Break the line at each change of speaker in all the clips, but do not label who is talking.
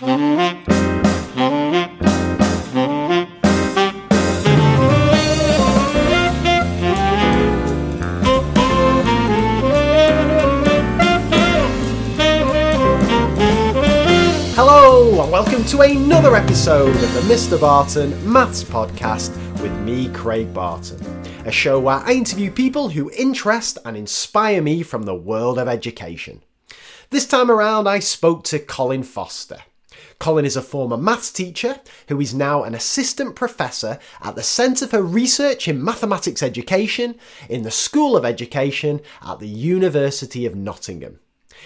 Hello, and welcome to another episode of the Mr. Barton Maths Podcast with me, Craig Barton. A show where I interview people who interest and inspire me from the world of education. This time around, I spoke to Colin Foster. Colin is a former maths teacher who is now an assistant professor at the Centre for Research in Mathematics Education in the School of Education at the University of Nottingham.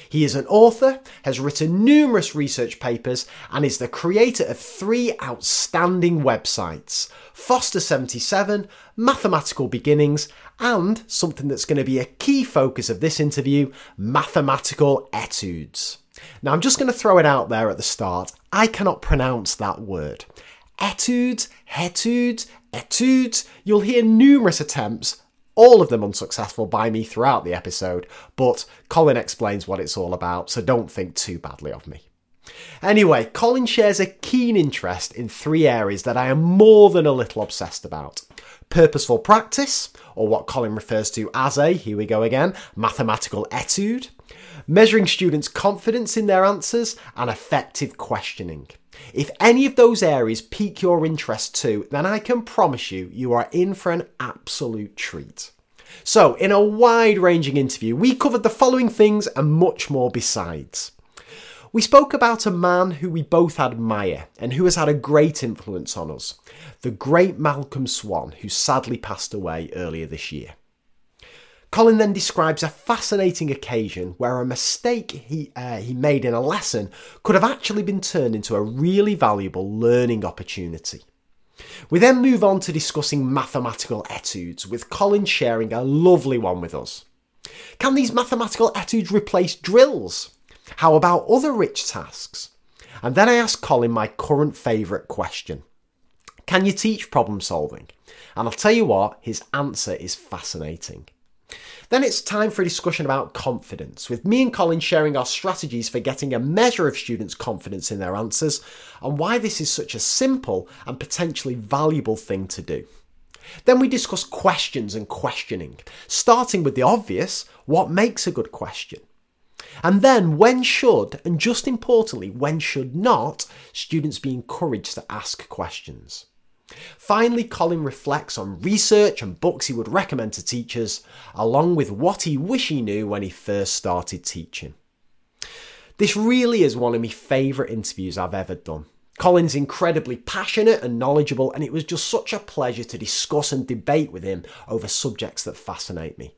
He is an author, has written numerous research papers, and is the creator of three outstanding websites Foster 77, Mathematical Beginnings, and something that's going to be a key focus of this interview Mathematical Etudes. Now, I'm just going to throw it out there at the start. I cannot pronounce that word. Etudes, etudes, etudes. You'll hear numerous attempts all of them unsuccessful by me throughout the episode, but Colin explains what it's all about, so don't think too badly of me. Anyway, Colin shares a keen interest in three areas that I am more than a little obsessed about purposeful practice, or what Colin refers to as a, here we go again, mathematical etude, measuring students' confidence in their answers, and effective questioning. If any of those areas pique your interest too, then I can promise you, you are in for an absolute treat. So, in a wide ranging interview, we covered the following things and much more besides. We spoke about a man who we both admire and who has had a great influence on us the great Malcolm Swan, who sadly passed away earlier this year. Colin then describes a fascinating occasion where a mistake he, uh, he made in a lesson could have actually been turned into a really valuable learning opportunity. We then move on to discussing mathematical etudes, with Colin sharing a lovely one with us. Can these mathematical etudes replace drills? How about other rich tasks? And then I ask Colin my current favourite question Can you teach problem solving? And I'll tell you what, his answer is fascinating. Then it's time for a discussion about confidence, with me and Colin sharing our strategies for getting a measure of students' confidence in their answers and why this is such a simple and potentially valuable thing to do. Then we discuss questions and questioning, starting with the obvious what makes a good question? And then when should, and just importantly, when should not, students be encouraged to ask questions? Finally, Colin reflects on research and books he would recommend to teachers, along with what he wish he knew when he first started teaching. This really is one of my favourite interviews I've ever done. Colin's incredibly passionate and knowledgeable, and it was just such a pleasure to discuss and debate with him over subjects that fascinate me.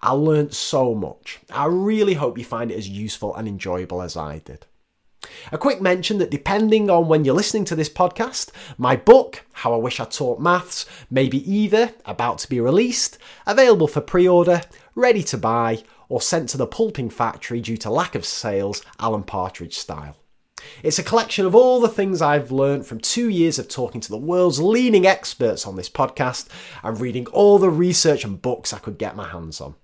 I learnt so much. I really hope you find it as useful and enjoyable as I did. A quick mention that depending on when you're listening to this podcast, my book, How I Wish I Taught Maths, may be either about to be released, available for pre order, ready to buy, or sent to the pulping factory due to lack of sales, Alan Partridge style. It's a collection of all the things I've learned from two years of talking to the world's leading experts on this podcast and reading all the research and books I could get my hands on.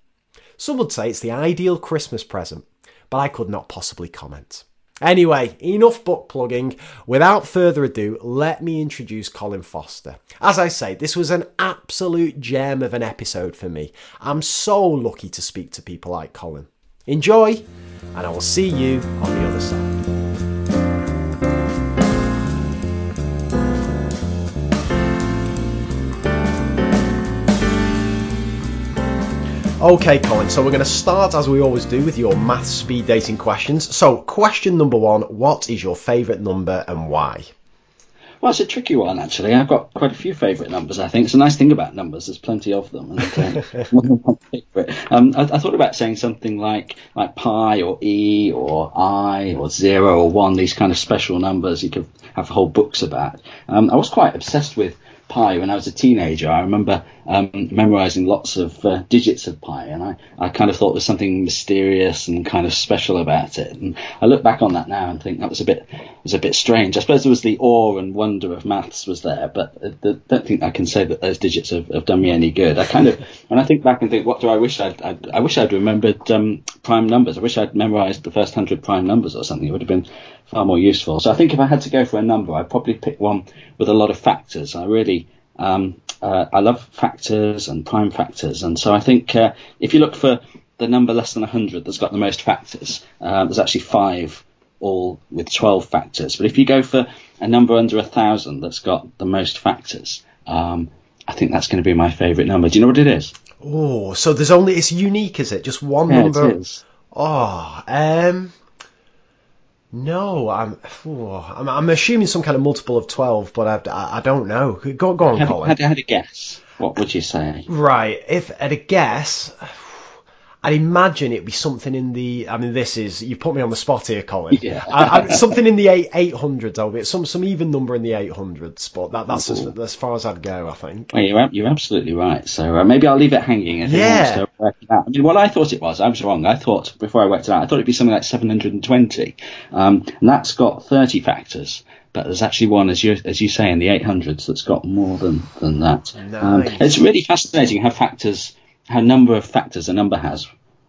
Some would say it's the ideal Christmas present, but I could not possibly comment. Anyway, enough book plugging. Without further ado, let me introduce Colin Foster. As I say, this was an absolute gem of an episode for me. I'm so lucky to speak to people like Colin. Enjoy, and I will see you on the other side. Okay, Colin, so we're going to start as we always do with your math speed dating questions. So, question number one What is your favourite number and why?
Well, it's a tricky one, actually. I've got quite a few favourite numbers, I think. It's a nice thing about numbers, there's plenty of them. And, um, I, I, thought about saying something like, like pi or e or i or zero or one, these kind of special numbers you could have whole books about. Um, I was quite obsessed with pi when I was a teenager. I remember um, memorizing lots of uh, digits of pi, and I, I kind of thought there was something mysterious and kind of special about it. And I look back on that now and think that was a bit was a bit strange. I suppose there was the awe and wonder of maths was there, but I don't think I can say that those digits have, have done me any good. I kind of when I think back and think, what do I wish I'd, I'd I wish I'd remembered um, prime numbers. I wish I'd memorized the first hundred prime numbers or something. It would have been far more useful. So I think if I had to go for a number, I'd probably pick one with a lot of factors. I really um, uh, I love factors and prime factors, and so I think uh, if you look for the number less than 100 that's got the most factors, uh, there's actually five all with 12 factors. But if you go for a number under a thousand that's got the most factors, um, I think that's going to be my favourite number. Do you know what it is?
Oh, so there's only it's unique, is it? Just one
Yeah,
number.
it is.
Oh, um, no, I'm, oh, I'm I'm assuming some kind of multiple of twelve, but I, I, I don't know. Go go on,
Had,
Colin.
had, had a guess. What would you say?
Right, if at a guess, I'd imagine it'd be something in the. I mean, this is you put me on the spot here, Colin.
Yeah.
I, I, something in the eight eight hundreds. I'll be some some even number in the eight hundreds, but that, that's as, as far as I'd go. I think.
Well, you're, you're absolutely right. So uh, maybe I'll leave it hanging. If
Yeah.
wants to work it out. I mean, what I thought it was, I was wrong. I thought before I worked it out, I thought it'd be something like 720, um, and that's got 30 factors. But there's actually one, as you as you say, in the 800s that's got more than than that. Um, it's really fascinating how factors, how number of factors a number has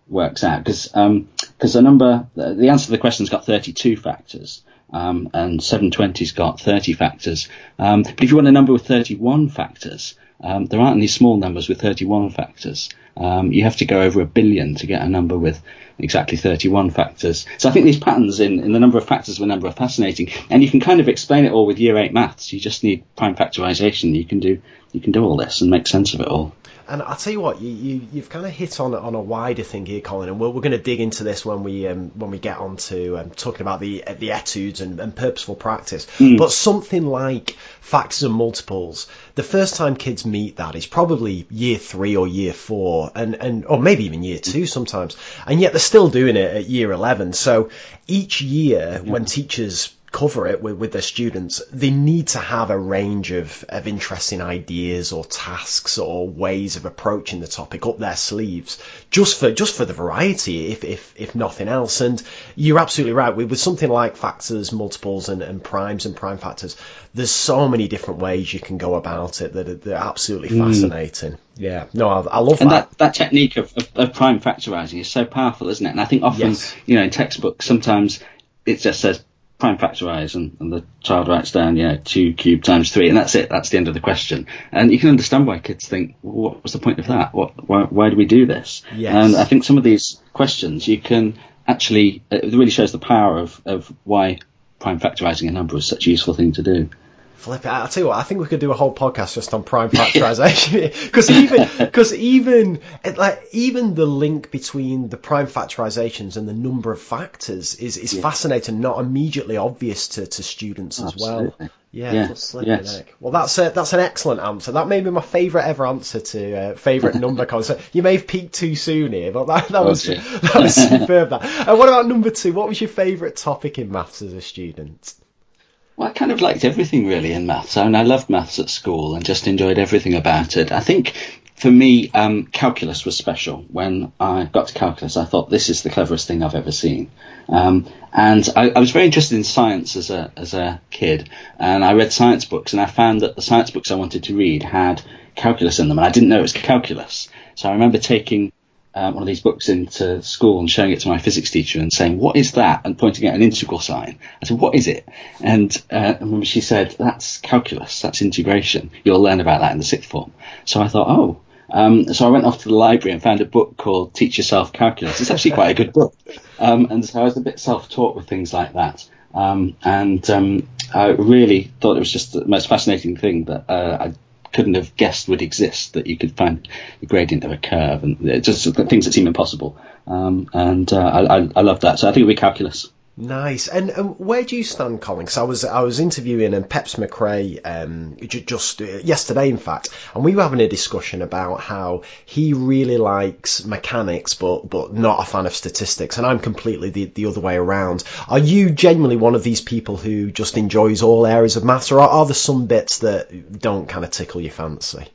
works out. Because because the number the the answer to the question's got 32 factors um, and 720's got 30 factors. Um, but if you want a number with 31 factors um, there aren't any small numbers with 31 factors. Um, you have to go over a billion to get a number with exactly 31 factors. So I think these patterns in, in the number of factors of a number are fascinating and you can kind of explain it all with year 8 maths. You just need prime factorization. You can do you can do all this and make sense of it all
And I'll tell you what, you, you you've kind of hit on on a wider thing here, Colin, and we're, we're going to dig into this when we um, when we get on to um, talking about the the etudes and, and purposeful practice. But something like factors and multiples, the first time kids meet that is probably year three or year four, and and or maybe even year two sometimes, and yet they're still doing it at year eleven. So each year when teachers cover it with, with their students, they need to have a range of, of interesting ideas or tasks or ways of approaching the topic up their sleeves, just for just for the variety, if if, if nothing else. And you're absolutely right. With, with something like factors, multiples, and, and primes and prime factors, there's so many different ways you can go about it that are, that are absolutely mm. fascinating. Yeah, no, I, I love
And
that.
that, that technique of, of, of prime factorizing is so powerful, isn't it? And I think often,
Yes.
you know, in textbooks, sometimes it just says prime factorize and, and the child writes down, you know, 2 cubed times 3, and that's it. That's the end of the question. And you can understand why kids think, well, what was the point of that? What, why, why do we do this?
Yes.
And I think some of these questions you can actually, it really shows the power of, of why prime factorizing a number is such a useful thing to do.
Flip it. I'll tell you what. I think we could do a whole podcast just on prime factorization because even because even like even the link between the prime factorizations and the number of factors is is fascinating, not immediately obvious to, to students as well. Yeah,
Yeah,
flipping
yes.
Well, that's a, that's an excellent answer. That may be my favourite ever answer to uh, favourite number concept. You may have peaked too soon here, but that, that was
dear.
that was superb. That. And what about number two? What was your favourite topic in maths as a student?
Well, I kind of liked everything really in maths. I mean, I loved maths at school and just enjoyed everything about it. I think for me, um, calculus was special. When I got to calculus, I thought this is the cleverest thing I've ever seen. Um, and I, I was very interested in science as a as a kid, and I read science books, and I found that the science books I wanted to read had calculus in them, and I didn't know it was calculus. So I remember taking um, one of these books into school and showing it to my physics teacher and saying, "What is that?" and pointing at an integral sign. I said, "What is it?" And uh, remember she said, "That's calculus. That's integration. You'll learn about that in the sixth form." So I thought, "Oh." Um, so I went off to the library and found a book called Teach Yourself Calculus. It's actually quite a good book. Um, and so I was a bit self-taught with things like that. Um, and um, I really thought it was just the most fascinating thing that uh, I couldn't have guessed would exist that you could find the gradient of a curve and just things that seem impossible. Um, and uh, I, I, I love that. So I think it'll be calculus.
Nice. And, and where do you stand, Colin? Because I was I was interviewing um, Peps Mccrea um, ju- just uh, yesterday, in fact, and we were having a discussion about how he really likes mechanics, but but not a fan of statistics, and I'm completely the, the other way around. Are you genuinely one of these people who just enjoys all areas of maths, or are, are there some bits that don't kind of tickle your fancy?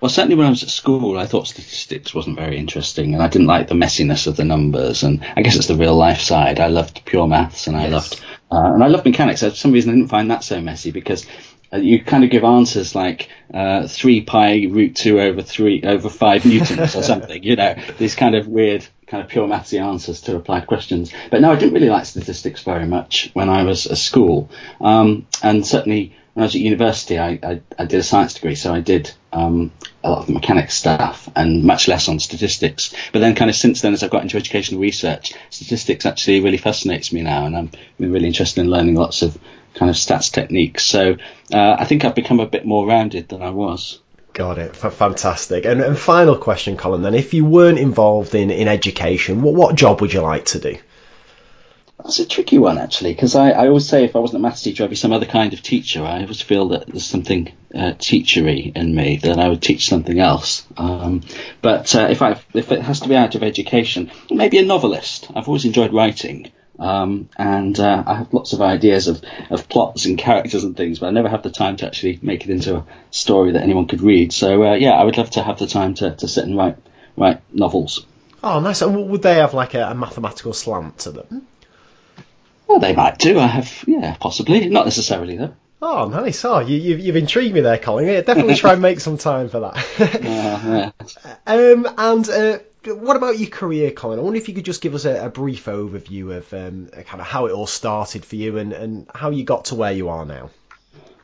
Well, certainly when I was at school, I thought statistics wasn't very interesting, and I didn't like the messiness of the numbers. And I guess it's the real life side. I loved pure maths, and I
Yes.
loved uh, and I loved mechanics. For some reason, I didn't find that so messy because you kind of give answers like uh, three pi root two over three over five newtons or something. You know, these kind of weird, kind of pure mathsy answers to applied questions. But no, I didn't really like statistics very much when I was at school, um, and certainly when I was at university, I, I, I did a science degree, so I did um, a lot of mechanics stuff and much less on statistics. But then, kind of since then, as I've got into educational research, statistics actually really fascinates me now, and I'm really interested in learning lots of kind of stats techniques. So uh, I think I've become a bit more rounded than I was.
Got it. F- fantastic. And, and, final question, Colin. Then, if you weren't involved in, in education, what what job would you like to do?
That's a tricky one, actually, because I, I always say if I wasn't a maths teacher, I'd be some other kind of teacher. I always feel that there's something uh, teachery in me that I would teach something else. Um, but uh, if I if it has to be out of education, maybe a novelist. I've always enjoyed writing. Um, and uh, I have lots of ideas of, of plots and characters and things, but I never have the time to actually make it into a story that anyone could read. So uh, yeah, I would love to have the time to, to sit and write write novels.
Oh, nice. And would they have like a, a mathematical slant to them?
Well, they might do. I have, yeah, possibly. Not necessarily though.
Oh, nice. Oh, you, you've, you've intrigued me there, Colin. Yeah, definitely try and make some time for that. uh, yeah. um, and uh, what about your career, Colin? I wonder if you could just give us a, a brief overview of um, kind of how it all started for you and, and how you got to where you are now.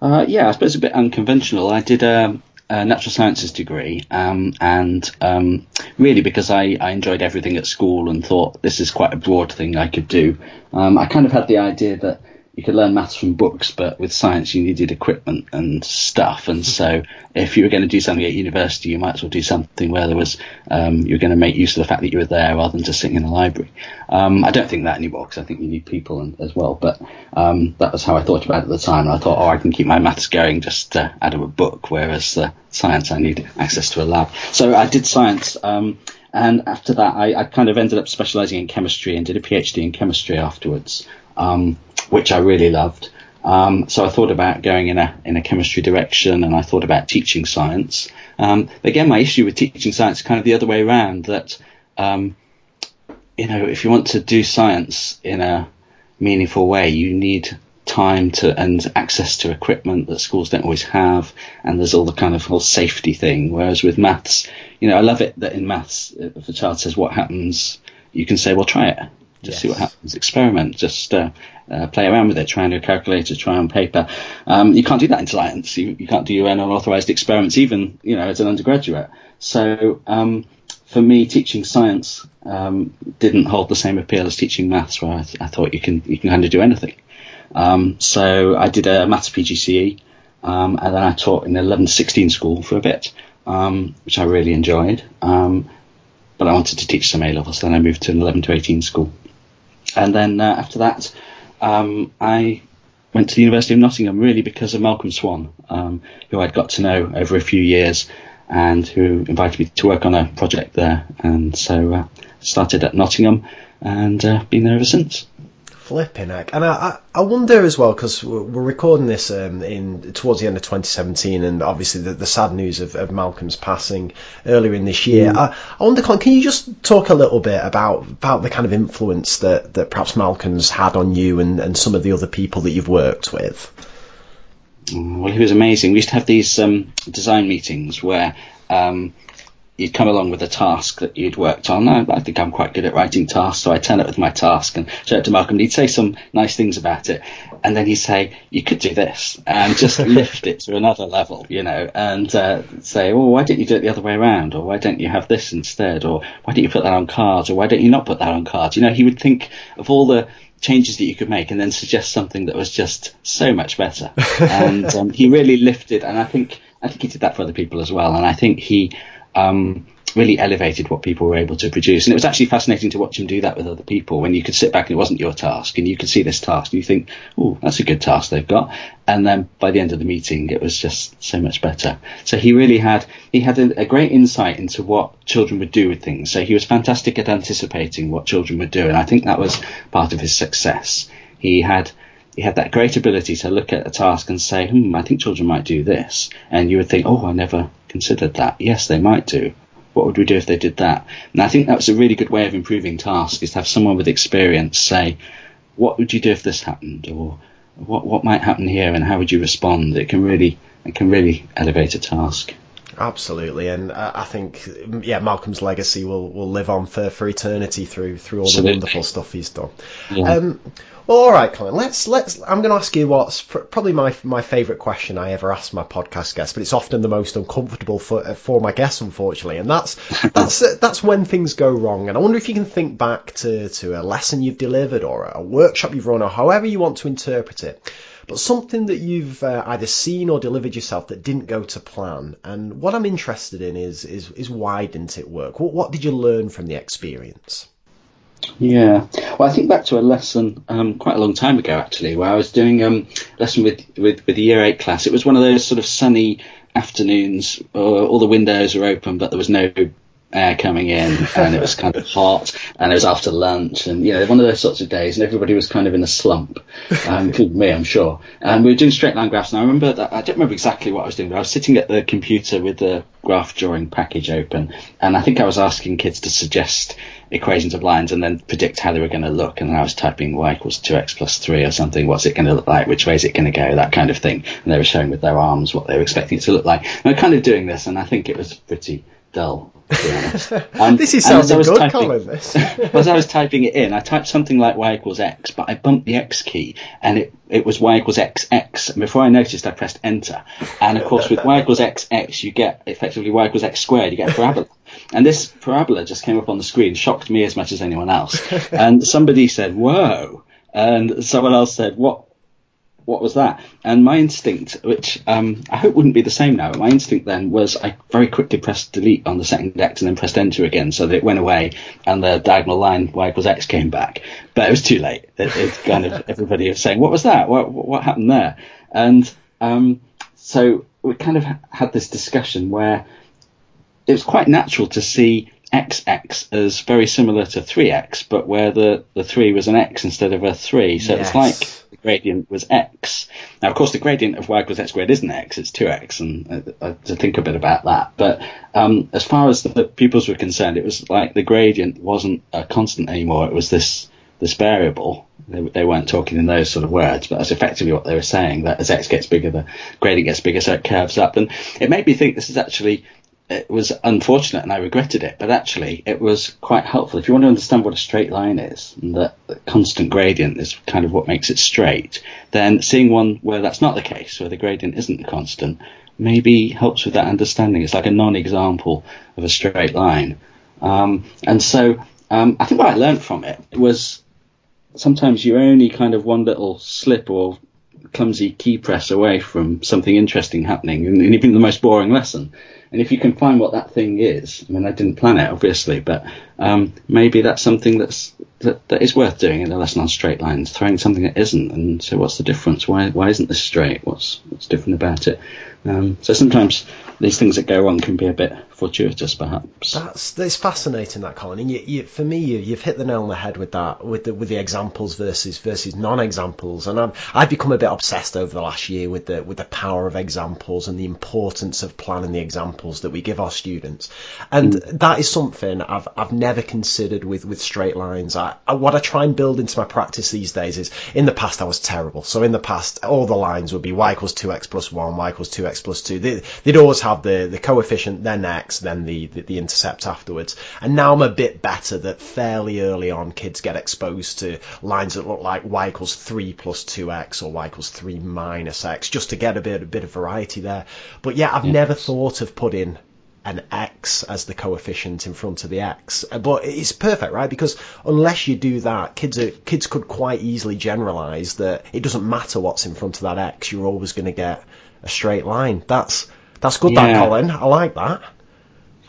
Uh, yeah, I suppose it's a bit unconventional. I did um, a natural sciences degree, um, and um, really because I, I enjoyed everything at school and thought this is quite a broad thing I could do. Um, I kind of had the idea that you could learn maths from books, but with science you needed equipment and stuff. And so, if you were going to do something at university, you might as well do something where there was um, you were going to make use of the fact that you were there rather than just sitting in a library. Um, I don't think that anymore because I think you need people and, as well. But um, that was how I thought about it at the time. I thought, oh, I can keep my maths going just uh, out of a book, whereas uh, science I need access to a lab. So I did science. Um, and after that, I, I, kind of ended up specialising in chemistry and did a PhD in chemistry afterwards um, which I really loved. Um, so I thought about going in a in a chemistry direction, and I thought about teaching science. Um, again, my issue with teaching science is kind of the other way around. That um, you know, if you want to do science in a meaningful way, you need time to and access to equipment that schools don't always have, and there's all the kind of whole safety thing. Whereas with maths, you know, I love it that in maths, if a child says what happens, you can say, well, try it just yes. see what happens. Experiment. Just uh, uh, play around with it. Try and do a calculator. Try on paper. Um, you can't do that in science. You, you can't do your unauthorized experiments, even you know as an undergraduate. So um, for me, teaching science um, didn't hold the same appeal as teaching maths, where I, th- I thought you can you can kind of do anything. Um, so I did a maths PGCE, um, and then I taught in the 11 to 16 school for a bit, um, which I really enjoyed. but I wanted to teach some A levels, so then I moved to an 11 to 18 school. And then uh, after that, um, I went to the University of Nottingham really because of Malcolm Swan, um, who I'd got to know over a few years and who invited me to work on a project there. And so uh, started at Nottingham and uh, been there ever since.
Flipping heck. And I, I wonder as well, because we're recording this um, in towards the end of 2017, and obviously the, the sad news of, of, Malcolm's passing earlier in this year. Mm. I, I, wonder, can you just talk a little bit about about the kind of influence that, that perhaps Malcolm's had on you and, and some of the other people that you've worked with?
Well, he was amazing. We used to have these um, design meetings where um, you'd come along with a task that you'd worked on. I, I, think I'm quite good at writing tasks, so I turn up with my task and show it to Malcolm. And he'd say some nice things about it, and then he'd say, "You could do this," and just lift it to another level, you know, and uh, say, "Well, why don't you do it the other way around? Or why don't you have this instead? Or why don't you put that on cards? Or why don't you not put that on cards?" You know, he would think of all the changes that you could make and then suggest something that was just so much better. and um, he really lifted, and I think I think he did that for other people as well. And I think he um, really elevated what people were able to produce. And it was actually fascinating to watch him do that with other people when you could sit back and it wasn't your task and you could see this task and you think, oh, that's a good task they've got. And then by the end of the meeting, it was just so much better. So he really had, he had a, a great insight into what children would do with things. So he was fantastic at anticipating what children would do. And I think that was part of his success. He had, he had that great ability to look at a task and say, hmm, I think children might do this. And you would think, oh, I never considered that. Yes, they might do. What would we do if they did that? And I think that was a really good way of improving tasks is to have someone with experience say, what would you do if this happened? Or what what might happen here and how would you respond? It can really it can really elevate a task.
Absolutely, and I think yeah, Malcolm's legacy will, will live on for, for eternity through through all Absolutely. the wonderful stuff he's done. Yeah. Um, well, all right, Colin. Let's let's. I'm going to ask you what's pr- probably my my favourite question I ever ask my podcast guests, but it's often the most uncomfortable for for my guests, unfortunately. And that's that's uh, that's when things go wrong. And I wonder if you can think back to to a lesson you've delivered or a workshop you've run, or however you want to interpret it but something that you've uh, either seen or delivered yourself that didn't go to plan. And what I'm interested in is is, is why didn't it work? What, what did you learn from the experience?
Yeah, well, I think back to a lesson um, quite a long time ago, actually, where I was doing um, a lesson with, with, with the year eight class. It was one of those sort of sunny afternoons, uh, all the windows were open, but there was no air coming in and it was kind of hot and it was after lunch and you know one of those sorts of days and everybody was kind of in a slump um, including me I'm sure and we were doing straight line graphs and I remember that I don't remember exactly what I was doing but I was sitting at the computer with the graph drawing package open and I think I was asking kids to suggest equations of lines and then predict how they were going to look and I was typing y equals 2x plus 3 or something what's it going to look like which way is it going to go that kind of thing and they were showing with their arms what they were expecting it to look like and I'm kind of doing this and I think it was pretty dull.
Um, this is sounding good, typing, Colin. This.
as I was typing it in, I typed something like y equals x, but I bumped the x key, and it, it was y equals x x. And before I noticed, I pressed enter. And of course, with y equals x x, you get effectively y equals x squared. You get a parabola. And this parabola just came up on the screen, shocked me as much as anyone else. And somebody said, "Whoa!" And someone else said, "What? What was that? And my instinct, which um, I hope wouldn't be the same now, but my instinct then was I very quickly pressed delete on the second x and then pressed enter again so that it went away and the diagonal line y equals x came back. But it was too late. It, it kind of everybody was saying, what was that? What, what happened there? And um, so we kind of had this discussion where it was quite natural to see XX as very similar to 3x, but where the, the 3 was an x instead of a 3. So yes. it's like gradient was x. Now, of course, the gradient of y equals x squared isn't x, it's 2x, and uh, uh, to think a bit about that. But um, as far as the pupils were concerned, it was like the gradient wasn't a constant anymore, it was this this variable. They, they, weren't talking in those sort of words, but that's effectively what they were saying. That as x gets bigger, the gradient gets bigger, so it curves up. And it made me think this is actually it was unfortunate and I regretted it, but actually it was quite helpful. If you want to understand what a straight line is, and that constant gradient is kind of what makes it straight, then seeing one where that's not the case, where the gradient isn't constant, maybe helps with that understanding. It's like a non-example of a straight line. Um, and so um, I think what I learned from it was sometimes you're only kind of one little slip or clumsy key press away from something interesting happening, and even the most boring lesson. And if you can find what that thing is, I mean, I didn't plan it obviously, but um, maybe that's something that's that, that is worth doing in a lesson on straight lines, throwing something that isn't, and so what's the difference? Why why isn't this straight? What's different about it? Um, so sometimes these things that go wrong can be a bit fortuitous, perhaps.
That's that's fascinating, that Colin. And you, you, for me, you, have hit the nail on the head with that, with the with the examples versus versus non-examples. And I've I've become a bit obsessed over the last year with the with the power of examples and the importance of planning the examples that we give our students. And mm. that is something I've I've never considered with with straight lines. I, I, what I try and build into my practice these days is in the past I was terrible. So in the past, all the lines would be y equals two x plus one, y equals two x plus 2. They, would always have the, the coefficient, then x, then the, the, the, intercept afterwards. And now I'm a bit better that fairly early on kids get exposed to lines that look like y equals 3 plus 2x or y equals 3 minus x, just to get a bit, a bit of variety there. But yeah, I've yes. never thought of putting an x as the coefficient in front of the x. But it's perfect, right? Because unless you do that, kids are, kids could quite easily generalize that it doesn't matter what's in front of that x. You're always going to get a straight line. That's that's good, yeah. that Colin. I like that.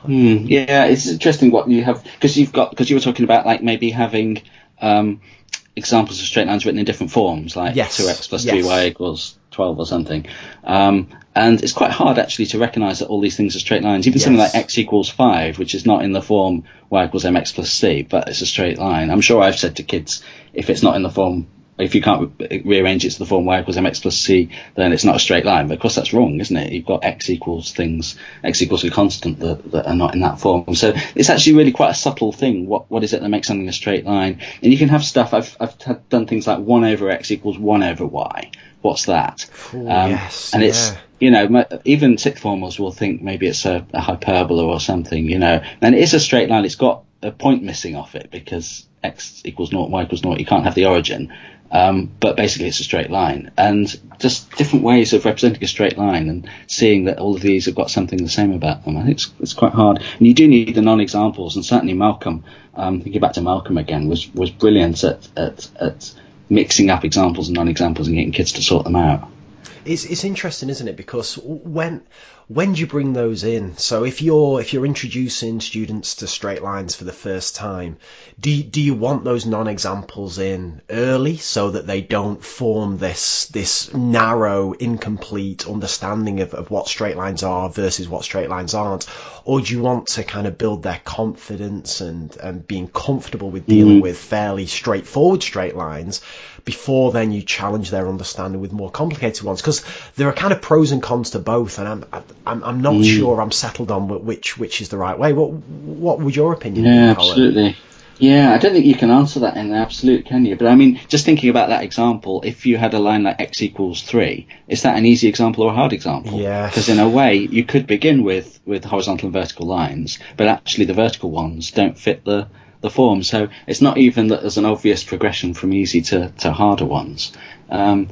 Hmm, yeah, it's interesting what you have because you've got because you were talking about like maybe having um, examples of straight lines written in different forms, like
yes.
2x plus yes. 3y equals 12 or something. Um, and it's quite hard actually to recognize that all these things are straight lines. Even yes. something like x equals 5, which is not in the form y equals mx plus c, but it's a straight line. I'm sure I've said to kids, if it's not in the form if you can't rearrange it to the form y equals mx plus c, then it's not a straight line. But of course, that's wrong, isn't it? You've got x equals things, x equals a constant that, that are not in that form. So it's actually really quite a subtle thing. What what is it that makes something a straight line? And you can have stuff. I've I've done things like one over x equals one over y. What's that?
Ooh, um, yes,
and
yeah.
it's you know even sixth formers will think maybe it's a, a hyperbola or something. You know, and it is a straight line. It's got a point missing off it because x equals naught, y equals naught. You can't have the origin. Um, but basically, it's a straight line, and just different ways of representing a straight line and seeing that all of these have got something the same about them. I think it's, it's quite hard, and you do need the non-examples. And certainly, Malcolm, um, thinking back to Malcolm again, was was brilliant at at, at mixing up examples and non-examples and getting kids to sort them out.
It's it's interesting, isn't it? Because when when do you bring those in? So if you're if you're introducing students to straight lines for the first time, do you, do you want those non-examples in early so that they don't form this this narrow, incomplete understanding of, of what straight lines are versus what straight lines aren't, or do you want to kind of build their confidence and and being comfortable with dealing mm. with fairly straightforward straight lines before then you challenge their understanding with more complicated ones because there are kind of pros and cons to both and I'm I'm, I'm not mm. sure I'm settled on which which is the right way what what would your opinion
yeah
be,
absolutely yeah, I don't think you can answer that in the absolute, can you? But I mean, just thinking about that example, if you had a line like x equals three, is that an easy example or a hard example?
Yeah.
Because in a way, you could begin with with horizontal and vertical lines, but actually the vertical ones don't fit the the form. So it's not even that there's an obvious progression from easy to, to harder ones. Um,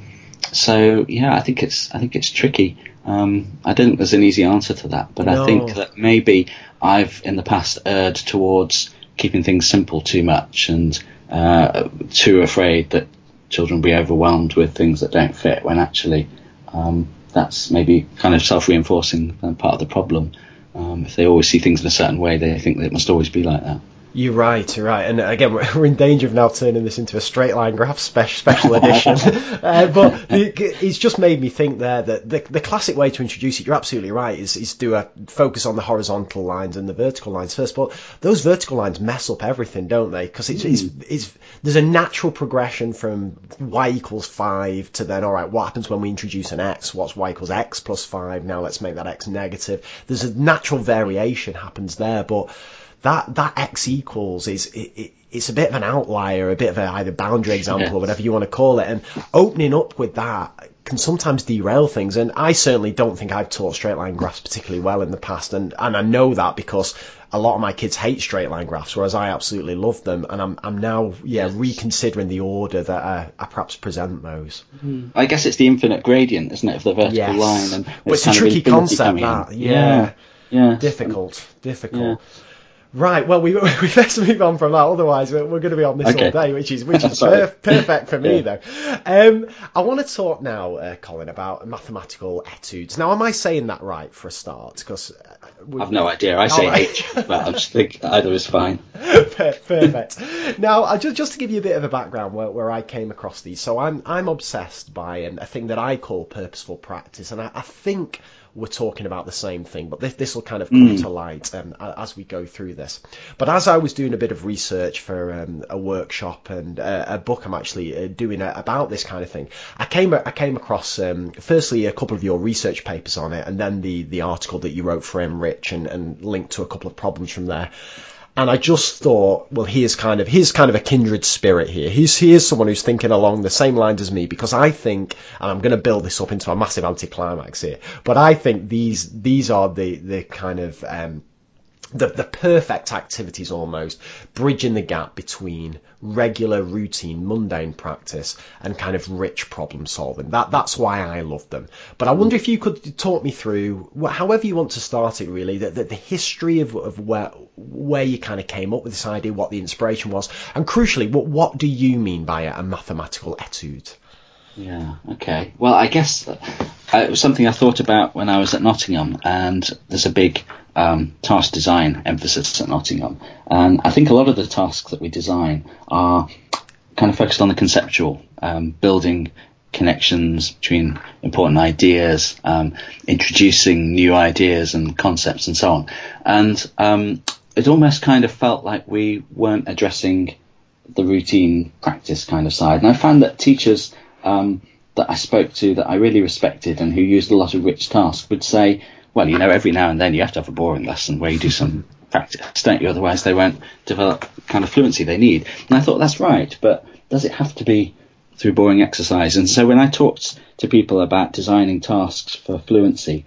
so yeah, I think it's I think it's tricky. Um, I don't think there's an easy answer to that, but no. I think that maybe I've in the past erred towards keeping things simple too much and uh, too afraid that children will be overwhelmed with things that don't fit when actually um, that's maybe kind of self-reinforcing part of the problem. Um, if they always see things in a certain way, they think that it must always be like that.
You're right, you're right. And again, we're in danger of now turning this into a straight line graph special, special edition. uh, but it's just made me think there that the, the classic way to introduce it, you're absolutely right, is, is do a focus on the horizontal lines and the vertical lines first. But those vertical lines mess up everything, don't they? Because it's, mm. it's, hmm. it's, there's a natural progression from y equals 5 to then, all right, what happens when we introduce an x? What's y equals x plus 5? Now let's make that x negative. There's a natural variation happens there, but that that x equals is it, it, it's a bit of an outlier, a bit of a either boundary example or whatever you want to call it, and opening up with that can sometimes derail things. And I certainly don't think I've taught straight line graphs particularly well in the past, and and I know that because a lot of my kids hate straight line graphs, whereas I absolutely love them, and I'm I'm now yeah reconsidering the order that I, I perhaps present those.
Mm-hmm. I guess it's the infinite gradient, isn't it, of the vertical
yes.
line,
and it's, it's a tricky concept that yeah.
yeah. yeah.
difficult, difficult. Yeah. Right. Well, we we best move on from that. Otherwise, we're, we're going to be on this okay. all day, which is which is perf- perfect for me, yeah. though. Um, I want to talk now, uh, Colin, about mathematical etudes. Now, am I saying that right for a start? Because uh,
I've no idea. I say right. H, but I just think either is fine.
perfect. now, I just just to give you a bit of a background where, where I came across these. So I'm I'm obsessed by a thing that I call purposeful practice, and I, I think we're talking about the same thing, but this, this will kind of come mm. to light um, as we go through this. But as I was doing a bit of research for um, a workshop and uh, a book I'm actually uh, doing uh, about this kind of thing, I came I came across um, firstly a couple of your research papers on it, and then the the article that you wrote for NRICH and, and linked to a couple of problems from there. And I just thought, well, here's kind of here's kind of a kindred spirit here. He's here's someone who's thinking along the same lines as me because I think, and I'm going to build this up into a massive anticlimax here, but I think these these are the the kind of um, the, the perfect activities almost, bridging the gap between regular, routine, mundane practice and kind of rich problem solving. That that's why I love them. But I wonder if you could talk me through, however you want to start it, really, the, the, the history of, of where where you kind of came up with this idea, what the inspiration was, and crucially, what what do you mean by a, a mathematical etude?
Yeah. Okay. Well, I guess uh, it was something I thought about when I was at Nottingham, and there's a big um, task design emphasis at Nottingham, and I think a lot of the tasks that we design are kind of focused on the conceptual, um, building connections between important ideas, um, introducing new ideas and concepts, and so on. And um, it almost kind of felt like we weren't addressing the routine practice kind of side. And I found that teachers um, that I spoke to that I really respected and who used a lot of rich tasks would say, well, you know, every now and then you have to have a boring lesson where you do some practice, don't you? Otherwise, they won't develop kind of fluency they need. And I thought that's right, but does it have to be through boring exercise? And so when I talked to people about designing tasks for fluency,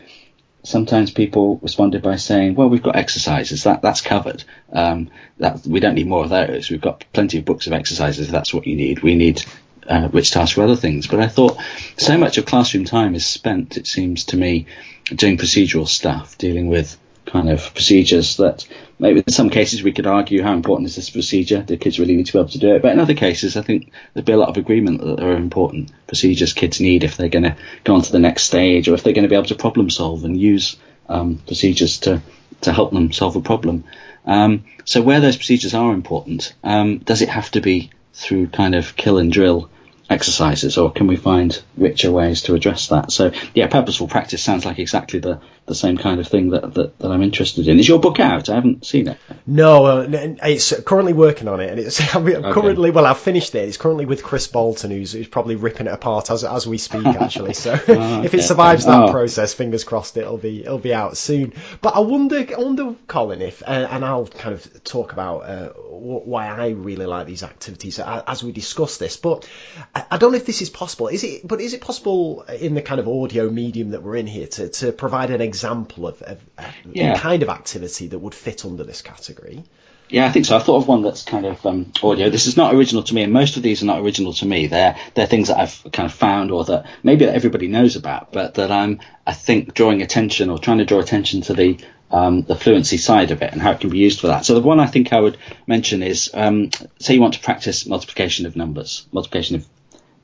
sometimes people responded by saying, "Well, we've got exercises that that's covered. Um, that we don't need more of those. We've got plenty of books of exercises. If that's what you need. We need uh, rich tasks for other things." But I thought so much of classroom time is spent. It seems to me doing procedural stuff, dealing with kind of procedures that maybe in some cases we could argue how important is this procedure? Do kids really need to be able to do it? But in other cases, I think there'd be a lot of agreement that there are important procedures kids need if they're going to go on to the next stage or if they're going to be able to problem solve and use um, procedures to, to help them solve a problem. Um, so where those procedures are important, um, does it have to be through kind of kill and drill exercises, or can we find richer ways to address that? So, yeah, purposeful practice sounds like exactly the, the same kind of thing that, that, that I'm interested in. Is your book out? I haven't seen it.
No, uh, it's currently working on it, and it's currently well, I've finished it. It's currently with Chris Bolton, who's, who's probably ripping it apart as as we speak, actually. So, oh, okay. if it survives that oh. process, fingers crossed, it'll be it'll be out soon. But I wonder, I wonder, Colin, if uh, and I'll kind of talk about uh, why I really like these activities as we discuss this, but. I don't know if this is possible. Is it? But is it possible in the kind of audio medium that we're in here to, to provide an example of, of yeah. kind of activity that would fit under this category?
Yeah, I think so. I thought of one that's kind of um, audio. This is not original to me, and most of these are not original to me. They're they're things that I've kind of found, or that maybe that everybody knows about, but that I'm I think drawing attention or trying to draw attention to the um, the fluency side of it and how it can be used for that. So the one I think I would mention is um, say you want to practice multiplication of numbers, multiplication of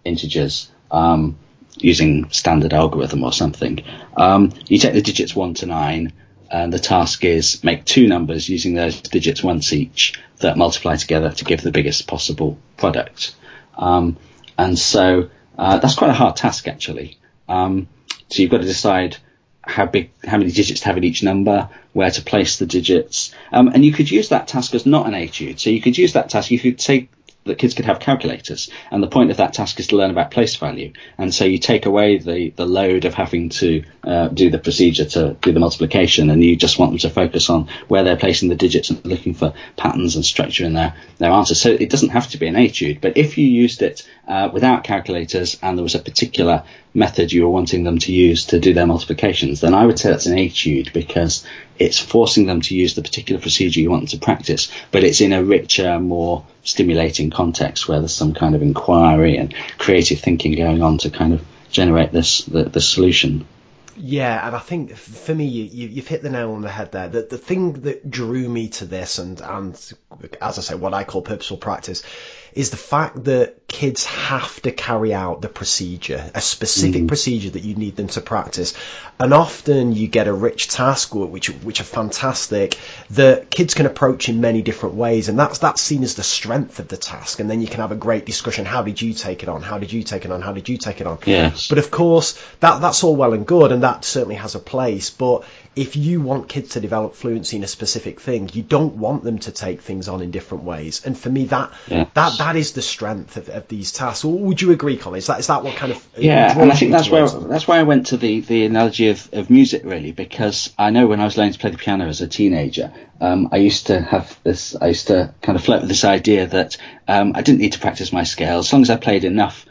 integers um, using standard algorithm or something. Um, you take the digits 1 to 9, and the task is make two numbers using those digits once each that multiply together to give the biggest possible product. Um, and so uh, that's quite a hard task actually. Um, so you've got to decide how big, how many digits to have in each number, where to place the digits, um, and you could use that task as not an etude. So you could use that task. You could say that kids could have calculators. And the point of that task is to learn about place value. And so you take away the, the load of having to uh, do the procedure to do the multiplication, and you just want them to focus on where they're placing the digits and looking for patterns and structure in their, their answers. So it doesn't have to be an etude, but if you used it uh, without calculators and there was a particular method you were wanting them to use to do their multiplications, then I would say that's an etude because it's forcing them to use the particular procedure you want them to practice, but it's in a richer, more stimulating context where there's some kind of inquiry and creative thinking going on to kind of generate this the, the solution.
Yeah, and I think for me, you, have hit the nail on the head there. The, the thing that drew me to this, and, and as I say, what I call purposeful practice, is the fact that kids have to carry out the procedure, a specific mm. procedure that you need them to practice. And often you get a rich task, which which are fantastic, that kids can approach in many different ways, and that's that's seen as the strength of the task. And then you can have a great discussion. How did you take it on? How did you take it on? How did you take it on?
Yes.
But of course, that that's all well and good, and that certainly has a place. But if you want kids to develop fluency in a specific thing, you don't want them to take things on in different ways. And for me, that that that is the strength of, of these tasks. Would you agree, Colin? Is that is that what kind of
yeah? And I think that's where them? that's why I went to the the analogy of, of music really, because I know when I was learning to play the piano as a teenager, um, I used to have this. I used to kind of flirt with this idea that um, I didn't need to practice my scales as long as I played enough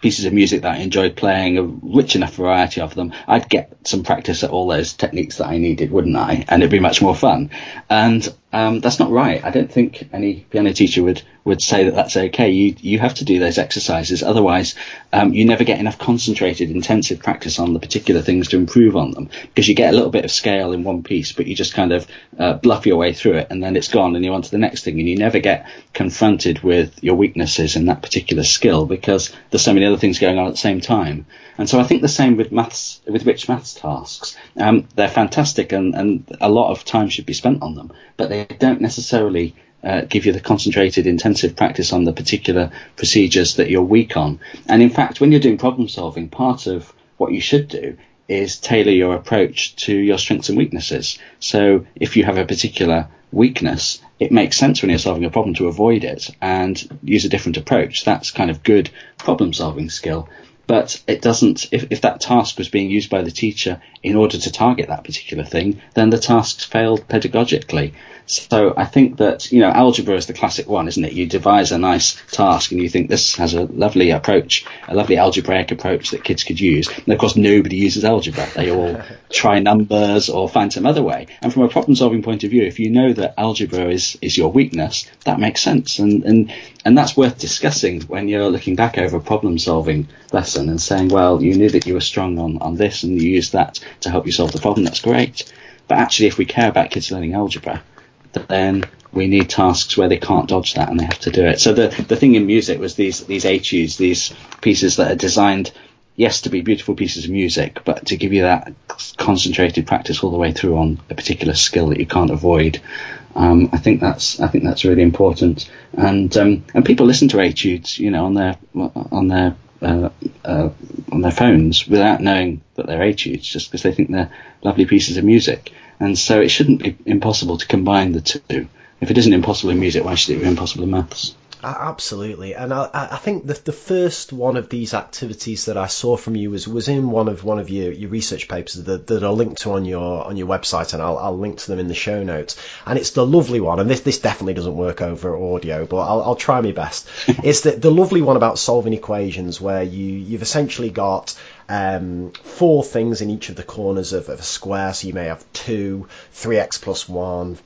pieces of music that I enjoyed playing, a rich enough variety of them, I'd get some practice at all those techniques that I needed, wouldn't I? And it'd be much more fun. And um, that's not right. I don't think any piano teacher would, would say that that's okay. You you have to do those exercises, otherwise um, you never get enough concentrated, intensive practice on the particular things to improve on them. Because you get a little bit of scale in one piece, but you just kind of uh, bluff your way through it, and then it's gone, and you're on to the next thing, and you never get confronted with your weaknesses in that particular skill because there's so many other things going on at the same time. And so I think the same with maths, with rich maths tasks. Um, they're fantastic, and, and a lot of time should be spent on them, but they don't necessarily uh, give you the concentrated, intensive practice on the particular procedures that you're weak on. And in fact, when you're doing problem solving, part of what you should do is tailor your approach to your strengths and weaknesses. So if you have a particular weakness, it makes sense when you're solving a problem to avoid it and use a different approach. That's kind of good problem solving skill. But it doesn't, if, if that task was being used by the teacher in order to target that particular thing, then the tasks failed pedagogically. So I think that, you know, algebra is the classic one, isn't it? You devise a nice task and you think this has a lovely approach, a lovely algebraic approach that kids could use. And of course, nobody uses algebra. They all try numbers or find some other way. And from a problem solving point of view, if you know that algebra is, is your weakness, that makes sense. And, and, and that's worth discussing when you're looking back over a problem solving lesson and saying, well, you knew that you were strong on, on this and you used that to help you solve the problem. That's great. But actually, if we care about kids learning algebra, then we need tasks where they can't dodge that and they have to do it. So the the thing in music was these these etudes, these pieces that are designed, yes, to be beautiful pieces of music, but to give you that concentrated practice all the way through on a particular skill that you can't avoid. Um, I think that's I think that's really important, and um, and people listen to etudes, you know, on their on their uh, uh, on their phones without knowing that they're etudes, just because they think they're lovely pieces of music. And so it shouldn't be impossible to combine the two. If it isn't impossible in music, why should it be impossible in maths?
Absolutely, and I, I think the the first one of these activities that I saw from you was was in one of one of your, your research papers that, that are linked to on your on your website, and I'll, I'll link to them in the show notes. And it's the lovely one, and this this definitely doesn't work over audio, but I'll, I'll try my best. it's the the lovely one about solving equations where you you've essentially got um, four things in each of the corners of, of, a square. So you may have 2, 3x plus 1,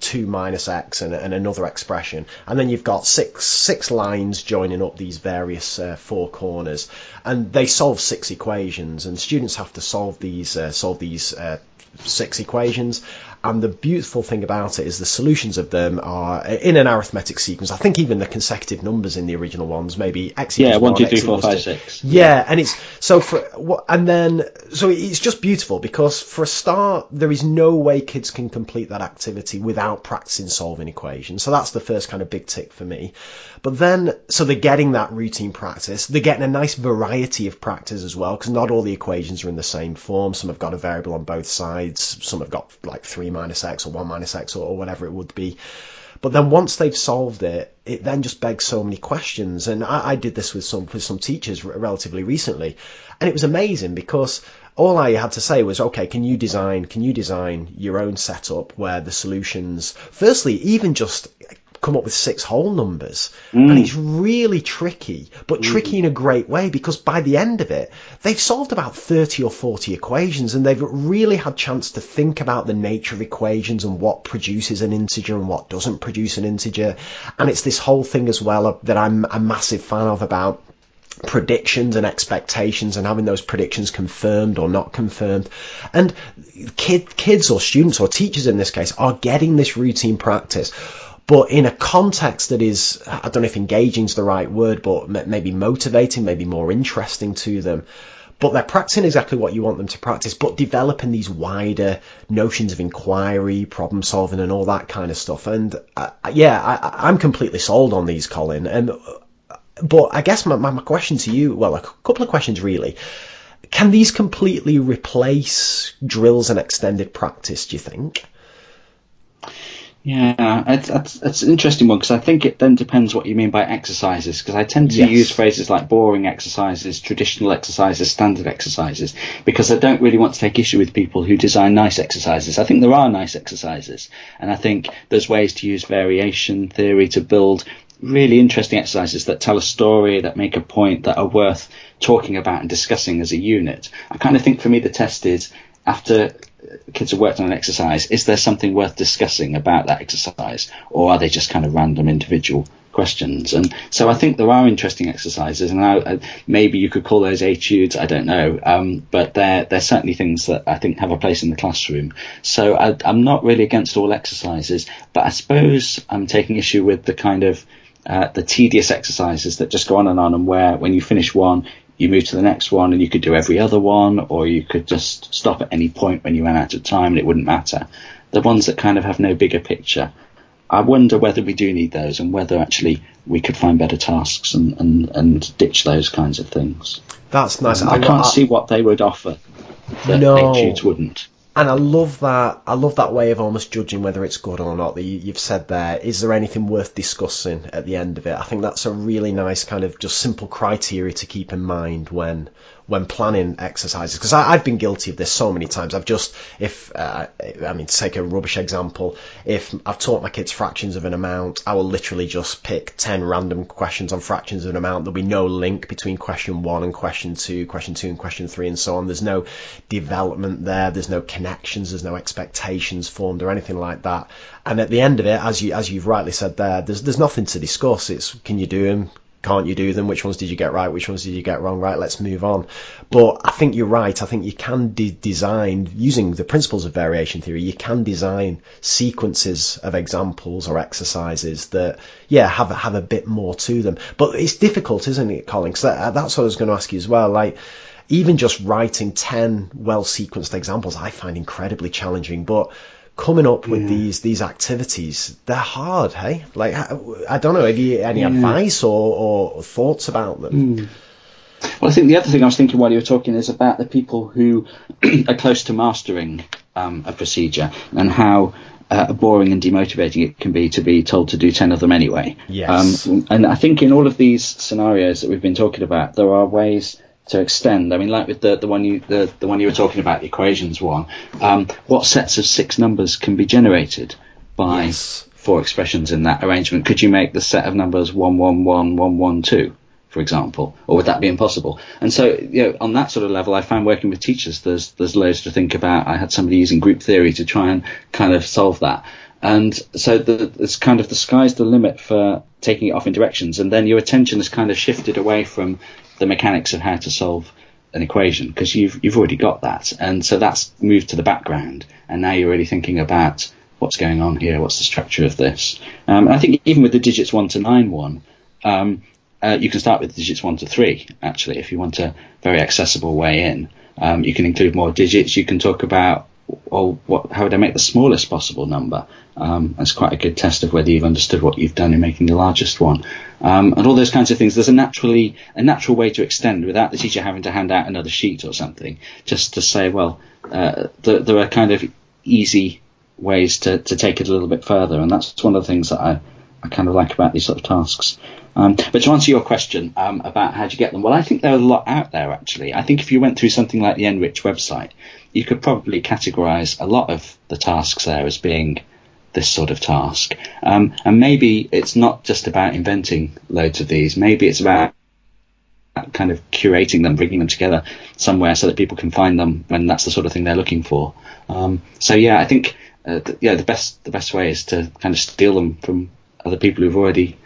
2 minus x, and, and, another expression. And then you've got six, six lines joining up these various uh, four corners. And they solve six equations, and students have to solve these, uh, solve these uh, six equations. And the beautiful thing about it is the solutions of them are in an arithmetic sequence. I think even the consecutive numbers in the original ones, maybe
x equals yeah, one, two, three, four, five, six.
Yeah, and it's so for what, and then so it's just beautiful because for a start there is no way kids can complete that activity without practicing solving equations. So that's the first kind of big tick for me. But then so they're getting that routine practice. They're getting a nice variety of practice as well because not all the equations are in the same form. Some have got a variable on both sides. Some have got like three minus x or 1 minus x or, or whatever it would be. But then once they've solved it, it then just begs so many questions. And I, I, did this with some with some teachers relatively recently, and it was amazing because all I had to say was, okay, can you design can you design your own setup where the solutions, firstly, even just come up with six whole numbers. Mm. And it's really tricky, but mm. tricky in a great way because by the end of it, they've solved about 30 or 40 equations and they've really had chance to think about the nature of equations and what produces an integer and what doesn't produce an integer. And it's this whole thing as well that I'm a massive fan of about predictions and expectations and having those predictions confirmed or not confirmed. And kid, kids or students or teachers in this case are getting this routine practice but in a context that is, I don't know if engaging is the right word, but maybe motivating, maybe more interesting to them. But they're practicing exactly what you want them to practice, but developing these wider notions of inquiry, problem solving, and all that kind of stuff. And uh, yeah, I, am completely sold on these, Colin. And but I guess my, my question to you, well, a couple of questions really. Can these completely replace drills and extended practice? Do you think?
Yeah, it's, it's, it's an interesting one because I think it then depends what you mean by exercises. Because I tend to yes. use phrases like boring exercises, traditional exercises, standard exercises, because I don't really want to take issue with people who design nice exercises. I think there are nice exercises, and I think there's ways to use variation theory to build really interesting exercises that tell a story, that make a point, that are worth talking about and discussing as a unit. I kind of think for me the test is after kids have worked on an exercise, is there something worth discussing about that exercise, or are they just kind of random individual questions? And so I think there are interesting exercises, and I, maybe you could call those etudes. I don't know, um, but they're they're certainly things that I think have a place in the classroom. So I, I'm not really against all exercises, but I suppose I'm taking issue with the kind of uh, the tedious exercises that just go on and on, and where when you finish one, you move to the next one and you could do every other one, or you could just stop at any point when you ran out of time and it wouldn't matter. The ones that kind of have no bigger picture. I wonder whether we do need those and whether actually we could find better tasks and, and, and ditch those kinds of things.
That's nice.
Um, I, can't I, see what they would offer. that
No.
eight wouldn't.
And I love that. I love that way of almost judging whether it's good or not. That you, you've said there. Is there anything worth discussing at the end of it? I think that's a really nice kind of just simple criteria to keep in mind when when planning exercises. Because I've been guilty of this so many times. I've just if uh, I mean to take a rubbish example, if I've taught my kids fractions of an amount, I will literally just pick ten random questions on fractions of an amount. There'll be no link between question one and question two, question two and question three, and so on. There's no development there. There's no connections. There's no expectations formed or anything like that. And at the end of it, as you as you've rightly said there, there's there's nothing to discuss. It's can you do them? Can't you do them? Which ones did you get right? Which ones did you get wrong? Right, let's move on. But I think you're right. I think you can de- design using the principles of variation theory. You can design sequences of examples or exercises that, yeah, have have a bit more to them. But it's difficult, isn't it, Colin? Because that, that's what I was going to ask you as well. Like even just writing 10 well sequenced examples I find incredibly challenging but coming up with these these activities they're hard hey? Like I, don't know have you any advice or, or thoughts about them?
Well, I think the other thing I was thinking while you were talking is about the people who are close to mastering um, a procedure and how uh, boring and demotivating it can be to be told to do 10 of them anyway.
Yes.
Um, and I think in all of these scenarios that we've been talking about, there are ways to extend. I mean, like with the, the one you the, the one you were talking about, the equations one, um, what sets of six numbers can be generated by
Yes.
four expressions in that arrangement? Could you make the set of numbers one one one one one two? for example, or would that be impossible? And so, you know, on that sort of level, I found working with teachers, there's there's loads to think about. I had somebody using group theory to try and kind of solve that. And so the, it's kind of the sky's the limit for taking it off in directions, and then your attention is kind of shifted away from the mechanics of how to solve an equation because you've you've already got that, and so that's moved to the background, and now you're really thinking about what's going on here, what's the structure of this. Um, I think even with the digits one to nine one, um, uh, you can start with digits one to three. Actually, if you want a very accessible way in, um, you can include more digits. You can talk about well, what, how would I make the smallest possible number? Um, that's quite a good test of whether you've understood what you've done in making the largest one, um, and all those kinds of things. There's a naturally a natural way to extend without the teacher having to hand out another sheet or something. Just to say, well, uh, there, there are kind of easy ways to, to take it a little bit further, and that's one of the things that I, I kind of like about these sort of tasks. Um, but to answer your question um, about how do you get them, well, I think there are a lot out there actually. I think if you went through something like the NRICH website, you could probably categorize a lot of the tasks there as being this sort of task. Um, and maybe it's not just about inventing loads of these. Maybe it's about kind of curating them, bringing them together somewhere so that people can find them when that's the sort of thing they're looking for. Um, so yeah, I think uh, th- yeah the best the best way is to kind of steal them from other people who've already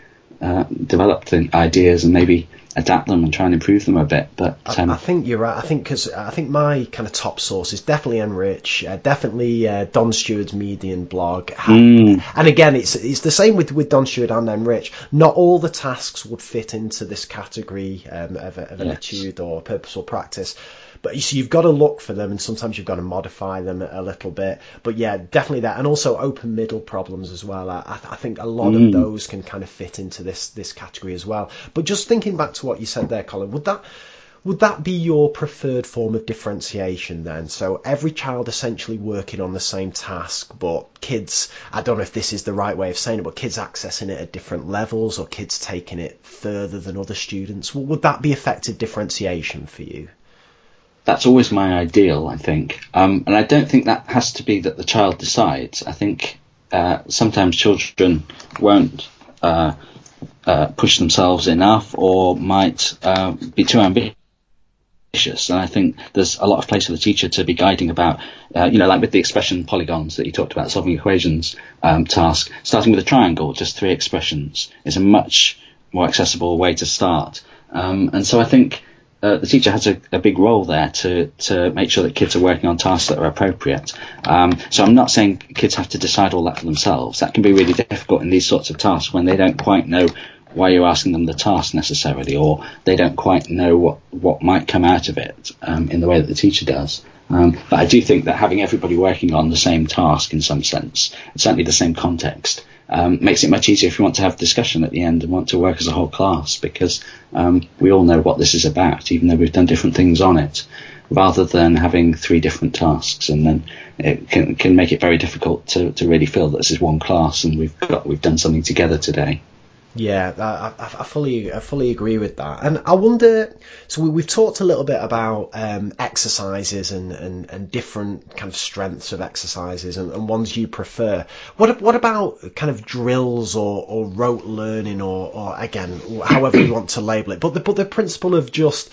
uh, developed ideas and maybe adapt them and try and improve them a bit. But um,
I think you're right. I think because I think my kind of top source is definitely NRICH, uh, definitely uh, Don Steward's Median blog,
Mm.
and again, it's it's the same with with Don Steward and NRICH. Not all the tasks would fit into this category um, of, a, of an
Yes.
etude or purposeful practice. But you see, you've got to look for them, and sometimes you've got to modify them a little bit. But yeah, definitely that, and also open middle problems as well. I, I think a lot of mm. those can kind of fit into this this category as well. But just thinking back to what you said there, Colin, would that would that be your preferred form of differentiation then? So every child essentially working on the same task, but kids, I don't know if this is the right way of saying it, but kids accessing it at different levels or kids taking it further than other students. Well, would that be effective differentiation for you?
That's always my ideal, I think. Um, and I don't think that has to be that the child decides. I think uh, sometimes children won't uh, uh, push themselves enough or might uh, be too ambitious. And I think there's a lot of place for the teacher to be guiding about, uh, you know, like with the expression polygons that you talked about, solving equations um, task, starting with a triangle, just three expressions, is a much more accessible way to start. Um, and so I think uh, the teacher has a, a big role there to, to make sure that kids are working on tasks that are appropriate. Um, so I'm not saying kids have to decide all that for themselves. That can be really difficult in these sorts of tasks when they don't quite know why you're asking them the task necessarily, or they don't quite know what, what might come out of it um, in the way that the teacher does. Um, but I do think that having everybody working on the same task in some sense, certainly the same context, um, makes it much easier if you want to have discussion at the end and want to work as a whole class because um, we all know what this is about, even though we've done different things on it. rather than having three different tasks, and then it can can make it very difficult to, to really feel that this is one class and we've got we've done something together today.
Yeah, I, I, fully I fully agree with that, and I wonder. So we, have talked a little bit about um, exercises and, and, and different kind of strengths of exercises and, and, ones you prefer. What what about kind of drills or, or rote learning or, or again however you want to label it? But the but the principle of just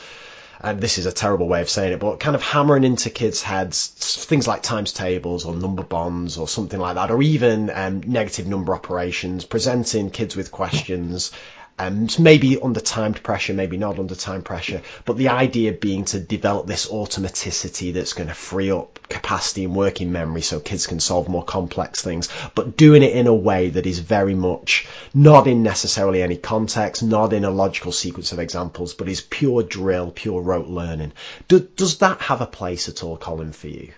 and this is a terrible way of saying it, but kind of hammering into kids' heads things like times tables or number bonds or something like that, or even um, negative number operations, presenting kids with questions and maybe under timed pressure, maybe not under time pressure, but the idea being to develop this automaticity that's going to free up capacity and working memory so kids can solve more complex things, but doing it in a way that is very much not in necessarily any context, not in a logical sequence of examples, but is pure drill, pure rote learning. Do, does that have a place at all, Colin, for you?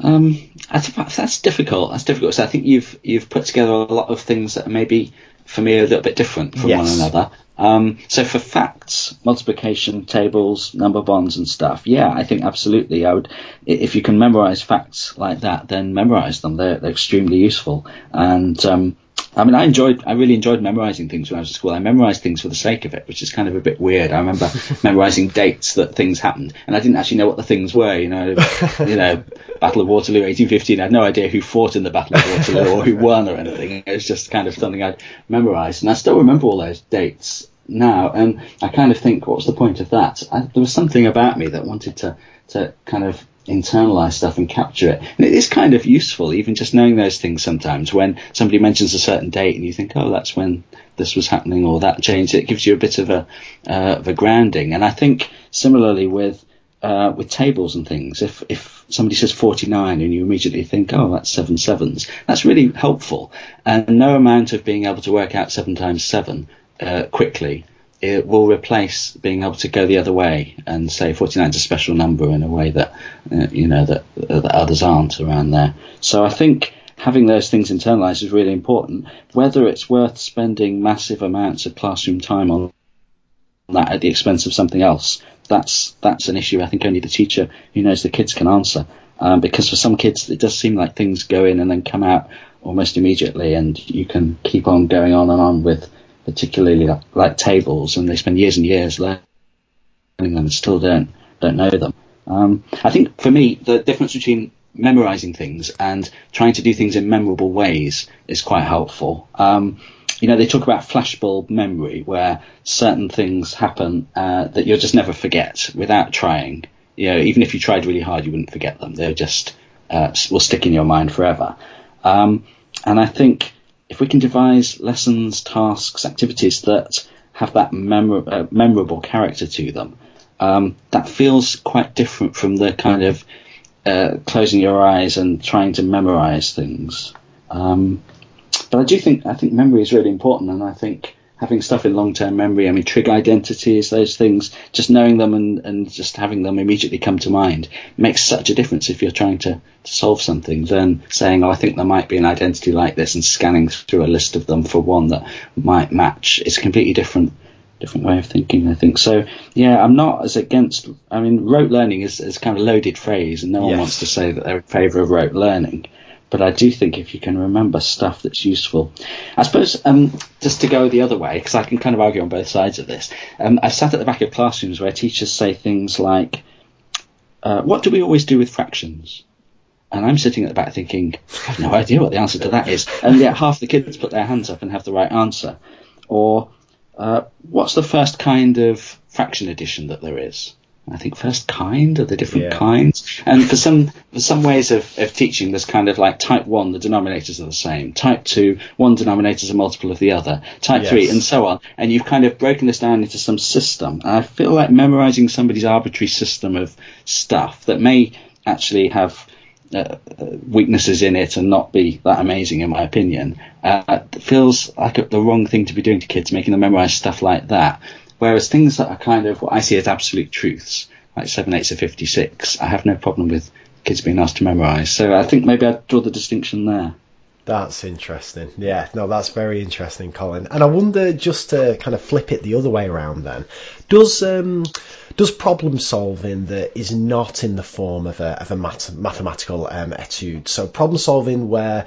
Um, that's difficult. That's difficult. So I think you've you've put together a lot of things that maybe for me a little bit different from yes. one another. Um, so for facts, multiplication tables, number bonds and stuff, yeah, I think absolutely. I would, if you can memorize facts like that, then memorize them. They're, they're extremely useful. And um, I mean, I enjoyed, I really enjoyed memorizing things when I was at school. I memorized things for the sake of it, which is kind of a bit weird. I remember memorizing dates that things happened, and I didn't actually know what the things were. You know, you know, Battle of Waterloo, 1815. I had no idea who fought in the Battle of Waterloo or who won or anything. It was just kind of something I'd memorized, and I still remember all those dates now. And I kind of think, what's the point of that? I, there was something about me that wanted to to kind of internalize stuff and capture it. And it is kind of useful, even just knowing those things sometimes. When somebody mentions a certain date and you think, oh, that's when this was happening or that changed, it gives you a bit of a, uh, of a grounding. And I think similarly with, uh, with tables and things, if, if somebody says 49 and you immediately think, oh, that's seven sevens, that's really helpful. And no amount of being able to work out seven times seven, uh, quickly it will replace being able to go the other way and say 49 is a special number in a way that uh, you know that, uh, that others aren't around there. So I think having those things internalized is really important. Whether it's worth spending massive amounts of classroom time on that at the expense of something else, that's that's an issue I think only the teacher who knows the kids can answer. Um, because for some kids it does seem like things go in and then come out almost immediately, and you can keep on going on and on with particularly like, like, tables, and they spend years and years learning them and still don't don't know them. Um, I think for me, the difference between memorizing things and trying to do things in memorable ways is quite helpful. Um, you know, they talk about flashbulb memory, where certain things happen uh, that you'll just never forget without trying. You know, even if you tried really hard, you wouldn't forget them. They're just uh, will stick in your mind forever. Um, and I think if we can devise lessons, tasks, activities that have that uh, memorable character to them, um, that feels quite different from the kind of uh, closing your eyes and trying to memorize things. Um, but I do think I think memory is really important, and I think having stuff in long-term memory. I mean, trig identities, those things, just knowing them and, and just having them immediately come to mind makes such a difference if you're trying to, to solve something than saying, oh, I think there might be an identity like this and scanning through a list of them for one that might match. It's a completely different different way of thinking, I think. So, yeah, I'm not as against, I mean, rote learning is, is kind of a loaded phrase and no one yes. wants to say that they're in favour of rote learning but I do think if you can remember stuff that's useful, I suppose um, just to go the other way, because I can kind of argue on both sides of this. Um, I've sat at the back of classrooms where teachers say things like, uh, "What do we always do with fractions?" And I'm sitting at the back thinking, I have no idea what the answer to that is, and yet half the kids put their hands up and have the right answer. Or, uh, what's the first kind of fraction addition that there is? I think first kind Are the different yeah. kinds. And for some for some ways of, of teaching, there's kind of like type one, the denominators are the same. Type two, one denominator is a multiple of the other. Type yes. three, and so on. And you've kind of broken this down into some system. And I feel like memorizing somebody's arbitrary system of stuff that may actually have uh, weaknesses in it and not be that amazing, in my opinion, uh, feels like a, the wrong thing to be doing to kids, making them memorize stuff like that. Whereas things that are kind of what I see as absolute truths, like seven eighths of 56, I have no problem with kids being asked to memorise. So I think maybe I'd draw the distinction there.
That's interesting. Yeah, no, that's very interesting, Colin. And I wonder, just to kind of flip it the other way around, then, does um, does problem solving that is not in the form of a, of a math, mathematical um, etude, so problem solving where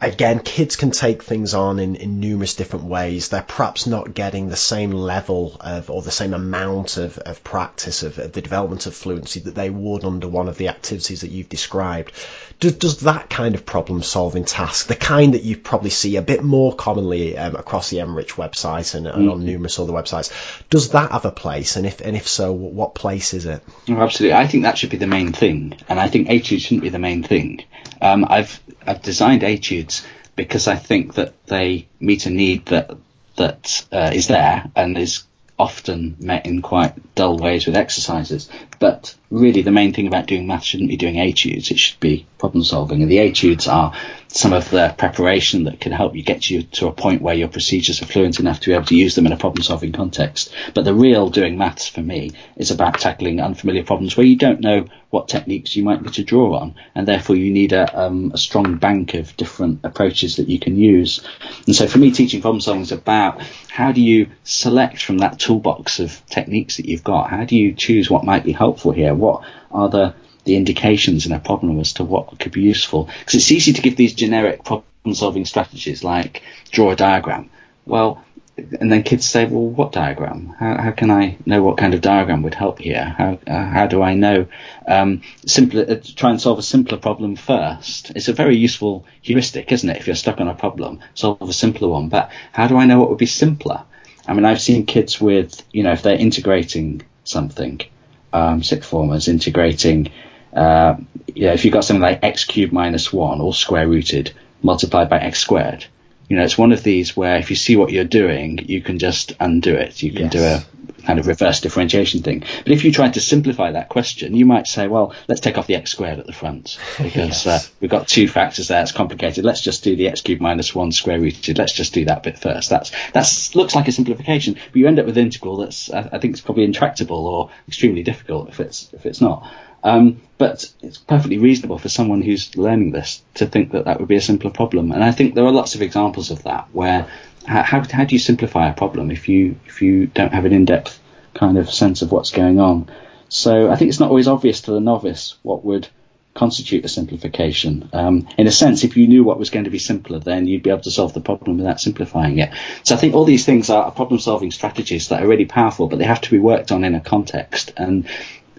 again, kids can take things on in, in numerous different ways. They're perhaps not getting the same level of or the same amount of, of practice of, of the development of fluency that they would under one of the activities that you've described. Does, does that kind of problem solving task, the kind that you probably see a bit more commonly um, across the NRICH website and, and mm. on numerous other websites, does that have a place? And if and if so, what place is it?
Oh, absolutely. I think that should be the main thing, and I think etudes shouldn't be the main thing. Um, I've I've designed etudes because I think that they meet a need that that uh, is there and is often met in quite dull ways with exercises. But really, the main thing about doing math shouldn't be doing etudes; it should be problem solving. And the etudes are some of the preparation that can help you get you to a point where your procedures are fluent enough to be able to use them in a problem solving context. But the real doing maths for me is about tackling unfamiliar problems where you don't know what techniques you might need to draw on, and therefore you need a, um, a strong bank of different approaches that you can use. And so for me, teaching problem solving is about how do you select from that toolbox of techniques that you've got? How do you choose what might be helpful here? What are the the indications in a problem as to what could be useful. Because it's easy to give these generic problem solving strategies like draw a diagram. Well, and then kids say, well, what diagram? How, how can I know what kind of diagram would help here? How, uh, how do I know? Um, simpler, uh, try and solve a simpler problem first. It's a very useful heuristic, isn't it? If you're stuck on a problem, solve a simpler one. But how do I know what would be simpler? I mean, I've seen kids with, you know, if they're integrating something, um, sixth formers integrating uh, yeah, if you've got something like x cubed minus 1 all square rooted multiplied by x squared, you know, it's one of these where if you see what you're doing, you can just undo it. You can yes. do a kind of reverse differentiation thing. But if you try to simplify that question, you might say, well, let's take off the x squared at the front because yes. uh, we've got two factors there. It's complicated. Let's just do the x cubed minus one square rooted. Let's just do that bit first. That's that's looks like a simplification, but you end up with an integral that's I, I think it's probably intractable or extremely difficult if it's if it's not. Um, but it's perfectly reasonable for someone who's learning this to think that that would be a simpler problem. And I think there are lots of examples of that where how, how do you simplify a problem if you if you don't have an in-depth kind of sense of what's going on? So I think it's not always obvious to the novice what would constitute a simplification. Um, in a sense, if you knew what was going to be simpler, then you'd be able to solve the problem without simplifying it. So I think all these things are problem-solving strategies that are really powerful, but they have to be worked on in a context. And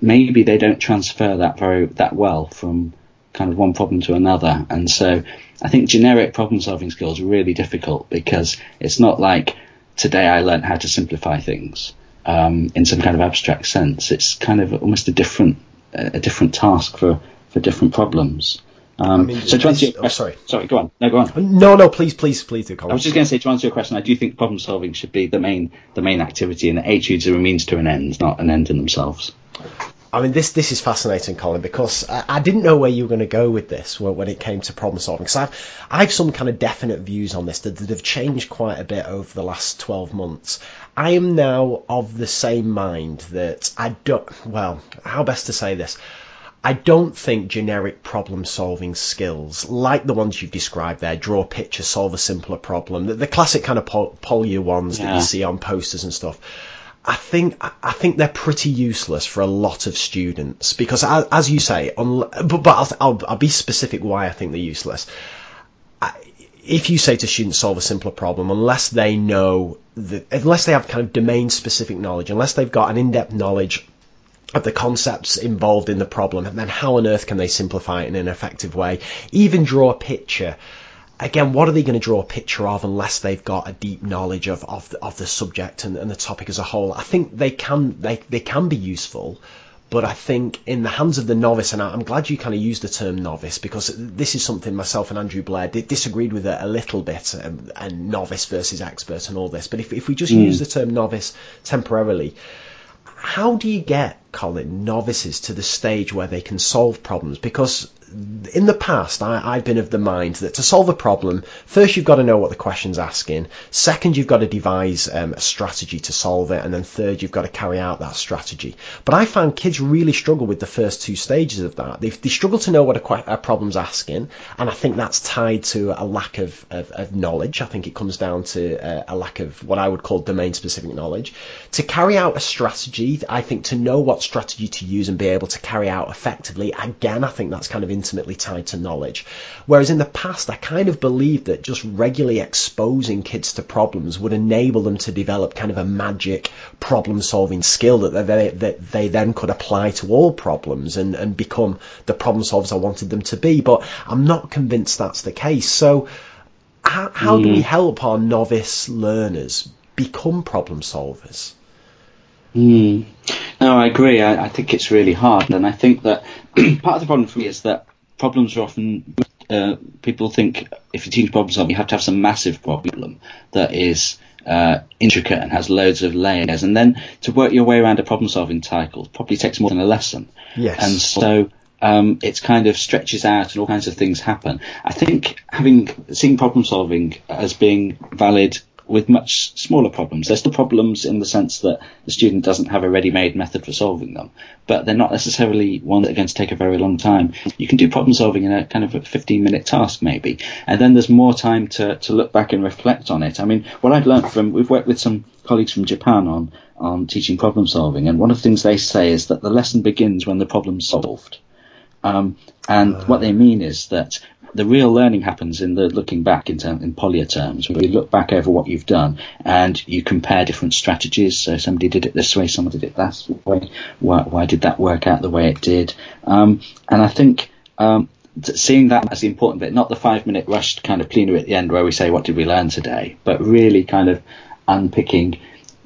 maybe they don't transfer that very that well from kind of one problem to another. And so I think generic problem solving skills are really difficult because it's not like today I learned how to simplify things um, in some kind of abstract sense. It's kind of almost a different a different task for, for different problems. Um, I mean, so to answer your, oh, sorry, sorry, go on. No, go on.
No, no, please, please, please do.
Colin. I was just going to say to answer your question, I do think problem solving should be the main the main activity, and the etudes are a means to an end, not an end in themselves.
I mean, this this is fascinating, Colin, because I, I didn't know where you were going to go with this when it came to problem solving. Because I've I've some kind of definite views on this that, that have changed quite a bit over the last twelve months. I am now of the same mind that I don't. Well, how best to say this? I don't think generic problem solving skills, like the ones you've described there, draw a picture, solve a simpler problem, the, the classic kind of pol- Polya ones yeah. that you see on posters and stuff I think I think they're pretty useless for a lot of students because, as, you say, on, but, but I'll, I'll, I'll, be specific why I think they're useless. if you say to students solve a simpler problem, unless they know that, unless they have kind of domain specific knowledge, unless they've got an in-depth knowledge of the concepts involved in the problem, then how on earth can they simplify it in an effective way? Even draw a picture again, what are they going to draw a picture of unless they've got a deep knowledge of of the, of the subject and, and, the topic as a whole? I think they can they they can be useful, but I think in the hands of the novice, and I'm glad you kind of used the term novice because this is something myself and Andrew Blair did, disagreed with it a little bit, um, and novice versus expert and all this. But if if we just mm. use the term novice temporarily. How do you get, Colin, novices to the stage where they can solve problems? Because in the past, I, have been of the mind that to solve a problem, first you've got to know what the question's asking. Second, you've got to devise um, a strategy to solve it, and then third, you've got to carry out that strategy. But I found kids really struggle with the first two stages of that. They, they struggle to know what a, a, problem's asking, and I think that's tied to a lack of, of, of knowledge. I think it comes down to a, uh, a lack of what I would call domain-specific knowledge. To carry out a strategy, I think to know what strategy to use and be able to carry out effectively, again, I think that's kind of intimately tied to knowledge. Whereas in the past, I kind of believed that just regularly exposing kids to problems would enable them to develop kind of a magic problem solving skill that they, that they then could apply to all problems and, and become the problem solvers I wanted them to be. But I'm not convinced that's the case. So, how, how mm. do we hmm. help our novice learners become problem solvers?
Mm. No, I agree. I, I, think it's really hard, and I think that part of the problem for me is that problems are often uh, people think if you teach problem solving, you have to have some massive problem that is uh, intricate and has loads of layers, and then to work your way around a problem solving cycle probably takes more than a lesson.
Yes.
And so um, it's kind of stretches out and all kinds of things happen. I think having seeing problem solving as being valid with much smaller problems. There's still problems in the sense that the student doesn't have a ready-made method for solving them, but they're not necessarily ones that are going to take a very long time. You can do problem solving in a kind of a 15-minute task maybe, and then there's more time to, to look back and reflect on it. I mean, what I've learned from we've worked with some colleagues from Japan on on teaching problem solving, and one of the things they say is that the lesson begins when the problem's solved. Um, and uh, what they mean is that the real learning happens in the looking back in, term, in terms, where you look back over what you've done and you compare different strategies. So somebody did it this way, somebody did it that way. Why, why did that work out the way it did? Um, and I think um, seeing that as the important bit, not the five minute rushed kind of plenary at the end where we say what did we learn today, but really kind of unpicking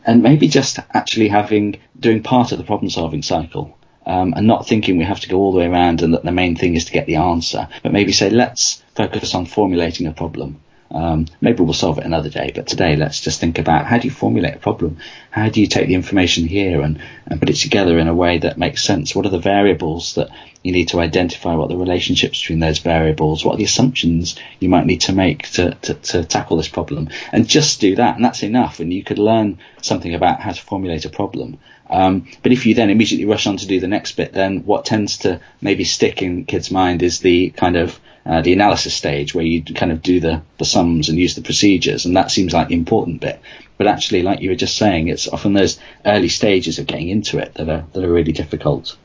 and maybe just actually having doing part of the problem solving cycle um, and not thinking we have to go all the way around and that the main thing is to get the answer, but maybe say let's focus on formulating a problem. Um, maybe we'll solve it another day, but today let's just think about how do you formulate a problem? How do you take the information here and, and put it together in a way that makes sense? What are the variables that you need to identify? What are the relationships between those variables? What are the assumptions you might need to make to, to, to tackle this problem? And just do that, and that's enough. And you could learn something about how to formulate a problem. Um, but if you then immediately rush on to do the next bit, then what tends to maybe stick in kids' mind is the kind of uh, the analysis stage where you kind of do the, the sums and use the procedures, and that seems like the important bit. But actually, like you were just saying, it's often those early stages of getting into it that are that are really difficult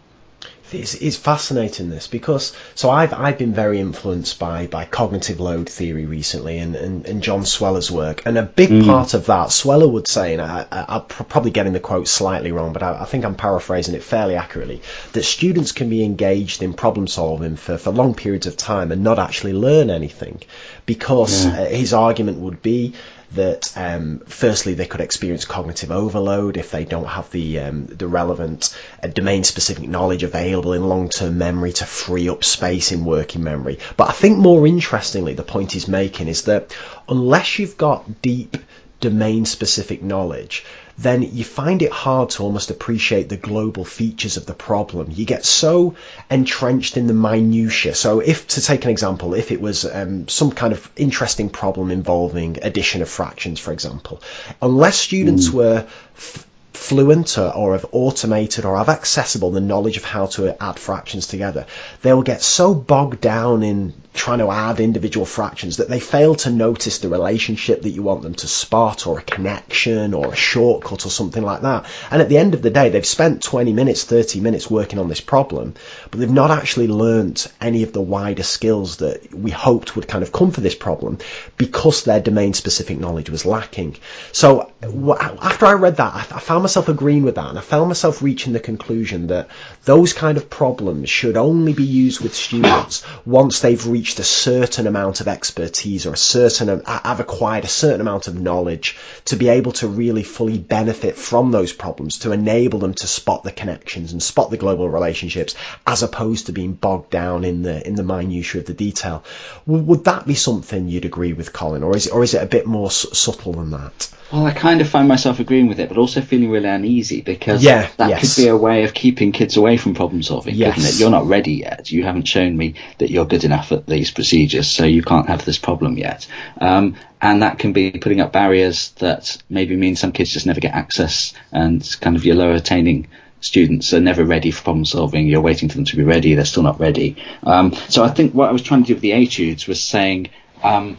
it's, it's fascinating this because so I've I've been very influenced by by cognitive load theory recently and, and, and John Sweller's work and a big mm. part of that Sweller would say and I, I, am probably getting the quote slightly wrong but I, I, think I'm paraphrasing it fairly accurately that students can be engaged in problem solving for, for long periods of time and not actually learn anything because yeah. his argument would be that um, firstly they could experience cognitive overload if they don't have the um, the relevant uh, domain specific knowledge available in long term memory to free up space in working memory. But I think more interestingly, the point he's making is that unless you've got deep domain specific knowledge, then you find it hard to almost appreciate the global features of the problem. You get so entrenched in the minutiae. So, if to take an example, if it was um, some kind of interesting problem involving addition of fractions, for example, unless students mm. were f- fluent or, or have automated or have accessible the knowledge of how to add fractions together, they'll get so bogged down in trying to add individual fractions that they fail to notice the relationship that you want them to spot or a connection or a shortcut or something like that. And at the end of the day, they've spent 20 minutes, 30 minutes working on this problem, but they've not actually learnt any of the wider skills that we hoped would kind of come for this problem because their domain specific knowledge was lacking. So after I read that, I found myself agreeing with that and I found myself reaching the conclusion that those kind of problems should only be used with students once they've reached reached a certain amount of expertise or a certain I've acquired a certain amount of knowledge to be able to really fully benefit from those problems to enable them to spot the connections and spot the global relationships as opposed to being bogged down in the in the minutiae of the detail would that be something you'd agree with Colin or is it, or is it a bit more s- subtle than that
well I kind of find myself agreeing with it but also feeling really uneasy because
Yeah,
that
yes.
could be a way of keeping kids away from problem solving,
Yes.
couldn't it? You're not ready yet. You haven't shown me that you're good enough at these procedures, so you can't have this problem yet. Um, and that can be putting up barriers that maybe mean some kids just never get access, and kind of your lower attaining students are never ready for problem solving. You're waiting for them to be ready. They're still not ready. Um, so I think what I was trying to do with the etudes was saying. Um,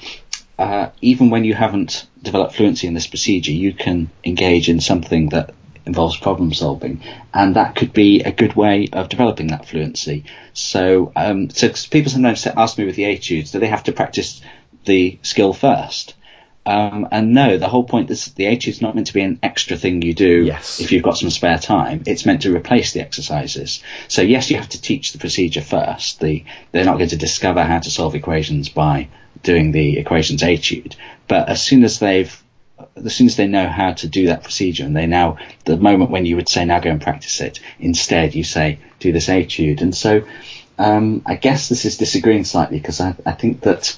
uh, even when you haven't developed fluency in this procedure, you can engage in something that involves problem solving, and that could be a good way of developing that fluency. So, um, so people sometimes ask me with the etudes, do they have to practice the skill first? Um, and no, the whole point is the etude is not meant to be an extra thing you do
Yes.
if you've got some spare time. It's meant to replace the exercises. So yes, you have to teach the procedure first. The, they're not going to discover how to solve equations by doing the equations etude. But as soon as they've as soon as they know how to do that procedure and they now the moment when you would say now go and practice it instead you say do this etude and so um, I guess this is disagreeing slightly because I, I think that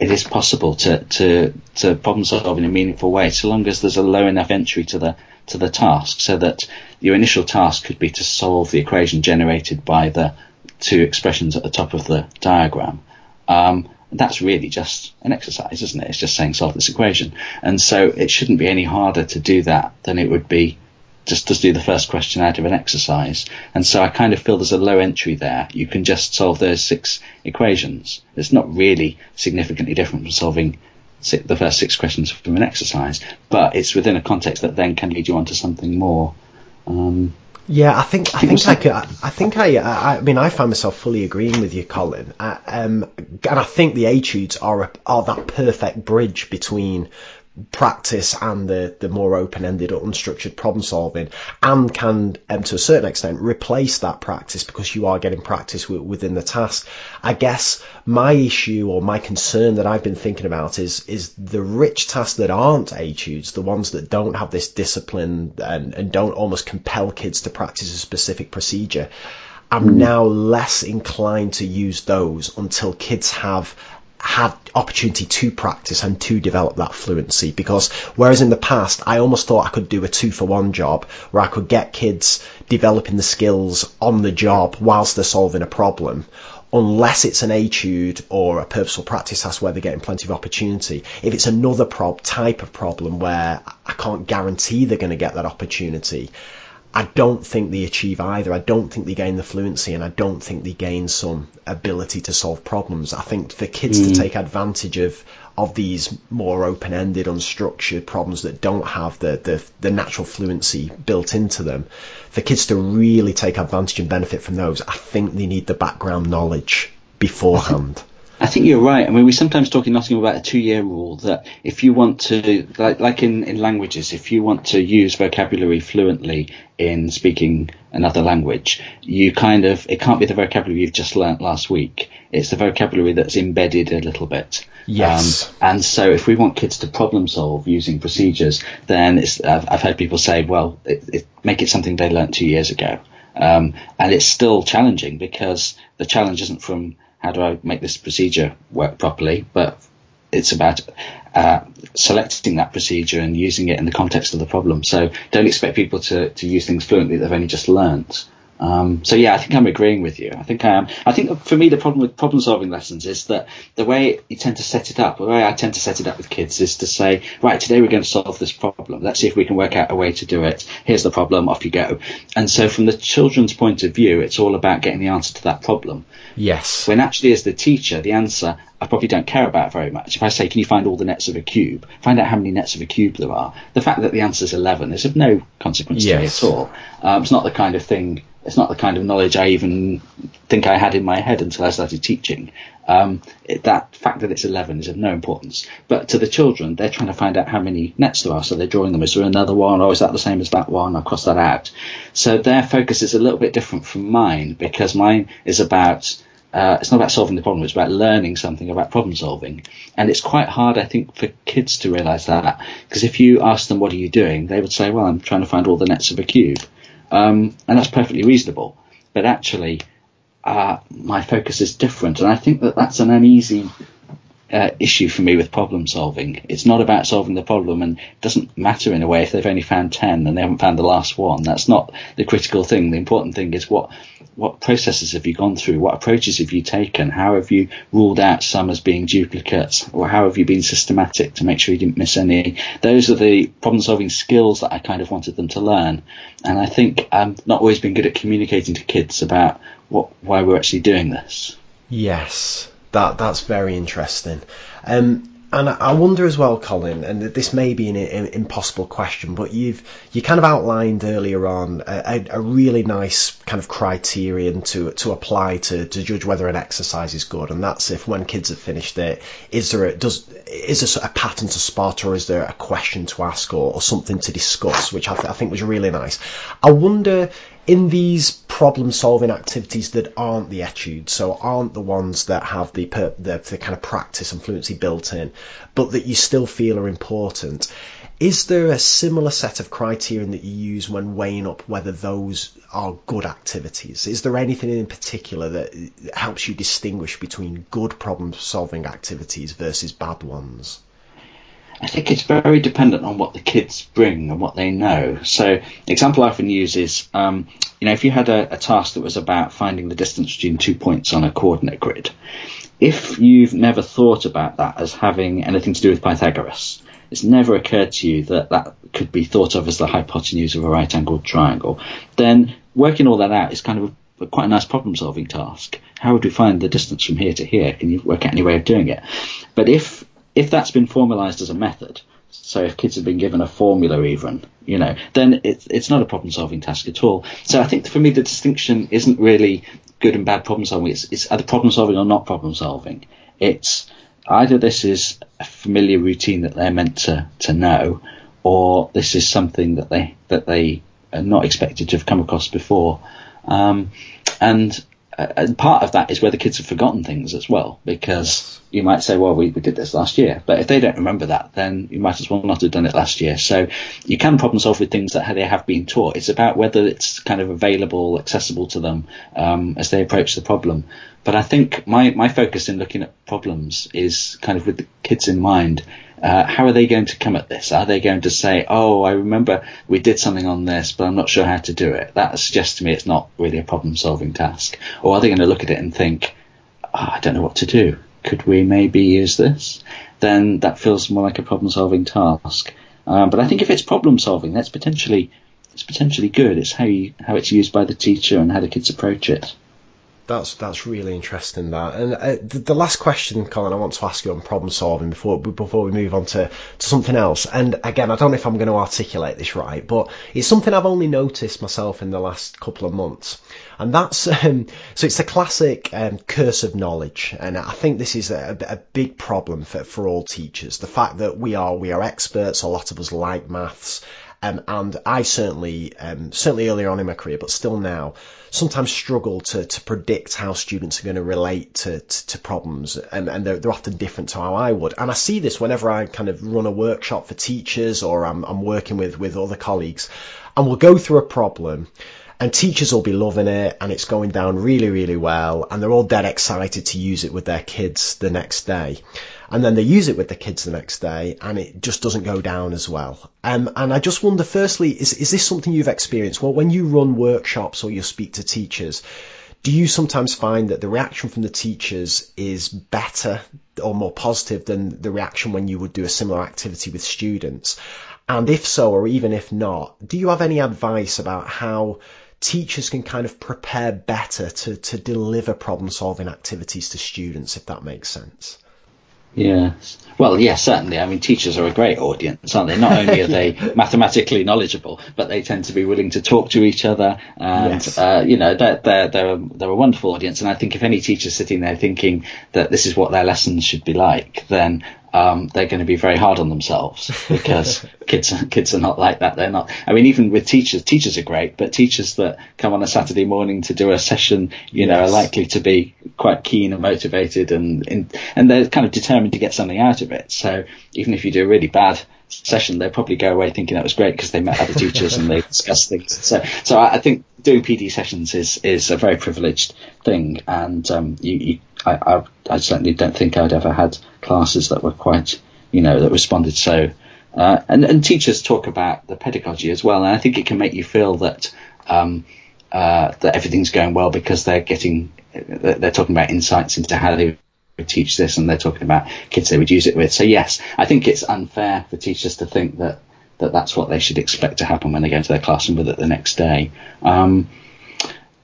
it is possible to, to, to problem solve in a meaningful way so long as there's a low enough entry to the to the task so that your initial task could be to solve the equation generated by the two expressions at the top of the diagram. Um, that's really just an exercise, isn't it? It's just saying solve this equation. And so it shouldn't be any harder to do that than it would be just to do the first question out of an exercise. And so I kind of feel there's a low entry there. You can just solve those six equations. It's not really significantly different from solving the first six questions from an exercise, but it's within a context that then can lead you on to something more. Um,
Yeah, I think I think I could. I think I. I I mean, I find myself fully agreeing with you, Colin. I, um, and I think the etudes are a, are that perfect bridge between practice and the, the more open-ended or unstructured problem solving and can um, to a certain extent replace that practice because you are getting practice w- within the task. I guess my issue or my concern that i've been thinking about is is the rich tasks that aren't etudes the ones that don't have this discipline and, and don't almost compel kids to practice a specific procedure i'm now less inclined to use those until kids have had opportunity to practice and to develop that fluency because whereas in the past I almost thought I could do a two for one job where I could get kids developing the skills on the job whilst they're solving a problem unless it's an etude or a purposeful practice task where they're getting plenty of opportunity. If it's another prob type of problem where I can't guarantee they're going to get that opportunity I don't think they achieve either. I don't think they gain the fluency and I don't think they gain some ability to solve problems. I think for kids to hmm. take advantage of of these more open-ended, unstructured problems that don't have the, the, the natural fluency built into them, for kids to really take advantage and benefit from those, I think they need the background knowledge beforehand.
I think you're right. I mean, we sometimes talk in Nottingham about a two-year rule that if you want to, like, like in, in languages, if you want to use vocabulary fluently in speaking another language, you kind of, it can't be the vocabulary you've just learnt last week. It's the vocabulary that's embedded a little bit.
Yes.
Um, and so if we want kids to problem solve using procedures, then it's, I've, I've heard people say, well, it, it, make it something they learnt two years ago. Um, and it's still challenging because the challenge isn't from how do I make this procedure work properly, but it's about uh, selecting that procedure and using it in the context of the problem. So don't expect people to, to use things fluently they've only just learnt. Um, so yeah, I think I'm agreeing with you. I think I am. I think for me the problem with problem solving lessons is that the way you tend to set it up, the way I tend to set it up with kids is to say, right, today we're going to solve this problem. Let's see if we can work out a way to do it. Here's the problem, off you go. And so from the children's point of view, it's all about getting the answer to that problem.
Yes.
When actually, as the teacher, the answer I probably don't care about very much. If I say, can you find all the nets of a cube? Find out how many nets of a cube there are. The fact that the answer is 11 is of no consequence
Yes.
to me at all. Um, it's not the kind of thing, it's not the kind of knowledge I even think I had in my head until I started teaching. Um, it, that fact that it's 11 is of no importance. But to the children, they're trying to find out how many nets there are. So they're drawing them. Is there another one? Or is that the same as that one? I'll cross that out. So their focus is a little bit different from mine because mine is about uh, it's not about solving the problem, it's about learning something about problem solving. And it's quite hard, I think, for kids to realise that. Because if you ask them, what are you doing? They would say, well, I'm trying to find all the nets of a cube. Um, and that's perfectly reasonable. But actually, uh, my focus is different. And I think that that's an uneasy uh, issue for me with problem solving. It's not about solving the problem, and it doesn't matter in a way if they've only found ten and they haven't found the last one. That's not the critical thing. The important thing is what what processes have you gone through? What approaches have you taken? How have you ruled out some as being duplicates? Or how have you been systematic to make sure you didn't miss any? Those are the problem solving skills that I kind of wanted them to learn. And I think I've not always been good at communicating to kids about what why we're actually doing this.
Yes, that that's very interesting. Um, and I wonder as well, Colin, and this may be an, impossible question, but you've you kind of outlined earlier on a, a, really nice kind of criterion to to apply to, to judge whether an exercise is good, and that's if when kids have finished it, is there a, does is there a pattern to spot, or is there a question to ask, or, or something to discuss, which I, th- I think was really nice. I wonder in these problem solving activities that aren't the etudes, so aren't the ones that have the, the, the kind of practice and fluency built in, but that you still feel are important, is there a similar set of criterion that you use when weighing up whether those are good activities? Is there anything in particular that uh, helps you distinguish between good problem solving activities versus bad ones?
I think it's very dependent on what the kids bring and what they know. So, example I often use is, um, you know, if you had a, a task that was about finding the distance between two points on a coordinate grid, if you've never thought about that as having anything to do with Pythagoras, it's never occurred to you that that could be thought of as the hypotenuse of a right angled triangle, then working all that out is kind of a, quite a nice problem solving task. How would we find the distance from here to here? Can you work out any way of doing it? But if if that's been formalized as a method, so if kids have been given a formula even, you know, then it, it's not a problem solving task at all. So I think for me the distinction isn't really good and bad problem solving. It's, it's either problem solving or not problem solving. It's either this is a familiar routine that they're meant to, to know, or this is something that they that they are not expected to have come across before. Um, and and part of that is where the kids have forgotten things as well, because you might say, well, we, we did this last year, but if they don't remember that, then you might as well not have done it last year. So you can problem solve with things that they have been taught. It's about whether it's kind of available, accessible to them um, as they approach the problem. But I think my, my focus in looking at problems is kind of with the kids in mind. Uh, how are they going to come at this? Are they going to say, "Oh, I remember we did something on this, but I'm not sure how to do it"? That suggests to me it's not really a problem-solving task. Or are they going to look at it and think, oh, "I don't know what to do. Could we maybe use this?" Then that feels more like a problem-solving task. Um, but I think if it's problem-solving, that's potentially it's potentially good. It's how you, how it's used by the teacher and how the kids approach it.
That's that's really interesting. That and uh, the, the, last question, Colin, I want to ask you on problem solving before before we move on to, to something else. And again, I don't know if I'm going to articulate this right, but it's something I've only noticed myself in the last couple of months, and that's um, so it's the classic um, curse of knowledge, and I think this is a, a big problem for for all teachers. The fact that we are we are experts, a lot of us like maths, um, and I certainly, um, certainly earlier on in my career, but still now, sometimes struggle to, to predict how students are going to relate to, to, to problems, and, and they're, they're, often different to how I would. And I see this whenever I kind of run a workshop for teachers or I'm, I'm working with, with other colleagues, and we'll go through a problem. And teachers will be loving it, and it's going down really, really well, and they're all dead excited to use it with their kids the next day and then they use it with the kids the next day and it just doesn't go down as well. Um, and I just wonder, firstly, is, is this something you've experienced? Well, when you run workshops or you speak to teachers, do you sometimes find that the reaction from the teachers is better or more positive than the reaction when you would do a similar activity with students? And if so, or even if not, do you have any advice about how teachers can kind of prepare better to, to deliver problem solving activities to students, if that makes sense?
Yes. Well, yes, certainly. I mean, teachers are a great audience, aren't they? Not only are they mathematically knowledgeable, but they tend to be willing to talk to each other, and yes. uh, you know, they're, they're they're a, they're a wonderful audience. And I think if any teacher's sitting there thinking that this is what their lessons should be like, then um, they're going to be very hard on themselves because kids kids are not like that. They're not. I mean, even with teachers, teachers are great, but teachers that come on a Saturday morning to do a session, you know, are likely to be quite keen and motivated, and and they're kind of determined to get something out of it. So even if you do a really bad session, they'll probably go away thinking that was great because they met other teachers and they discussed things. So, so I, think doing PD sessions is is a very privileged thing, and um, you, you, I, I, I, certainly don't think I'd ever had classes that were quite, you know, that responded so. Uh, and, and teachers talk about the pedagogy as well, and I think it can make you feel that um, uh, that everything's going well because they're getting they're talking about insights into how they teach this, and they're talking about kids they would use it with. So yes, I think it's unfair for teachers to think that that that's what they should expect to happen when they go into their classroom with it the next day. Um,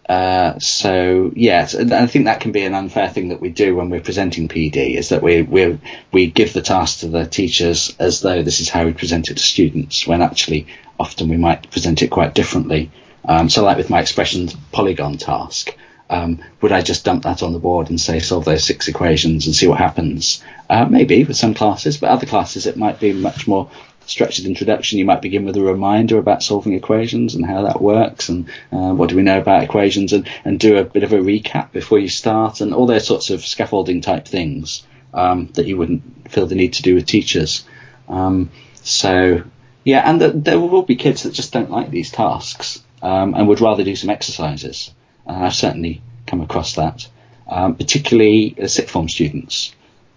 uh, so yes, and I think that can be an unfair thing that we do when we're presenting PD is that we we we give the task to the teachers as though this is how we present it to students, when actually often we might present it quite differently. Um, so like with my expressions polygon task, um, would I just dump that on the board and say solve those six equations and see what happens? Uh, maybe with some classes, but other classes it might be much more structured introduction, you might begin with a reminder about solving equations and how that works and uh, what do we know about equations and, and do a bit of a recap before you start and all those sorts of scaffolding type things um, that you wouldn't feel the need to do with teachers. Um, so, yeah, and the, there will be kids that just don't like these tasks um, and would rather do some exercises. And I've certainly come across that, um, particularly sixth form students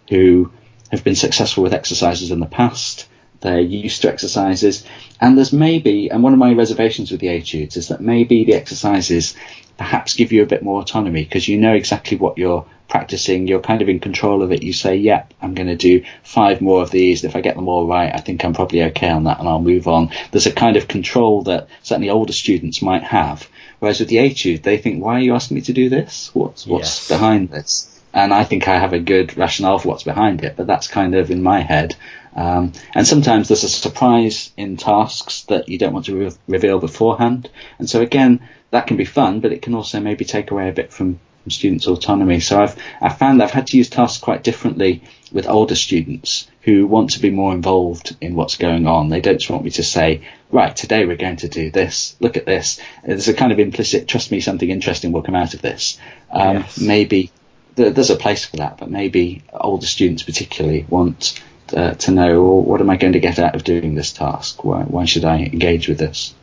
who have been successful with exercises in the past they're used to exercises. And there's maybe, and one of my reservations with the etudes is that maybe the exercises perhaps give you a bit more autonomy because you know exactly what you're practicing. You're kind of in control of it. You say, yep, I'm going to do five more of these. If I get them all right, I think I'm probably okay on that and I'll move on. There's a kind of control that certainly older students might have. Whereas with the etude, they think, why are you asking me to do this? What's, what's yes. behind this? And I think I have a good rationale for what's behind it, but that's kind of in my head um, and sometimes there's a surprise in tasks that you don't want to re- reveal beforehand. And so again, that can be fun, but it can also maybe take away a bit from, from students' autonomy. So I've I've found I've had to use tasks quite differently with older students who want to be more involved in what's going on. They don't just want me to say, right, today we're going to do this. Look at this. There's a kind of implicit, trust me, something interesting will come out of this. Um, yes. Maybe there's a place for that, but maybe older students particularly want uh, to know well, what am I going to get out of doing this task? Why, why should I engage with this?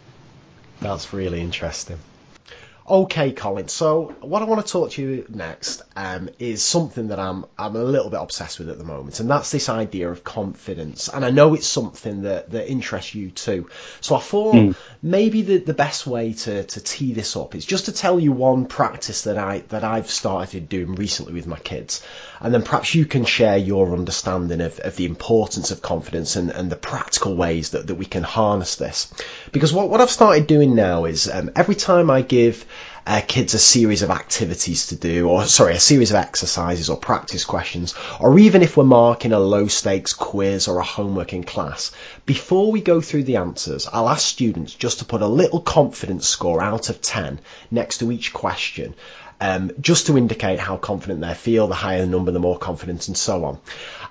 That's really interesting. Okay, Colin. So what I want to talk to you next um, is something that I'm I'm a little bit obsessed with at the moment, and that's this idea of confidence. And I know it's something that, that interests you too. So I thought mm. maybe the, the best way to, to tee this up is just to tell you one practice that I that I've started doing recently with my kids, and then perhaps you can share your understanding of, of the importance of confidence and, and the practical ways that, that we can harness this. Because what, what I've started doing now is um, every time I give uh, kids a series of activities to do, or sorry, a series of exercises or practice questions, or even if we're marking a low stakes quiz or a homework in class, before we go through the answers, I'll ask students just to put a little confidence score out of 10 next to each question um, just to indicate how confident they feel. The higher the number, the more confident, and so on.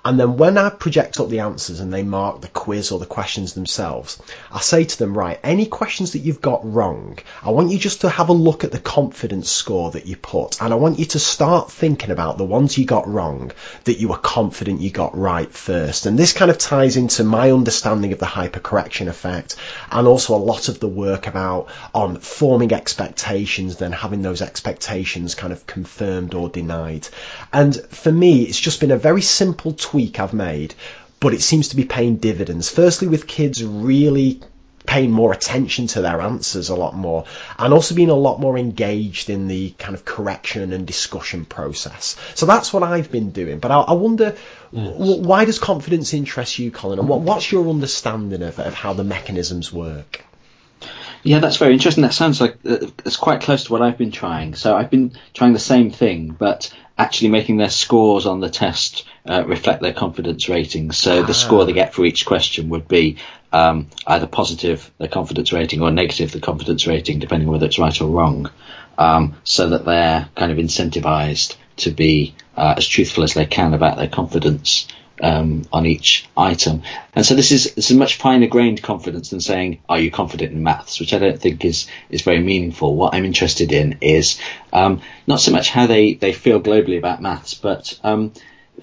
And then when I project up the answers and they mark the quiz or the questions themselves, I say to them, right, any questions that you've got wrong, I want you just to have a look at the confidence score that you put. And I want you to start thinking about the ones you got wrong that you were confident you got right first. And this kind of ties into my understanding of the hypercorrection effect and also a lot of the work about on forming expectations, then having those expectations kind of confirmed or denied. And for me, it's just been a very simple tweak I've made, but it seems to be paying dividends. Firstly, with kids really paying more attention to their answers a lot more and also being a lot more engaged in the kind of correction and discussion process. So that's what I've been doing. But I, I wonder, yes. why does confidence interest you, Colin? And what, what's your understanding of, of how the mechanisms work?
Yeah, that's very interesting. That sounds like uh, it's quite close to what I've been trying. So I've been trying the same thing, but actually making their scores on the test uh, reflect their confidence ratings. So ah. the score they get for each question would be um, either positive, their confidence rating, or negative, the confidence rating, depending whether it's right or wrong. Um, so that they're kind of incentivized to be uh, as truthful as they can about their confidence um, on each item. And so this is this is much finer grained confidence than saying, "Are you confident in maths?" which I don't think is is very meaningful. What I'm interested in is um, not so much how they they feel globally about maths, but um,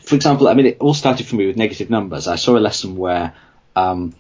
for example, I mean, it all started for me with negative numbers. I saw a lesson where um,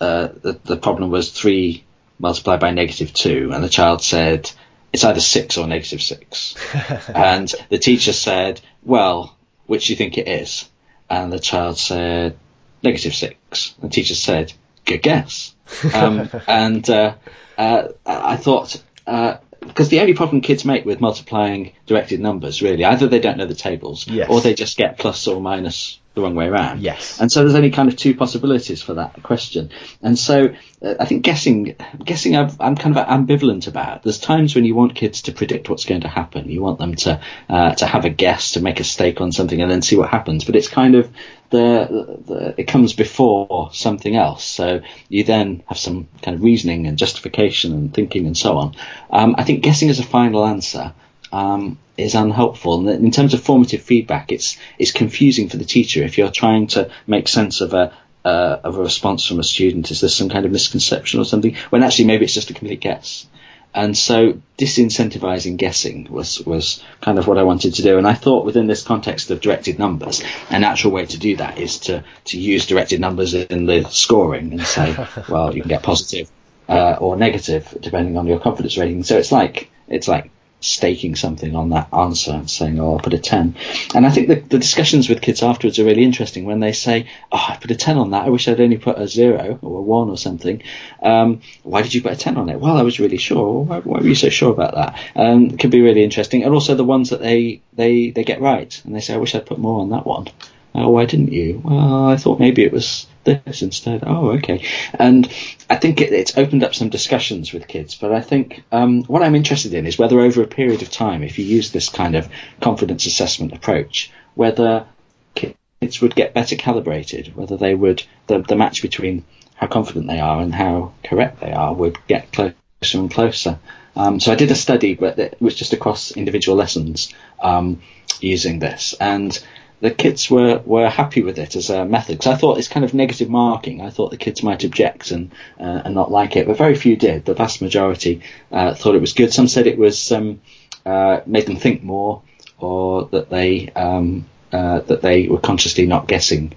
uh, the, the problem was three multiplied by negative two, and the child said it's either six or negative six. and the teacher said, well, which do you think it is? And the child said, negative six. And the teacher said, good guess. Um, and uh, uh, I thought, uh, because the only problem kids make with multiplying directed numbers, really, either they don't know the tables
Yes.
or they just get plus or minus the wrong way around.
Yes.
And so there's only kind of two possibilities for that question. And so uh, I think guessing, guessing I've, I'm kind of ambivalent about. There's times when you want kids to predict what's going to happen. You want them to, uh, to have a guess, to make a stake on something and then see what happens. But it's kind of the, the, it comes before something else. So you then have some kind of reasoning and justification and thinking and so on. Um, I think guessing as a final answer, um, is unhelpful. And in terms of formative feedback, it's it's confusing for the teacher if you're trying to make sense of a uh, of a response from a student. Is there some kind of misconception or something? When actually maybe it's just a complete guess. And so disincentivizing guessing was, was kind of what I wanted to do. And I thought within this context of directed numbers, a natural way to do that is to, to use directed numbers in the scoring and say, well, you can get positive, uh, or negative depending on your confidence rating. So it's like, it's like staking something on that answer and saying, oh, I'll put a 10. And I think the, the discussions with kids afterwards are really interesting when they say, oh, I put a 10 on that. I wish I'd only put a 0 or a 1 or something. Um, why did you put a 10 on it? Well, I was really sure. Why, why were you so sure about that? Um, it can be really interesting. And also the ones that they, they, they get right. And they say, I wish I'd put more on that one. Oh, why didn't you? Well, I thought maybe it was this instead. Oh, okay. And I think it, it's opened up some discussions with kids. But I think um, what I'm interested in is whether over a period of time, if you use this kind of confidence assessment approach, whether kids would get better calibrated, whether they would the, the match between how confident they are and how correct they are would get closer and closer. Um, so I did a study, but it was just across individual lessons um, using this, and the kids were, were happy with it as a method because I thought it's kind of negative marking. I thought the kids might object and uh, and not like it, but very few did. The vast majority uh, thought it was good. Some said it was um, uh, made them think more, or that they um, uh, that they were consciously not guessing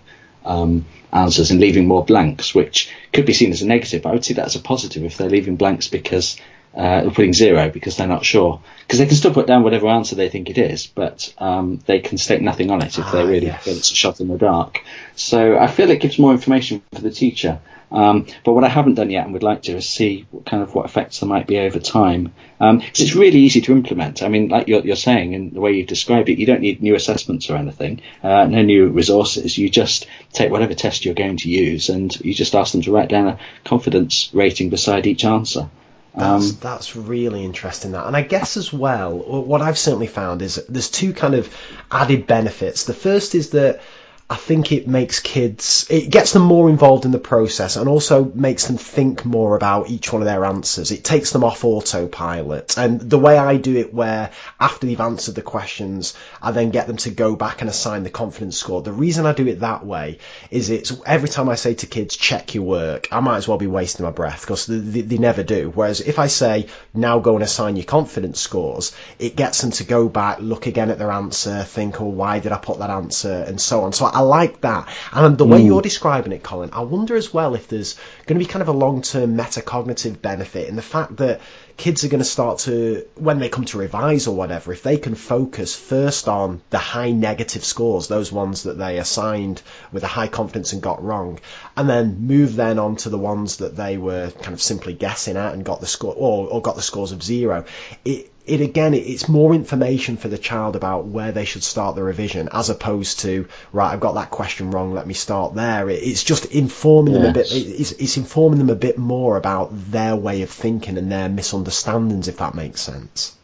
um, answers and leaving more blanks, which could be seen as a negative. But I would see that as a positive if they're leaving blanks because uh, putting zero because they're not sure. Because they can still put down whatever answer they think it is, but um, they can stake nothing on it if they
Ah,
really
yes.
feel it's a shot in the dark. So I feel it gives more information for the teacher. Um, but what I haven't done yet and would like to is see what kind of what effects there might be over time. Because it's really easy to implement. I mean, like you're, you're saying, in the way you've described it, you don't need new assessments or anything, uh, no new resources. You just take whatever test you're going to use and you just ask them to write down a confidence rating beside each answer.
That's,
Um,
that's really interesting. That, and I guess as well, what I've certainly found is there's two kind of added benefits. The first is that I think it makes kids, it gets them more involved in the process and also makes them think more about each one of their answers. It takes them off autopilot. And the way I do it, where after they've answered the questions, I then get them to go back and assign the confidence score. The reason I do it that way is it's every time I say to kids, check your work, I might as well be wasting my breath because they, they, they never do. Whereas if I say, now go and assign your confidence scores, it gets them to go back, look again at their answer, think, oh, why did I put that answer, and so on. So I like that. And the way hmm. you're describing it, Colin, I wonder as well if there's going to be kind of a long term metacognitive benefit in the fact that kids are going to start to, when they come to revise or whatever, if they can focus first on the high negative scores, those ones that they assigned with a high confidence and got wrong, and then move then on to the ones that they were kind of simply guessing at and got the score, or, or got the scores of zero, it, it again, it's more information for the child about where they should start the revision, as opposed to right, I've got that question wrong, let me start there. It's just informing them a bit. It's, it's informing them a bit more about their way of thinking and their misunderstandings, if that makes sense.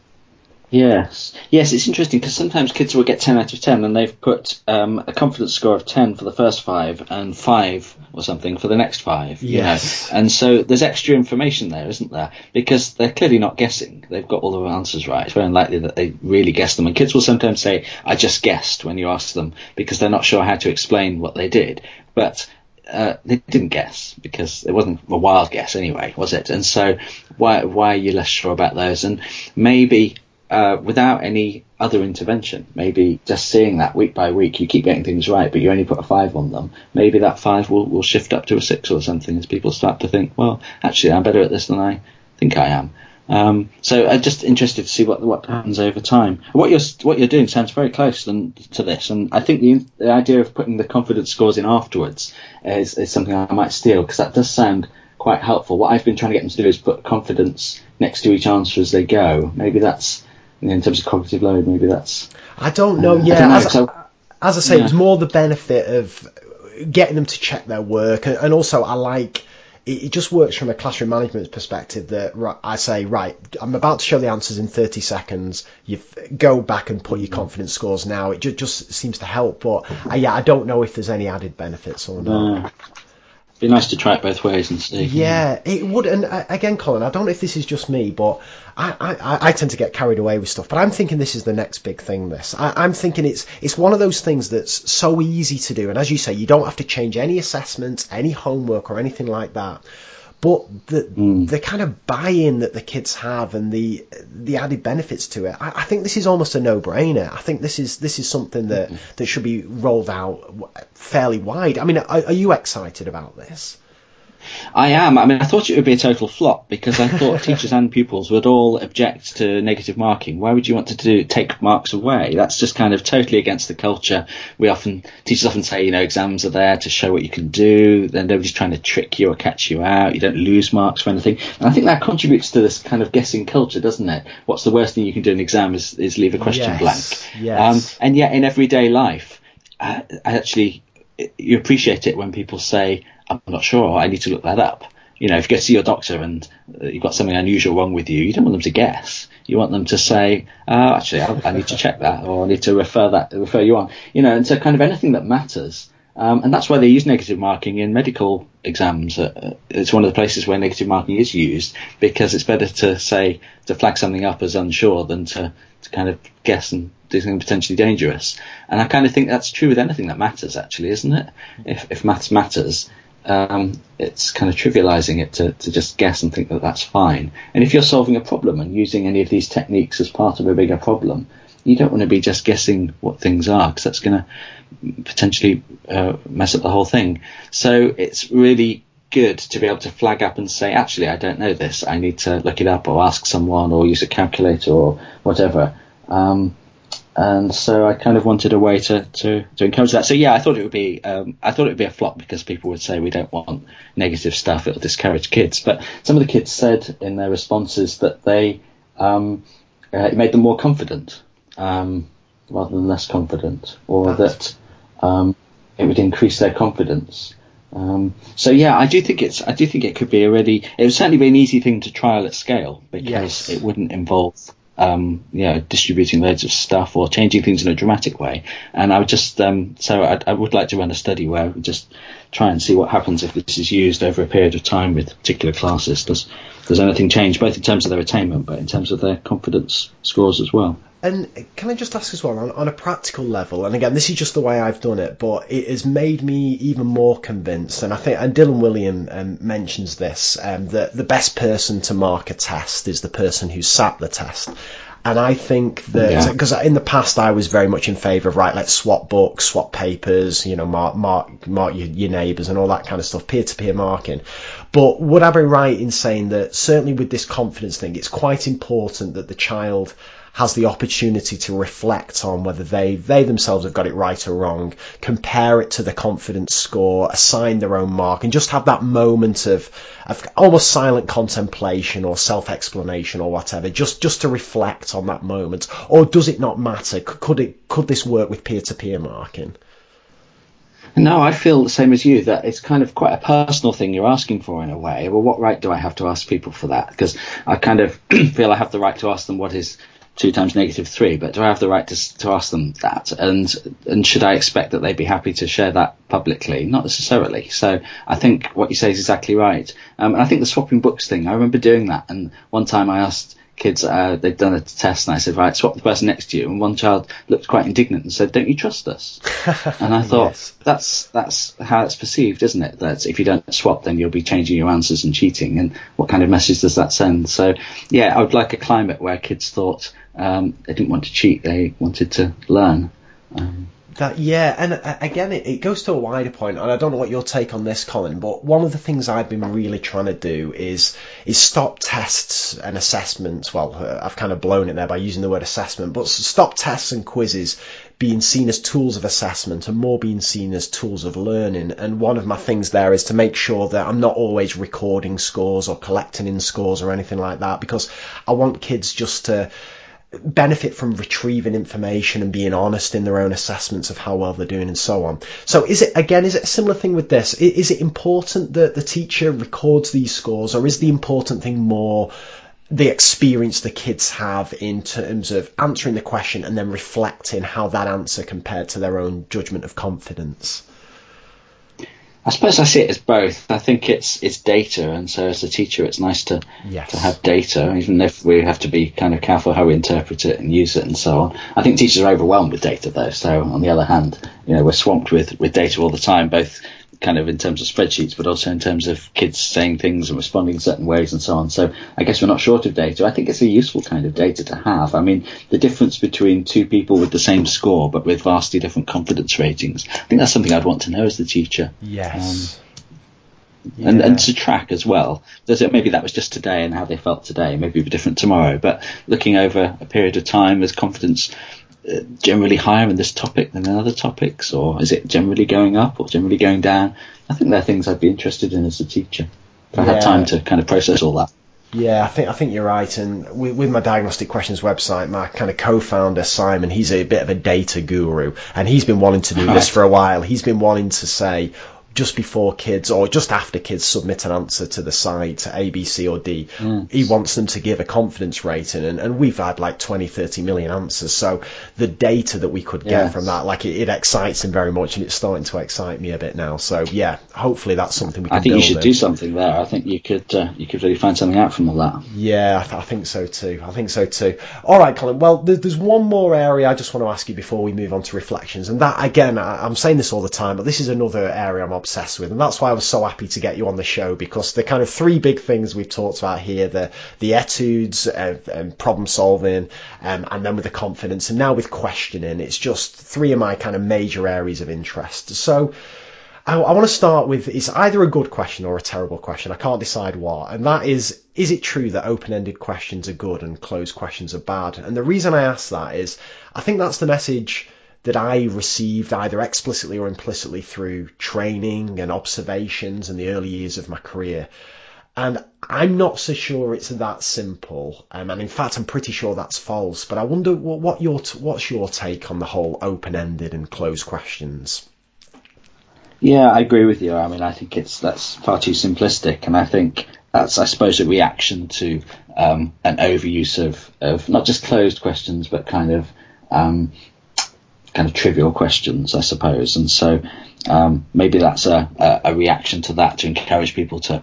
Yes, yes, it's interesting because sometimes kids will get 10 out of 10 and they've put um, a confidence score of 10 for the first five and 5 or something for the next five. you know.
Yes.
And so there's extra information there, isn't there? Because they're clearly not guessing. They've got all the answers right. It's very unlikely that they really guessed them. And kids will sometimes say, I just guessed when you ask them because they're not sure how to explain what they did. But uh, they didn't guess because it wasn't a wild guess anyway, was it? And so why why are you less sure about those? And maybe uh, without any other intervention, maybe just seeing that week by week, you keep getting things right, but you only put a five on them. Maybe that five will, will shift up to a six or something as people start to think, well, actually, I'm better at this than I think I am. Um, so I'm just interested to see what what happens over time. What you're what you're doing sounds very close to this, and I think the, the idea of putting the confidence scores in afterwards is, is something I might steal because that does sound quite helpful. What I've been trying to get them to do is put confidence next to each answer as they go. Maybe that's in terms of cognitive load. Maybe that's.
I don't know. Uh, yeah, don't know. As, so, as, I say, yeah. it's more the benefit of getting them to check their work, and, and also I like it, just works from a classroom management perspective that I say, right, I'm about to show the answers in 30 seconds. You go back and put your confidence scores now. It just, just seems to help. But uh, yeah, I don't know if there's any added benefits or not
be nice to try it both ways and see.
Yeah, it would. And uh, again, Colin, I don't know if this is just me, but I, I, I tend to get carried away with stuff. But I'm thinking this is the next big thing. This I, am thinking it's it's one of those things that's so easy to do, and as you say, you don't have to change any assessments, any homework, or anything like that but the mm. the kind of buy-in that the kids have and the the added benefits to it, I, I think this is almost a no-brainer. I think this is this is something that mm that should be rolled out fairly wide. I mean, are, are you excited about this?
I am. I mean, I thought it would be a total flop because I thought teachers and pupils would all object to negative marking. Why would you want to do take marks away? That's just kind of totally against the culture. We often teachers often say, you know, exams are there to show what you can do. Then nobody's trying to trick you or catch you out. You don't lose marks for anything. And I think that contributes to this kind of guessing culture, doesn't it? What's the worst thing you can do in an exam is, is leave a question yes. blank. Yes. Um, and yet in everyday life, I, I you appreciate it when people say, I'm not sure. I need to look that up. You know, if you go see your doctor and uh, you've got something unusual wrong with you, you don't want them to guess. You want them to say, oh, actually, I, I need to check that, or I need to refer that, refer you on. You know, and so kind of anything that matters. Um, and that's why they use negative marking in medical exams. Uh, it's one of the places where negative marking is used because it's better to say to flag something up as unsure than to kind of guess and do something potentially dangerous. And I kind of think that's true with anything that matters, actually, isn't it? If if maths matters, um, it's kind of trivializing it to, to just guess and think that that's fine. And if you're solving a problem and using any of these techniques as part of a bigger problem, you don't want to be just guessing what things are because that's going to potentially uh, mess up the whole thing. So it's really good to be able to flag up and say, actually, I don't know this. I need to look it up or ask someone or use a calculator or whatever. Um, and so I kind of wanted a way to, to, to encourage that. So yeah, I thought it would be um, I thought it would be a flop because people would say we don't want negative stuff; it'll discourage kids. But some of the kids said in their responses that they um, uh, it made them more confident um, rather than less confident, or that um, it would increase their confidence. Um, so yeah, I do think it's I do think it could be a really it would certainly be an easy thing to trial at scale because yes. it wouldn't involve um, you know, distributing loads of stuff or changing things in a dramatic way. And I would just, um, so I, I, would like to run a study where we just try and see what happens if this is used over a period of time with particular classes. Does does anything change, both in terms of their attainment, but in terms of their confidence scores as well?
And can I just ask as well, on, on, a practical level, and again, this is just the way I've done it, but it has made me even more convinced, and I think, and Dylan Wiliam um, mentions this, um, that the best person to mark a test is the person who sat the test. And I think that because yeah. in the past I was very much in favour of right, let's swap books, swap papers, you know, mark mark mark your, your neighbours and all that kind of stuff, peer to peer marking. But would I be right in saying that certainly with this confidence thing, it's quite important that the child has the opportunity to reflect on whether they, they themselves have got it right or wrong, compare it to the confidence score, assign their own mark, and just have that moment of, of almost silent contemplation or self-explanation or whatever, just, just to reflect on that moment. Or does it not matter? Could it, could this work with peer-to-peer marking?
No, I feel the same as you that it's kind of quite a personal thing you're asking for in a way. Well, what right do I have to ask people for that? Because I kind of feel I have the right to ask them what is two times negative three, but do I have the right to, to ask them that? And and should I expect that they'd be happy to share that publicly? Not necessarily. So I think what you say is exactly right. Um, and I think the swapping books thing, I remember doing that. And one time I asked kids, uh, they'd done a test, and I said, right, swap the person next to you. And one child looked quite indignant and said, don't you trust us? and I thought, yes. that's that's how it's perceived, isn't it? That if you don't swap, then you'll be changing your answers and cheating. And what kind of message does that send? So, yeah, I would like a climate where kids thought um, they didn't want to cheat, they wanted to learn. Um,
That yeah, and uh, again, it, it goes to a wider point, and I don't know what your take on this, Colin. But one of the things I've been really trying to do is is stop tests and assessments. Well, uh, I've kind of blown it there by using the word assessment, but stop tests and quizzes being seen as tools of assessment and more being seen as tools of learning. And one of my things there is to make sure that I'm not always recording scores or collecting in scores or anything like that, because I want kids just to benefit from retrieving information and being honest in their own assessments of how well they're doing and so on. So is it again is it a similar thing with this? Is it important that the teacher records these scores or is the important thing more the experience the kids have in terms of answering the question and then reflecting how that answer compared to their own judgment of confidence?
I suppose I see it as both. I think it's it's data, and so as a teacher, it's nice to yes. to have data, even if we have to be kind of careful how we interpret it and use it and so on. I think teachers are overwhelmed with data, though. So on the other hand, you know, we're swamped with with data all the time, both kind of in terms of spreadsheets, but also in terms of kids saying things and responding in certain ways and so on. So I guess we're not short of data. I think it's a useful kind of data to have. I mean, the difference between two people with the same score but with vastly different confidence ratings, I think that's something I'd want to know as the teacher.
Yes. Um,
yeah. and, and to track as well. Maybe that was just today and how they felt today. Maybe it'll be different tomorrow. But looking over a period of time, as confidence generally higher in this topic than in other topics, or is it generally going up or generally going down? I think they're things I'd be interested in as a teacher. If I yeah. had time to kind of process all that.
Yeah, I think I think you're right. And with, with, my diagnostic questions website, my kind of co-founder Simon, he's a bit of a data guru, and he's been wanting to do this for a while. He's been wanting to say, just before kids or just after kids submit an answer to the site, to A, B, C, or D. Mm. He wants them to give a confidence rating, and, and we've had like 20, 30 million answers. So the data that we could get yes. from that, like it, it, excites him very much, and it's starting to excite me a bit now. So yeah, hopefully that's something we can.
I think
you
should
in.
do something there. I think you could uh, you could really find something out from all that.
Yeah, I, th- I, think so too. I think so too. All right, Colin. Well, there's one more area I just want to ask you before we move on to reflections, and that again, I, I'm saying this all the time, but this is another area I'm obsessed with, and that's why I was so happy to get you on the show because the kind of three big things we've talked about here the the etudes and, and problem solving um, and then with the confidence and now with questioning it's just three of my kind of major areas of interest. So I, I want to start with it's either a good question or a terrible question. I can't decide what. And that is is it true that open-ended questions are good and closed questions are bad? And the reason I ask that is I think that's the message that I received either explicitly or implicitly through training and observations in the early years of my career. And I'm not so sure it's that simple. Um, and in fact, I'm pretty sure that's false. But I wonder what, what your what's your take on the whole open-ended and closed questions?
Yeah, I agree with you. I mean, I think it's that's far too simplistic, and I think that's, I suppose, a reaction to um, an overuse of, of not just closed questions, but kind of um, kind of trivial questions, I suppose. And so um, maybe that's a, a, reaction to that to encourage people to,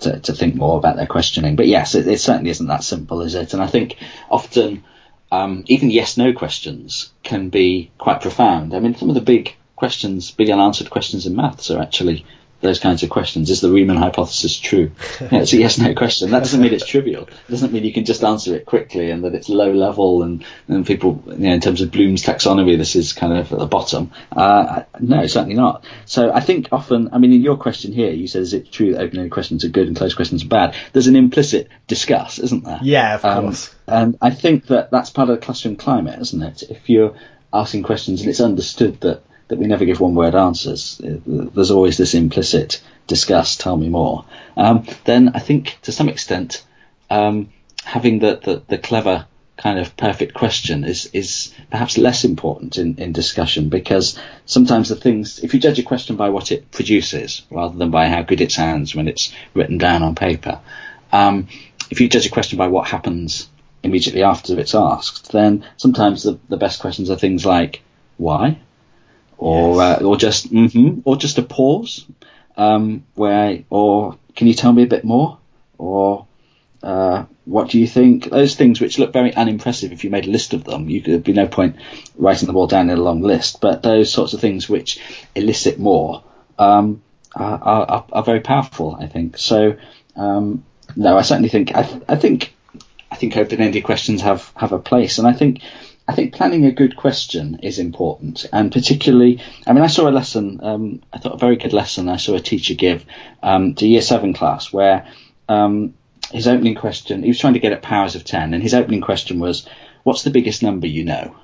to, to think more about their questioning. But yes, it, it, certainly isn't that simple, is it? And I think often um, even yes no questions can be quite profound. I mean, some of the big questions, big unanswered questions in maths are actually those kinds of questions. Is the Riemann hypothesis true? Yeah, it's a yes no question. That doesn't mean it's trivial. It doesn't mean you can just answer it quickly and that it's low level and, and people, you know, in terms of Bloom's taxonomy, this is kind of at the bottom. Uh, no, certainly not. So I think often, I mean, in your question here, you said, is it true that open-ended questions are good and closed questions are bad? There's an implicit discuss, isn't there?
Yeah, of um, course.
And I think that that's part of the classroom climate, isn't it? If you're asking questions and it's understood that that we never give one word answers. There's always this implicit discuss, tell me more. Um, then I think to some extent, um, having the, the, the, clever kind of perfect question is, is perhaps less important in, in discussion because sometimes the things, if you judge a question by what it produces rather than by how good it sounds when it's written down on paper, um, if you judge a question by what happens immediately after it's asked, then sometimes the, the best questions are things like, why? Or yes. uh, or just mm-hmm, or just a pause, um, where or can you tell me a bit more, or uh, what do you think? Those things which look very unimpressive if you made a list of them, you, there'd be no point writing them all down in a long list. But those sorts of things which elicit more um, are, are, are, very powerful, I think. So um, no, I certainly think I, th- I think I think open-ended questions have have a place, and I think I think planning a good question is important, and particularly, I mean, I saw a lesson, um, I thought a very good lesson I saw a teacher give um, to year seven class where um, his opening question, he was trying to get at powers of 10, and his opening question was, What's the biggest number you know?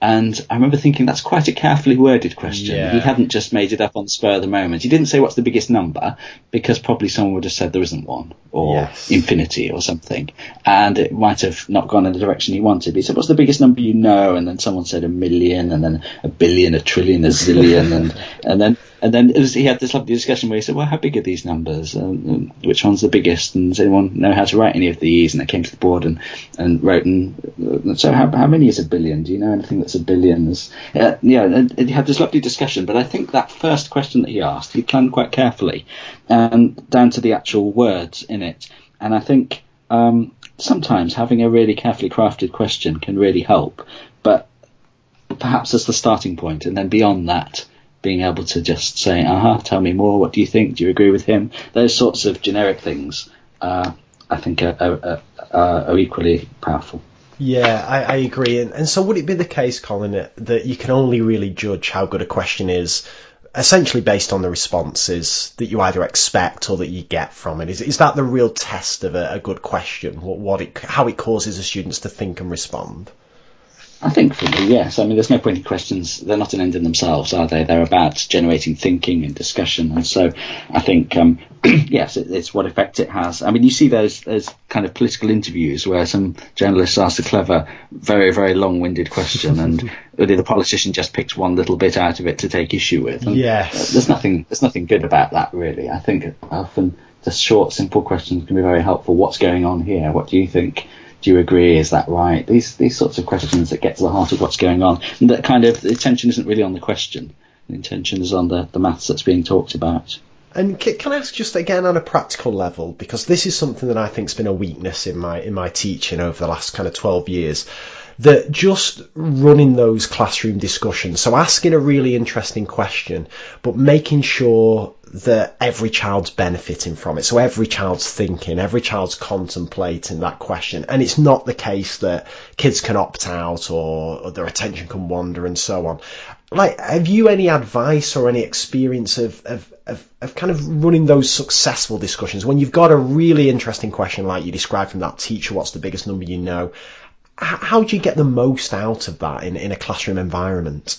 And I remember thinking that's quite a carefully worded question.
Yeah.
He hadn't just made it up on the spur of the moment. He didn't say what's the biggest number because probably someone would have said there isn't one or
Yes.
infinity or something. And it might have not gone in the direction he wanted. He said, what's the biggest number you know? And then someone said a million and then a billion, a trillion, a zillion. and, and then, and then it was, he had this lovely discussion where he said, well, how big are these numbers? Um, um, which one's the biggest? And does anyone know how to write any of these? And I came to the board and, and wrote, and uh, so how, how many is a billion? Do you know anything that's a billion? Uh, yeah, he had this lovely discussion, but I think that first question that he asked, he planned quite carefully, and down to the actual words in it. And I think um, sometimes having a really carefully crafted question can really help, but perhaps as the starting point, and then beyond that, being able to just say, "Aha, tell me more. What do you think? Do you agree with him?" Those sorts of generic things, uh, I think, are, are, are, are equally powerful.
Yeah, I, I agree. And, and so would it be the case, Colin, that, you can only really judge how good a question is essentially based on the responses that you either expect or that you get from it? Is, is that the real test of a, a good question? What, what it, how it causes the students to think and respond?
I think for me, yes. I mean, there's no point in questions. They're not an end in themselves, are they? They're about generating thinking and discussion. And so I think, um, yes, it, it's what effect it has. I mean, you see those, those kind of political interviews where some journalists ask a clever, very, very long-winded question and the politician just picks one little bit out of it to take issue with. And
Yes.
uh, There's nothing, there's nothing good about that, really. I think often just short, simple questions can be very helpful. What's going on here? What do you think? Do you agree? Is that right? These these sorts of questions that get to the heart of what's going on, and that kind of the attention isn't really on the question. The intention is on the, the maths that's being talked about.
And can I ask just again on a practical level, because this is something that I think's been a weakness in my in my teaching over the last kind of twelve years, that just running those classroom discussions, so asking a really interesting question, but making sure that every child's benefiting from it, so every child's thinking, every child's contemplating that question, and it's not the case that kids can opt out or, or their attention can wander and so on. Like have you any advice or any experience of, of, of, of kind of running those successful discussions? When you've got a really interesting question like you described from that teacher what's the biggest number you know how do you get the most out of that in, in a classroom environment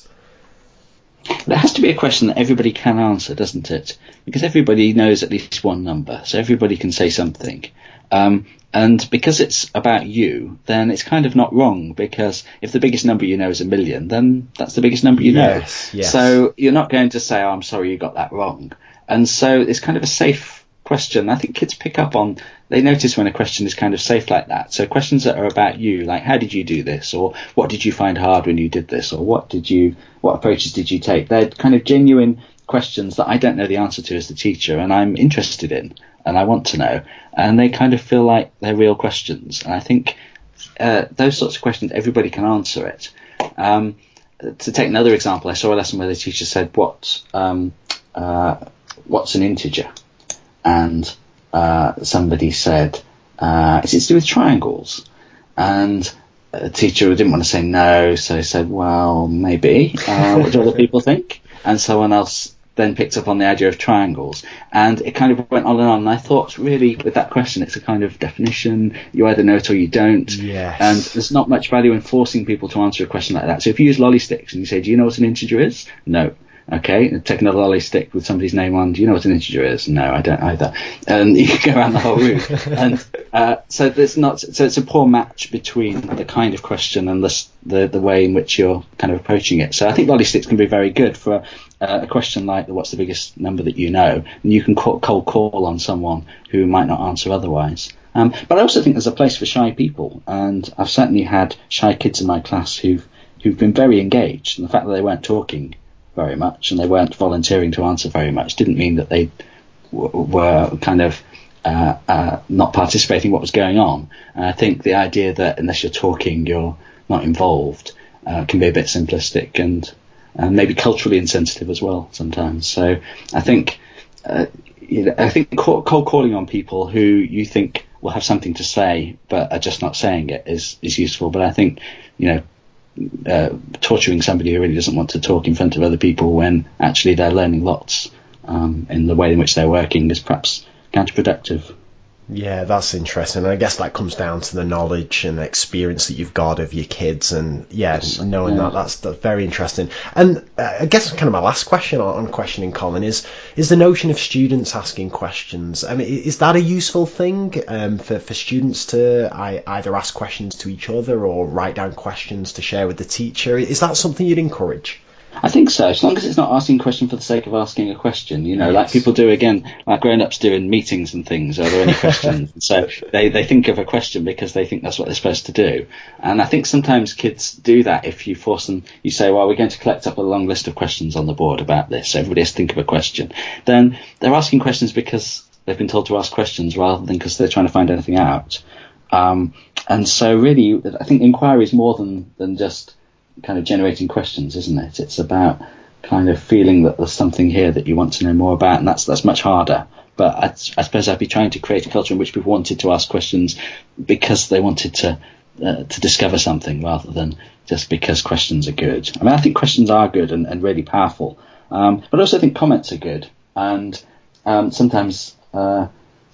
There has to be a question that everybody can answer, doesn't it? Because everybody knows at least one number, so everybody can say something. Um, and because it's about you, then it's kind of not wrong. Because if the biggest number you know is a million, then that's the biggest number you
Yes,
know.
yes.
So you're not going to say, "Oh, I'm sorry, you got that wrong." And so it's kind of a safe question. I think kids pick up on they notice when a question is kind of safe like that. So questions that are about you, like how did you do this, or what did you find hard when you did this, or what did you, what approaches did you take? They're kind of genuine questions that I don't know the answer to as the teacher, and I'm interested in, and I want to know, and they kind of feel like they're real questions. And I think uh, those sorts of questions everybody can answer it. Um, to take another example, I saw a lesson where the teacher said, "What, um, uh, what's an integer?" And uh, somebody said, uh, "Is it to do with triangles?" And a teacher didn't want to say no, so he said, "Well, maybe." Uh, what do other people think? And someone else then picked up on the idea of triangles, and it kind of went on and on. And I thought, really, with that question, it's a kind of definition. You either know it or you don't.
Yes.
And there's not much value in forcing people to answer a question like that. So if you use lolly sticks and you say, "Do you know what an integer is?" No. Okay, take another lolly stick with somebody's name on. Do you know what an integer is? No, I don't either. And you go around the whole room. and uh, so there's not. So it's a poor match between the kind of question and the, the the way in which you're kind of approaching it. So I think lolly sticks can be very good for uh, a question like, "What's the biggest number that you know?" And you can cold call on someone who might not answer otherwise. Um, but I also think there's a place for shy people, and I've certainly had shy kids in my class who've who've been very engaged, and the fact that they weren't talking very much and they weren't volunteering to answer very much didn't mean that they w- were kind of uh, uh, not participating in what was going on. And I think the idea that unless you're talking, you're not involved uh, can be a bit simplistic and and maybe culturally insensitive as well sometimes. So I think uh, you know, I think cold calling on people who you think will have something to say but are just not saying it is is useful. But I think you know uh, torturing somebody who really doesn't want to talk in front of other people when actually they're learning lots um, in the way in which they're working is perhaps counterproductive.
Yeah, that's interesting. And I guess that comes down to the knowledge and experience that you've got of your kids, and yeah, yes, knowing yeah. that that's, that's very interesting. And uh, I guess kind of my last question on, on, questioning, Colin, is is the notion of students asking questions. I mean, is that a useful thing um, for for students to I, either ask questions to each other or write down questions to share with the teacher? Is that something you'd encourage?
I think so, as long as it's not asking a question for the sake of asking a question, you know, yes. like people do again, like grown ups do in meetings and things. Are there any questions? so they, they think of a question because they think that's what they're supposed to do. And I think sometimes kids do that if you force them, you say, well, we're going to collect up a long list of questions on the board about this. So everybody has to think of a question. Then they're asking questions because they've been told to ask questions rather than because they're trying to find anything out. Um, and so really, I think inquiry is more than, than just kind of generating questions, isn't it? It's about kind of feeling that there's something here that you want to know more about, and that's that's much harder. But I, I suppose I'd be trying to create a culture in which people wanted to ask questions because they wanted to uh, to discover something rather than just because questions are good. I mean, I think questions are good and, and really powerful, um, but I also think comments are good. And um, sometimes uh,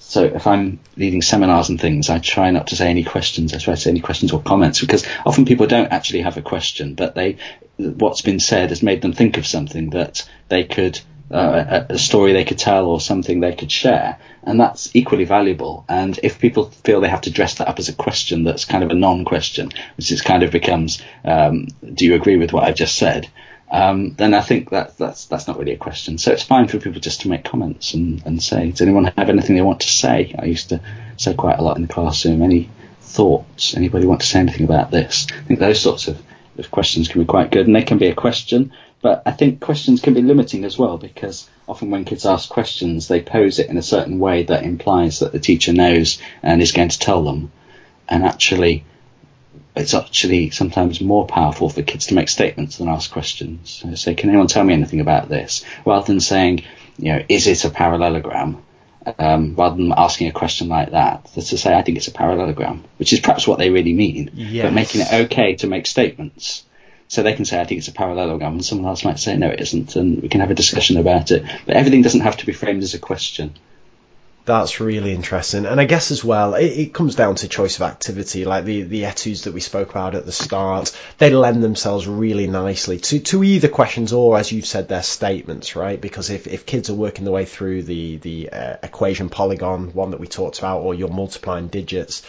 so if I'm leading seminars and things, I try not to say any questions. I try to say any questions or comments because often people don't actually have a question, but they, what's been said has made them think of something that they could, uh, a, story they could tell or something they could share. And that's equally valuable. And if people feel they have to dress that up as a question that's kind of a non-question, which is kind of becomes, um, do you agree with what I've just said? Um, then I think that that's that's not really a question. So it's fine for people just to make comments and, and say, does anyone have anything they want to say? I used to say quite a lot in the classroom. Any thoughts? Anybody want to say anything about this? I think those sorts of, of questions can be quite good, and they can be a question. But I think questions can be limiting as well because often when kids ask questions, they pose it in a certain way that implies that the teacher knows and is going to tell them. And actually, it's actually sometimes more powerful for kids to make statements than ask questions. So say, can anyone tell me anything about this? Rather than saying, you know, is it a parallelogram? Um, rather than asking a question like that, to say, I think it's a parallelogram, which is perhaps what they really mean, yes. but making it okay to make statements. So they can say, I think it's a parallelogram, and someone else might say, no, it isn't, and we can have a discussion about it. But everything doesn't have to be framed as a question.
That's really interesting, and I guess as well, it, it, comes down to choice of activity. Like the the etudes that we spoke about at the start, they lend themselves really nicely to to either questions or, as you've said, their statements, right? Because if, if kids are working their way through the the uh, equation polygon one that we talked about, or you're multiplying digits,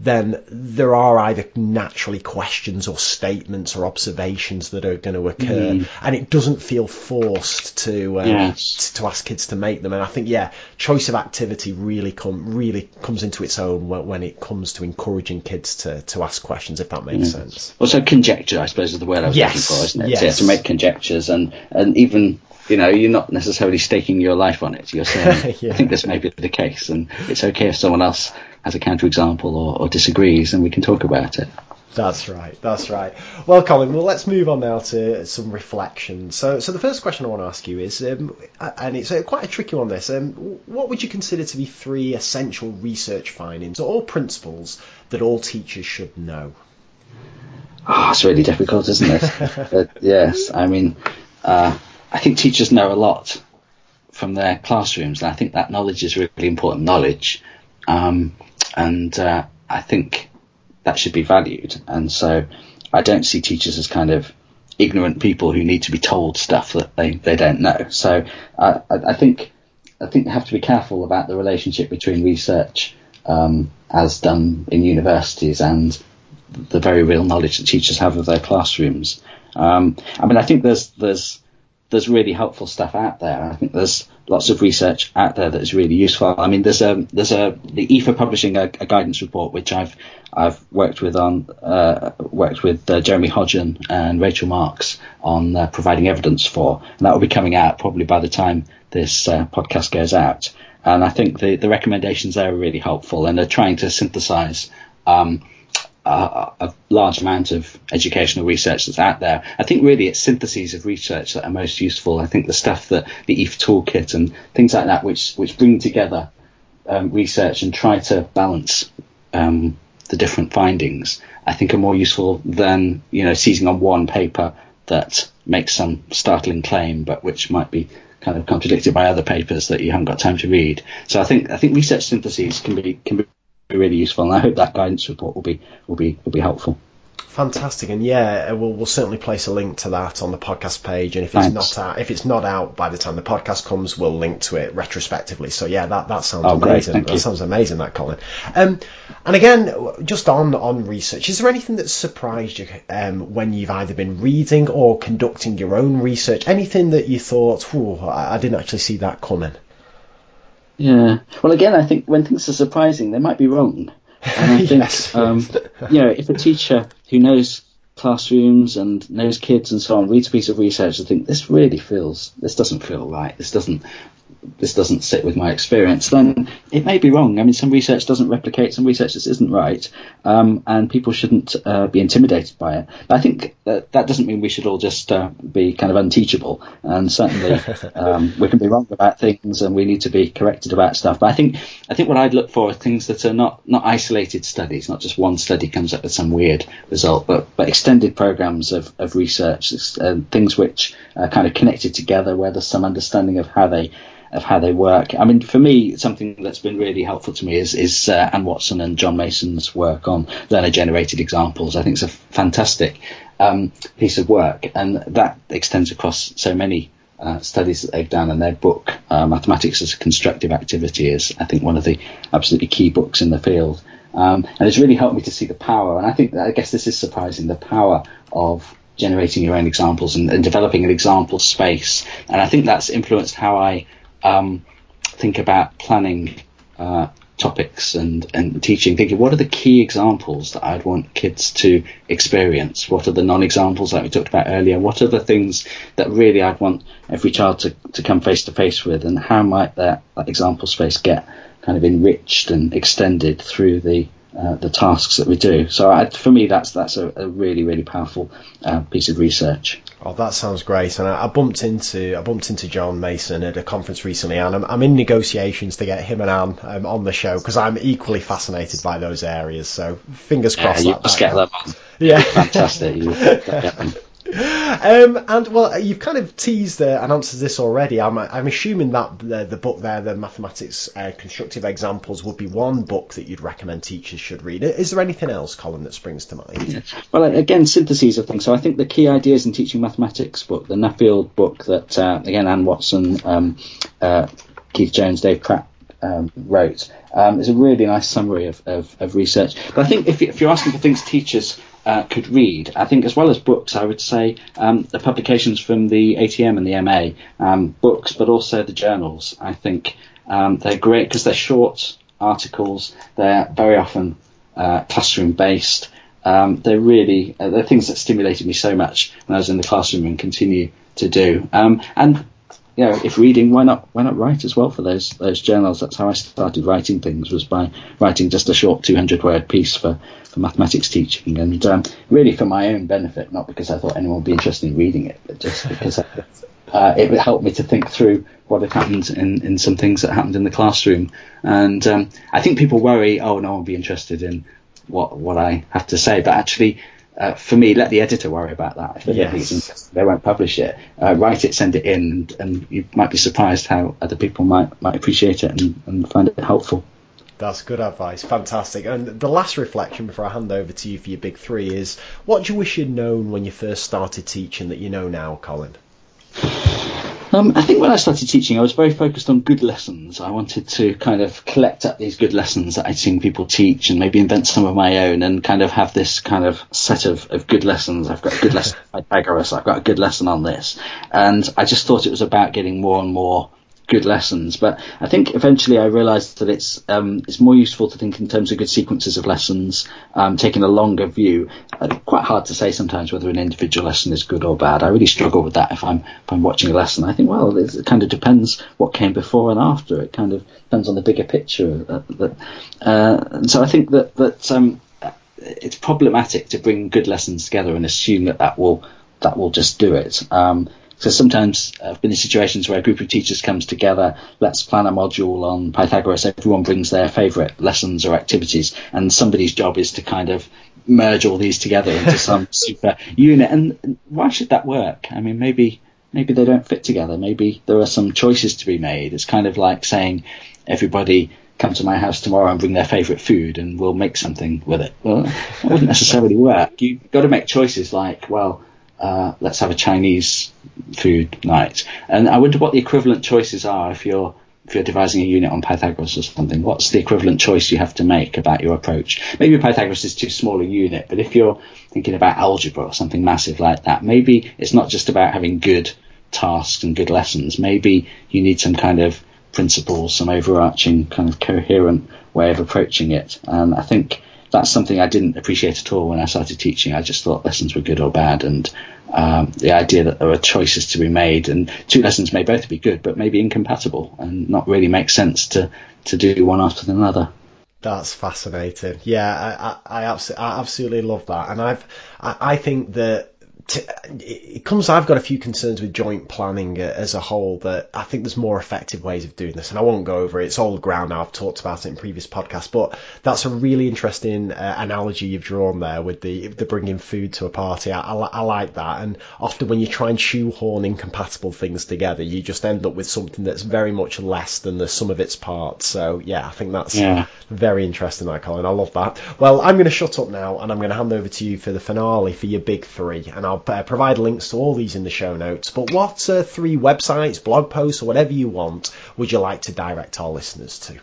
then there are either naturally questions or statements or observations that are going to occur, mm. and it doesn't feel forced to um, yes. to ask kids to make them. And I think yeah, choice of activity really come really comes into its own when, when it comes to encouraging kids to, to ask questions, if that makes mm. sense.
Also, conjecture, I suppose, is the word I was yes. looking for, isn't it? Yes. Yeah, to make conjectures and and even you know, you're not necessarily staking your life on it. You're saying, yeah. I think this may be the case, and it's okay if someone else has a counterexample or, or disagrees, and we can talk about it.
That's right. That's right. Well, Colin, well, let's move on now to some reflections. So, so the first question I want to ask you is, um, and it's a, quite a tricky one. This, um, what would you consider to be three essential research findings or principles that all teachers should know?
Oh, it's really difficult, isn't it? yes, I mean, uh, I think teachers know a lot from their classrooms, and I think that knowledge is really important knowledge, um, and uh, I think that should be valued. And so I don't see teachers as kind of ignorant people who need to be told stuff that they, they don't know. So I, I think I think they have to be careful about the relationship between research um, as done in universities and the very real knowledge that teachers have of their classrooms. Um, I mean, I think there's there's there's really helpful stuff out there. I think there's lots of research out there that is really useful. I mean, there's a there's a the EEF publishing a, a guidance report which I've I've worked with on uh, worked with uh, Jeremy Hodgen and Rachel Marks on uh, providing evidence for, and that will be coming out probably by the time this uh, podcast goes out. And I think the the recommendations there are really helpful, and they're trying to synthesize. Um, a, a, large amount of educational research that's out there. I think really it's syntheses of research that are most useful. I think the stuff that the EEF toolkit and things like that, which which bring together um, research and try to balance um, the different findings, I think are more useful than you know seizing on one paper that makes some startling claim, but which might be kind of contradicted by other papers that you haven't got time to read. So I think I think research syntheses can be can be really useful, and I hope that guidance report will be will be will be helpful.
Fantastic, and yeah, we'll, we'll certainly place a link to that on the podcast page. And if it's Thanks. not out, if it's not out by the time the podcast comes, we'll link to it retrospectively. So yeah, that, that sounds oh, amazing. That you. sounds amazing, that Colin. Um, and again, just on on research, is there anything that surprised you um, when you've either been reading or conducting your own research? Anything that you thought, I, I didn't actually see that coming.
Yeah. Well, again, I think when things are surprising, they might be wrong. And I think, yes. um, you know, if a teacher who knows classrooms and knows kids and so on reads a piece of research and think this really feels, this doesn't feel right, this doesn't this doesn't sit with my experience, then it may be wrong. I mean, some research doesn't replicate, some research just isn't right, um, and people shouldn't uh, be intimidated by it. But I think that, that doesn't mean we should all just uh, be kind of unteachable, and certainly um, we can be wrong about things, and we need to be corrected about stuff. But I think I think what I'd look for are things that are not not isolated studies, not just one study comes up with some weird result, but but extended programs of, of research, things which are kind of connected together, where there's some understanding of how they of how they work. I mean, for me, something that's been really helpful to me is, is uh, Anne Watson and John Mason's work on learner generated examples. I think it's a fantastic um, piece of work, and that extends across so many uh, studies that they've done, and their book, uh, Mathematics as a Constructive Activity, is, I think, one of the absolutely key books in the field. Um, and it's really helped me to see the power, and I think, I guess this is surprising, the power of generating your own examples and, and developing an example space. And I think that's influenced how I um, think about planning uh, topics and, and teaching, thinking what are the key examples that I'd want kids to experience? What are the non examples like we talked about earlier? What are the things that really I'd want every child to, to come face to face with? And how might that, that example space get kind of enriched and extended through the uh, the tasks that we do. So I, for me, that's that's a, a really really powerful uh, piece of research.
Oh, that sounds great. And I, I, bumped into I bumped into John Mason at a conference recently, and I'm, I'm in negotiations to get him and Anne um, on the show because I'm equally fascinated by those areas. So fingers crossed.
Yeah, you that, get them on.
Yeah,
fantastic.
um, and well, you've kind of teased uh, and answered this already. I'm, I'm assuming that the, the book there, the mathematics uh, constructive examples, would be one book that you'd recommend teachers should read. Is there anything else, Colin, that springs to mind?
Well, again, syntheses of things. So I think the key ideas in teaching mathematics book, the Nuffield book that uh, again Anne Watson, um, uh, Keith Jones, Dave Pratt um, wrote, um, is a really nice summary of, of, of research. But I think if, if you're asking for things teachers uh, could read. I think, as well as books, I would say um, the publications from the ATM and the MA, um, books, but also the journals. I think um, they're great because they're short articles. They're very often uh, classroom based. Um, they're really uh, they're things that stimulated me so much when I was in the classroom and continue to do. Um, and you know, if reading, why not why not write as well for those those journals? That's how I started writing things was by writing just a short 200 word piece for, for mathematics teaching, and um, really for my own benefit, not because I thought anyone would be interested in reading it, but just because I, uh, it helped me to think through what had happened in, in some things that happened in the classroom. And um, I think people worry, oh, no one will be interested in what what I have to say, but actually uh, for me, let the editor worry about that. If they yes. they won't publish it. Uh, write it, send it in, and, and, you might be surprised how other people might might appreciate it and, and find it helpful.
That's good advice. Fantastic. And the last reflection before I hand over to you for your big three is what do you wish you'd known when you first started teaching that you know now, Colin?
Um, I think when I started teaching, I was very focused on good lessons. I wanted to kind of collect up these good lessons that I'd seen people teach and maybe invent some of my own and kind of have this kind of set of, of good lessons. I've got a good lesson on Pythagoras. I've got a good lesson on this. And I just thought it was about getting more and more good lessons. But I think eventually I realised that it's um, it's more useful to think in terms of good sequences of lessons, um, taking a longer view. Uh, quite hard to say sometimes whether an individual lesson is good or bad. I really struggle with that if I'm if I'm watching a lesson. I think well, it kind of depends what came before and after. It kind of depends on the bigger picture. Uh, uh, and so I think that that um, it's problematic to bring good lessons together and assume that that will that will just do it. Um, so sometimes uh, I've been in situations where a group of teachers comes together, let's plan a module on Pythagoras, everyone brings their favourite lessons or activities, and somebody's job is to kind of merge all these together into some super unit. And why should that work? I mean, maybe maybe they don't fit together. Maybe there are some choices to be made. It's kind of like saying everybody come to my house tomorrow and bring their favourite food and we'll make something with it. Well, that wouldn't necessarily work. You've got to make choices like, well, uh, let's have a Chinese food night. And I wonder what the equivalent choices are if you're if you're devising a unit on Pythagoras or something. What's the equivalent choice you have to make about your approach? Maybe Pythagoras is too small a unit, but if you're thinking about algebra or something massive like that, maybe it's not just about having good tasks and good lessons. Maybe you need some kind of principles, some overarching kind of coherent way of approaching it. And I think that's something I didn't appreciate at all when I started teaching. I just thought lessons were good or bad, and um, the idea that there are choices to be made, and two lessons may both be good, but maybe incompatible, and not really make sense to to do one after the another.
That's fascinating. Yeah, I, I, I, abso- I absolutely love that, and I've I, I think that it comes. I've got a few concerns with joint planning as a whole. That I think there's more effective ways of doing this, and I won't go over it. It's old ground now. I've talked about it in previous podcasts, but that's a really interesting uh, analogy you've drawn there with the the bringing food to a party. I, I, I, like that, and often when you try and shoehorn incompatible things together, you just end up with something that's very much less than the sum of its parts. So yeah, I think that's yeah. very interesting, that Colin. I love that. Well, I'm going to shut up now, and I'm going to hand over to you for the finale for your big three, and I'll uh, provide links to all these in the show notes. But what uh, three websites, blog posts, or whatever you want would you like to direct our listeners to?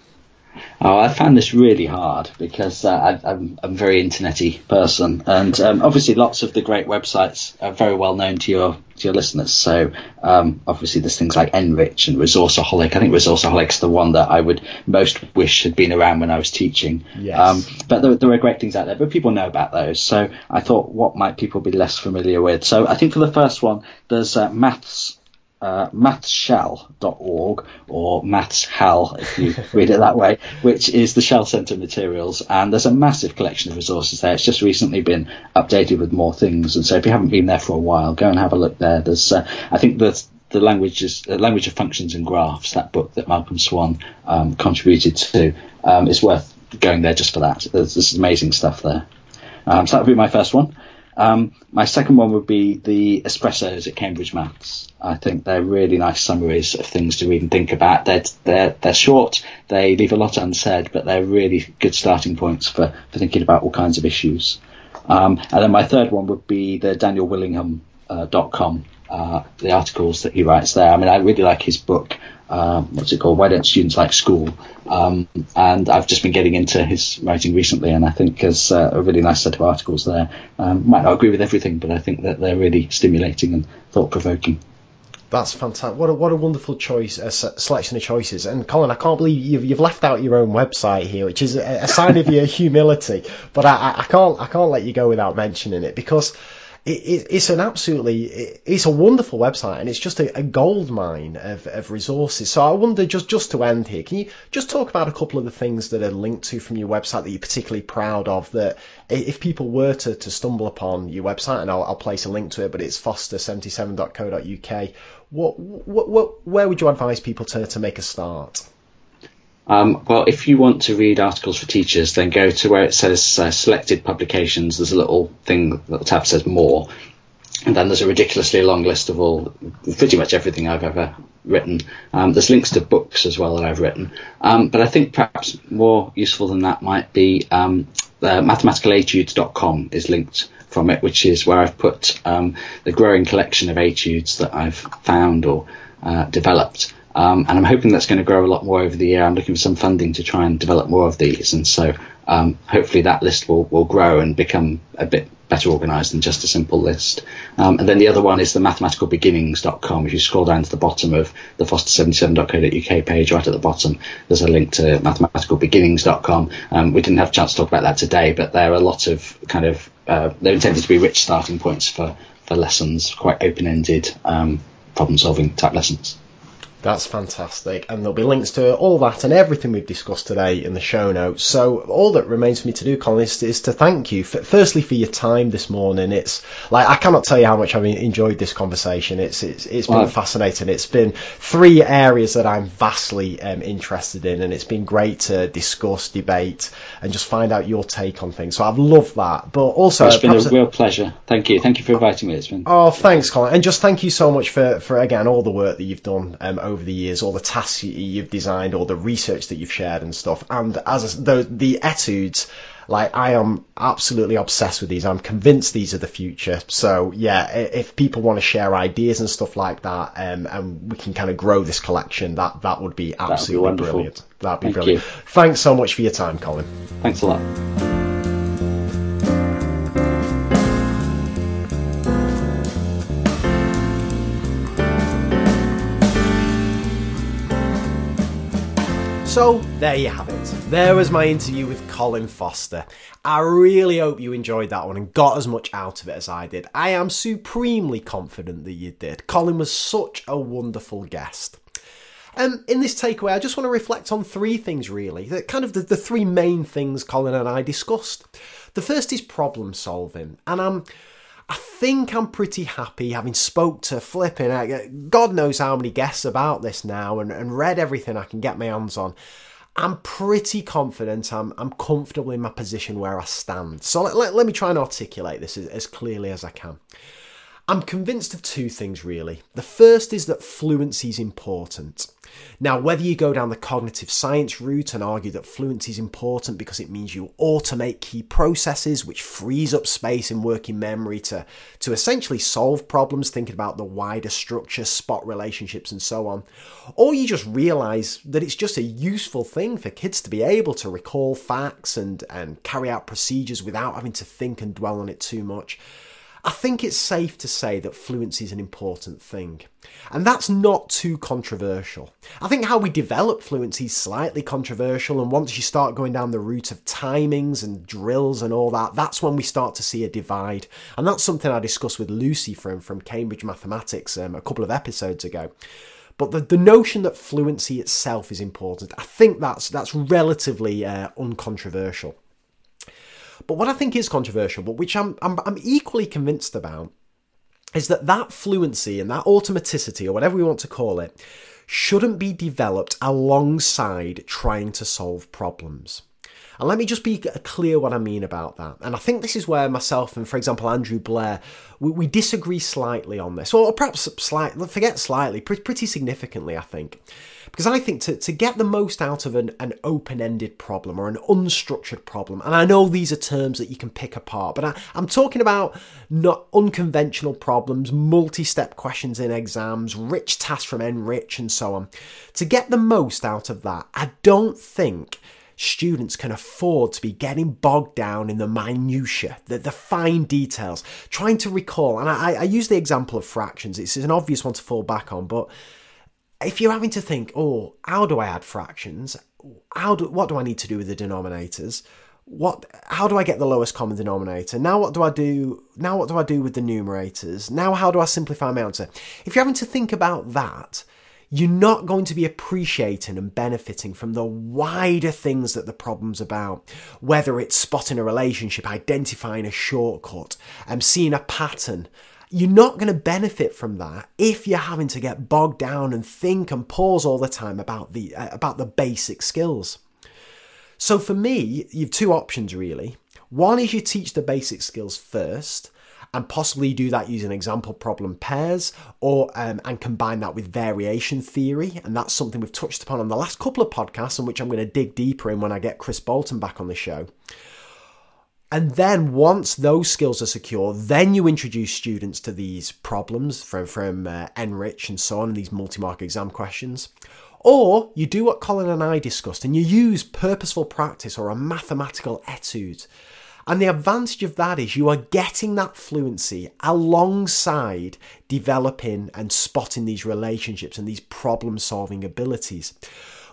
Oh, I found this really hard because uh, I, am a very internety person, and um, obviously lots of the great websites are very well known to your to your listeners. So um, obviously there's things like NRICH and Resourceaholic. I think Resourceaholic's the one that I would most wish had been around when I was teaching.
Yes. Um,
but there, there, are great things out there, but people know about those. So I thought, what might people be less familiar with? So I think for the first one, there's uh, Maths uh, mathshell.org or mathshal if you read it that way, which is the Shell Centre materials. And there's a massive collection of resources there. It's just recently been updated with more things. And so if you haven't been there for a while, go and have a look there. There's, uh, I think that the language is uh, language of functions and graphs. That book that Malcolm Swan um, contributed to um, is worth going there just for that. There's, there's amazing stuff there. Um, so that would be my first one. Um, my second one would be the espressos at Cambridge Maths. I think they're really nice summaries of things to and think about. They're they're they're short. They leave a lot unsaid, but they're really good starting points for, for thinking about all kinds of issues. Um, and then my third one would be the Daniel DanielWillingham.com, uh, uh, the articles that he writes there. I mean, I really like his book um, what's it called? Why don't students like school? Um, and I've just been getting into his writing recently, and I think there's uh, a really nice set of articles there. Um, might not agree with everything, but I think that they're really stimulating and thought provoking.
That's fantastic. What a what a wonderful choice, a selection of choices. And Colin, I can't believe you've you've left out your own website here, which is a, a sign of your humility. But I, I can't I can't let you go without mentioning it because it, it's an absolutely it's a wonderful website and it's just a, a gold mine of, of, resources. So I wonder just just to end here, can you just talk about a couple of the things that are linked to from your website that you're particularly proud of? That if people were to, to stumble upon your website, and I'll, I'll place a link to it, but it's foster77.co.uk. What, what, what, where would you advise people to, to make a start?
Um, well, if you want to read articles for teachers, then go to where it says uh, selected publications. There's a little thing, the tab says more. And then there's a ridiculously long list of all, pretty much everything I've ever written. Um, there's links to books as well that I've written. Um, but I think perhaps more useful than that might be um, mathematicaletudes.com is linked from it, which is where I've put um, the growing collection of etudes that I've found or uh, developed. Um, and I'm hoping that's going to grow a lot more over the year. I'm looking for some funding to try and develop more of these, and so um, hopefully that list will, will grow and become a bit better organised than just a simple list. Um, and then the other one is the mathematicalbeginnings.com. If you scroll down to the bottom of the foster77.co.uk page, right at the bottom, there's a link to mathematicalbeginnings.com. Um, we didn't have a chance to talk about that today, but there are a lot of kind of uh, they're intended to be rich starting points for for lessons, quite open-ended um, problem-solving type lessons.
That's fantastic. And there'll be links to all that and everything we've discussed today in the show notes. So all that remains for me to do, Colin, is, is to thank you, for, firstly, for your time this morning. It's like, I cannot tell you how much I've enjoyed this conversation. It's, it's, it's been wow. fascinating. It's been three areas that I'm vastly um, interested in, and it's been great to discuss, debate, and just find out your take on things. So I've loved that. But also,
it's been a real pleasure. Thank you. Thank you for inviting me. It's been.
Oh, thanks, Colin. And just thank you so much for, for again, all the work that you've done um, over the years, all the tasks you've designed, all the research that you've shared and stuff. And as the, the etudes, like I am absolutely obsessed with these. I'm convinced these are the future. So yeah, if people want to share ideas and stuff like that, um, and we can kind of grow this collection, that that would be absolutely That'd be brilliant. That'd be Thank brilliant. You. Thanks so much for your time, Colin.
Thanks a lot.
So, there you have it. There was my interview with Colin Foster. I really hope you enjoyed that one and got as much out of it as I did. I am supremely confident that you did. Colin was such a wonderful guest. Um, in this takeaway, I just want to reflect on three things really, that kind of the, the three main things Colin and I discussed. The first is problem solving, and I'm I think I'm pretty happy having spoke to flipping uh, God knows how many guests about this now and, and read everything I can get my hands on. I'm pretty confident I'm, I'm comfortable in my position where I stand. So let, let, let me try and articulate this as, as clearly as I can. I'm convinced of two things really. The first is that fluency is important. Now, whether you go down the cognitive science route and argue that fluency is important because it means you automate key processes, which frees up space in working memory to, to essentially solve problems, thinking about the wider structure, spot relationships, and so on, or you just realize that it's just a useful thing for kids to be able to recall facts and, and carry out procedures without having to think and dwell on it too much I think it's safe to say that fluency is an important thing. And that's not too controversial. I think how we develop fluency is slightly controversial, and once you start going down the route of timings and drills and all that, that's when we start to see a divide. And that's something I discussed with Lucy from, from Cambridge Mathematics um, a couple of episodes ago. But the, the notion that fluency itself is important, I think that's that's relatively uh, uncontroversial. But what I think is controversial, but which I'm, I'm, I'm equally convinced about, is that that fluency and that automaticity, or whatever we want to call it, shouldn't be developed alongside trying to solve problems. And let me just be clear what I mean about that. And I think this is where myself and, for example, Andrew Blair, we, we disagree slightly on this, or perhaps slightly, forget slightly, pretty significantly, I think. Because I think to, to get the most out of an, an open ended problem or an unstructured problem, and I know these are terms that you can pick apart, but I, I'm talking about not unconventional problems, multi step questions in exams, rich tasks from NRICH, and so on. To get the most out of that, I don't think students can afford to be getting bogged down in the minutiae, the, the fine details, trying to recall. And I, I use the example of fractions. It's an obvious one to fall back on, but if you're having to think, oh, how do I add fractions? How do, what do I need to do with the denominators? What, how do I get the lowest common denominator? Now what do I do? Now what do I do with the numerators? Now how do I simplify my answer? If you're having to think about that, you're not going to be appreciating and benefiting from the wider things that the problem's about. Whether it's spotting a relationship, identifying a shortcut, um, seeing a pattern, you're not going to benefit from that if you're having to get bogged down and think and pause all the time about the uh, about the basic skills. So for me, you've two options really. One is you teach the basic skills first and possibly do that using example problem pairs or um, and combine that with variation theory and that's something we've touched upon on the last couple of podcasts and which I'm going to dig deeper in when I get Chris Bolton back on the show. And then once those skills are secure, then you introduce students to these problems from, from uh, NRICH and so on, these multi-mark exam questions. Or you do what Colin and I discussed and you use purposeful practice or a mathematical etude. And the advantage of that is you are getting that fluency alongside developing and spotting these relationships and these problem solving abilities.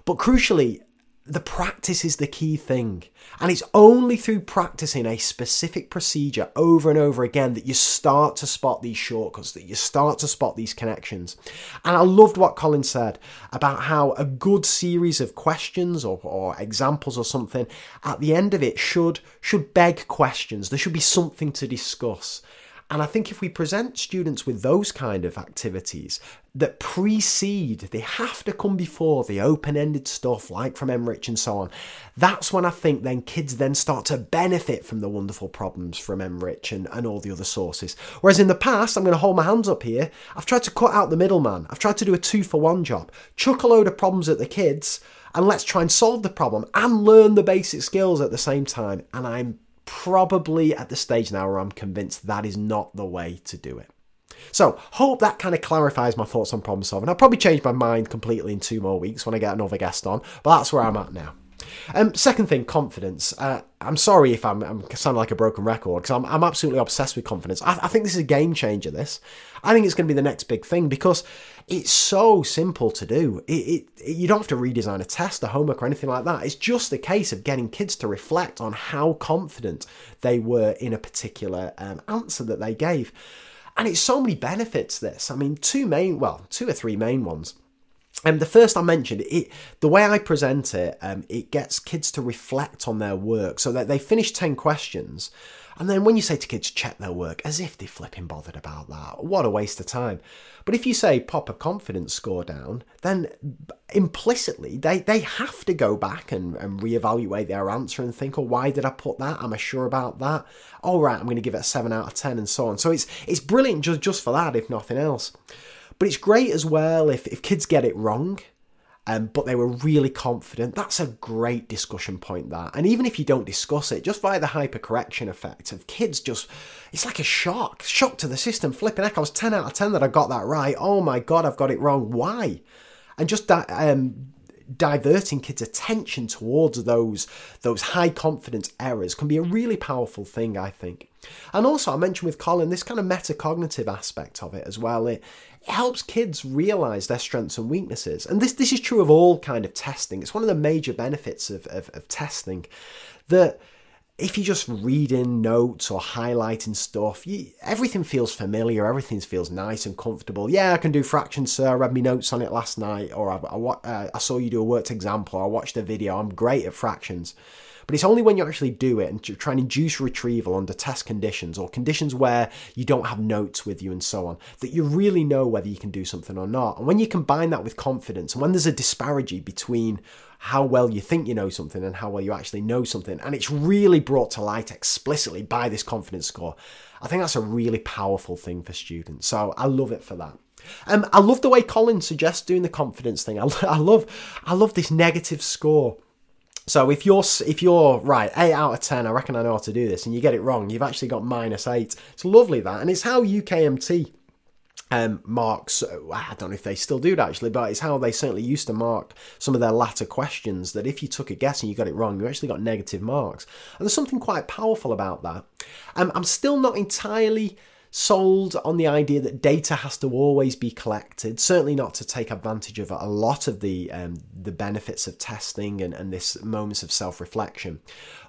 But crucially, the practice is the key thing. And it's only through practicing a specific procedure over and over again that you start to spot these shortcuts, that you start to spot these connections. And I loved what Colin said about how a good series of questions or, or examples or something at the end of it should should beg questions. There should be something to discuss. And I think if we present students with those kind of activities that precede, they have to come before the open ended stuff like from NRICH and so on, that's when I think then kids then start to benefit from the wonderful problems from NRICH and, and all the other sources. Whereas in the past, I'm going to hold my hands up here, I've tried to cut out the middleman, I've tried to do a two for one job, chuck a load of problems at the kids. And let's try and solve the problem and learn the basic skills at the same time. And I'm probably at the stage now where I'm convinced that is not the way to do it. So, hope that kind of clarifies my thoughts on problem solving. I'll probably change my mind completely in two more weeks when I get another guest on, but that's where I'm at now. Um, second thing, confidence. Uh, I'm sorry if I'm, I'm sounding like a broken record because I'm, I'm absolutely obsessed with confidence. I, I think this is a game changer. This, I think it's going to be the next big thing because it's so simple to do. It, it, you don't have to redesign a test, a homework, or anything like that. It's just a case of getting kids to reflect on how confident they were in a particular um, answer that they gave. And it's so many benefits. This, I mean, two main, well, two or three main ones. Um, the first I mentioned, it the way I present it, um, it gets kids to reflect on their work, so that they finish ten questions, and then when you say to kids check their work, as if they're flipping bothered about that, what a waste of time. But if you say pop a confidence score down, then implicitly they, they have to go back and, and reevaluate their answer and think, oh, why did I put that? Am I sure about that? All right, I'm going to give it a seven out of ten and so on. So it's it's brilliant just just for that, if nothing else. But it's great as well if, if kids get it wrong, um, but they were really confident. That's a great discussion point, that. And even if you don't discuss it, just via the hypercorrection effect of kids just, it's like a shock, shock to the system. Flipping heck, I was 10 out of 10 that I got that right. Oh my God, I've got it wrong. Why? And just that, um, diverting kids' attention towards those those high confidence errors can be a really powerful thing, I think. And also, I mentioned with Colin this kind of metacognitive aspect of it as well. It it helps kids realize their strengths and weaknesses. And this, this is true of all kind of testing. It's one of the major benefits of, of, of testing that if you're just reading notes or highlighting stuff, you, everything feels familiar, everything feels nice and comfortable. Yeah, I can do fractions, sir. I read my notes on it last night, or I, I, uh, I saw you do a worked example, I watched a video. I'm great at fractions. But it's only when you actually do it and you try and induce retrieval under test conditions or conditions where you don't have notes with you and so on that you really know whether you can do something or not. And when you combine that with confidence and when there's a disparity between how well you think you know something and how well you actually know something, and it's really brought to light explicitly by this confidence score, I think that's a really powerful thing for students. So I love it for that. Um, I love the way Colin suggests doing the confidence thing. I, I love, I love this negative score so if you're if you're right, eight out of ten, I reckon I know how to do this, and you get it wrong, you've actually got minus eight. It's lovely that, and it's how UKMT um, marks. I don't know if they still do it actually, but it's how they certainly used to mark some of their latter questions. That if you took a guess and you got it wrong, you actually got negative marks. And there's something quite powerful about that. Um, I'm still not entirely sold on the idea that data has to always be collected. Certainly not to take advantage of a lot of the um, the benefits of testing and, and this moments of self reflection.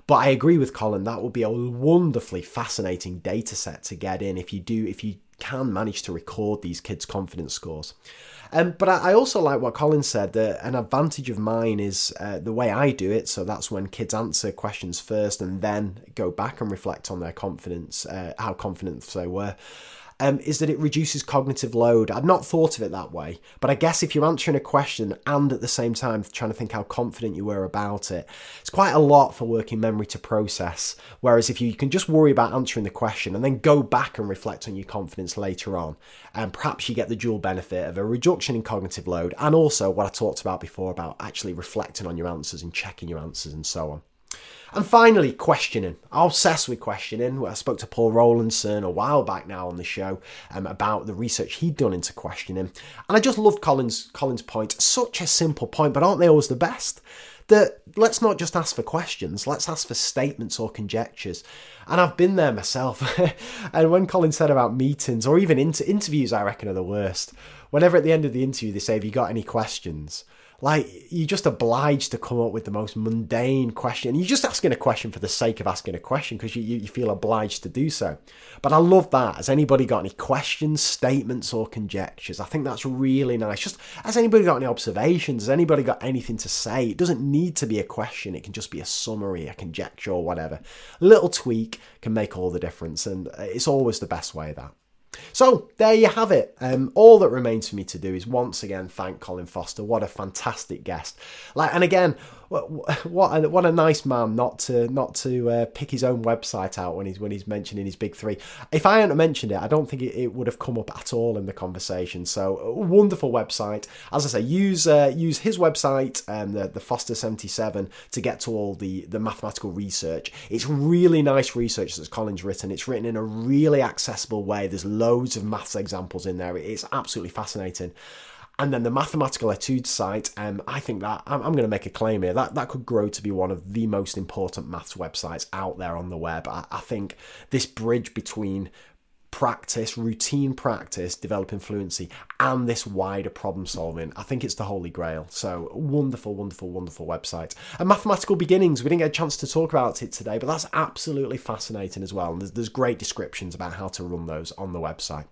But I agree with Colin. That would be a wonderfully fascinating data set to get in if you do if you can manage to record these kids' confidence scores. Um, but I, also like what Colin said that an advantage of mine is uh, the way I do it. So that's when kids answer questions first and then go back and reflect on their confidence, uh, how confident they were um, is that it reduces cognitive load. I'd not thought of it that way, but I guess if you're answering a question and at the same time trying to think how confident you were about it, it's quite a lot for working memory to process. Whereas if you can just worry about answering the question and then go back and reflect on your confidence later on, and um, perhaps you get the dual benefit of a reduction in cognitive load and also what I talked about before about actually reflecting on your answers and checking your answers and so on. And finally, questioning. I'm obsessed with questioning. I spoke to Paul Rowlandson a while back now on the show um, about the research he'd done into questioning. And I just loved Colin's, Colin's point. Such a simple point, but aren't they always the best? that let's not just ask for questions, let's ask for statements or conjectures. And I've been there myself. and when Colin said about meetings or even inter- interviews, I reckon are the worst. Whenever at the end of the interview they say, Have you got any questions? Like you're just obliged to come up with the most mundane question. You're just asking a question for the sake of asking a question because you, you feel obliged to do so. But I love that. Has anybody got any questions, statements, or conjectures? I think that's really nice. Just has anybody got any observations? Has anybody got anything to say? It doesn't need to be a question. It can just be a summary, a conjecture, or whatever. A little tweak can make all the difference, and it's always the best way that. So there you have it. Um, all that remains for me to do is once again thank Colin Foster. What a fantastic guest! Like, and again, what a, what a nice man not to not to uh, pick his own website out when he's when he's mentioning his big three. If I hadn't mentioned it, I don't think it, it would have come up at all in the conversation. So wonderful website. As I say, use uh, use his website, um, the the Foster seventy seven, to get to all the the mathematical research. It's really nice research that Colin's written. It's written in a really accessible way. There's loads of maths examples in there. It's absolutely fascinating. And then the mathematical etude site, um, I think that I'm, I'm going to make a claim here that that could grow to be one of the most important maths websites out there on the web. I, I think this bridge between practice, routine practice, developing fluency, and this wider problem solving. I think it's the holy grail. So wonderful, wonderful, wonderful website. And mathematical beginnings. We didn't get a chance to talk about it today, but that's absolutely fascinating as well. And there's, there's great descriptions about how to run those on the website.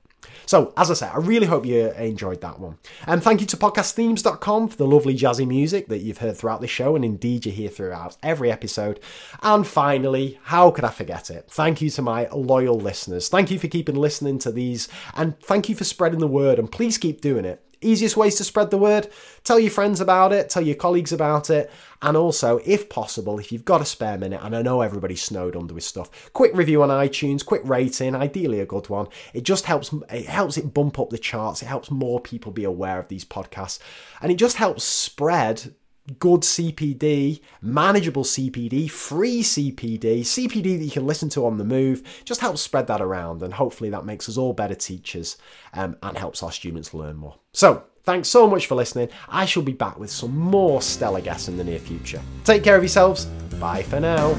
So, as I say, I really hope you enjoyed that one. And thank you to podcastthemes.com for the lovely jazzy music that you've heard throughout the show, and indeed you hear throughout every episode. And finally, how could I forget it? Thank you to my loyal listeners. Thank you for keeping listening to these, and thank you for spreading the word, and please keep doing it. Easiest ways to spread the word tell your friends about it, tell your colleagues about it, and also, if possible, if you've got a spare minute, and I know everybody's snowed under with stuff, quick review on iTunes, quick rating, ideally a good one. It just helps it helps it bump up the charts, it helps more people be aware of these podcasts, and it just helps spread good CPD, manageable CPD, free CPD, CPD that you can listen to on the move. Just helps spread that around, and hopefully that makes us all better teachers um, and helps our students learn more. So, thanks so much for listening. I shall be back with some more stellar guests in the near future. Take care of yourselves. Bye for now.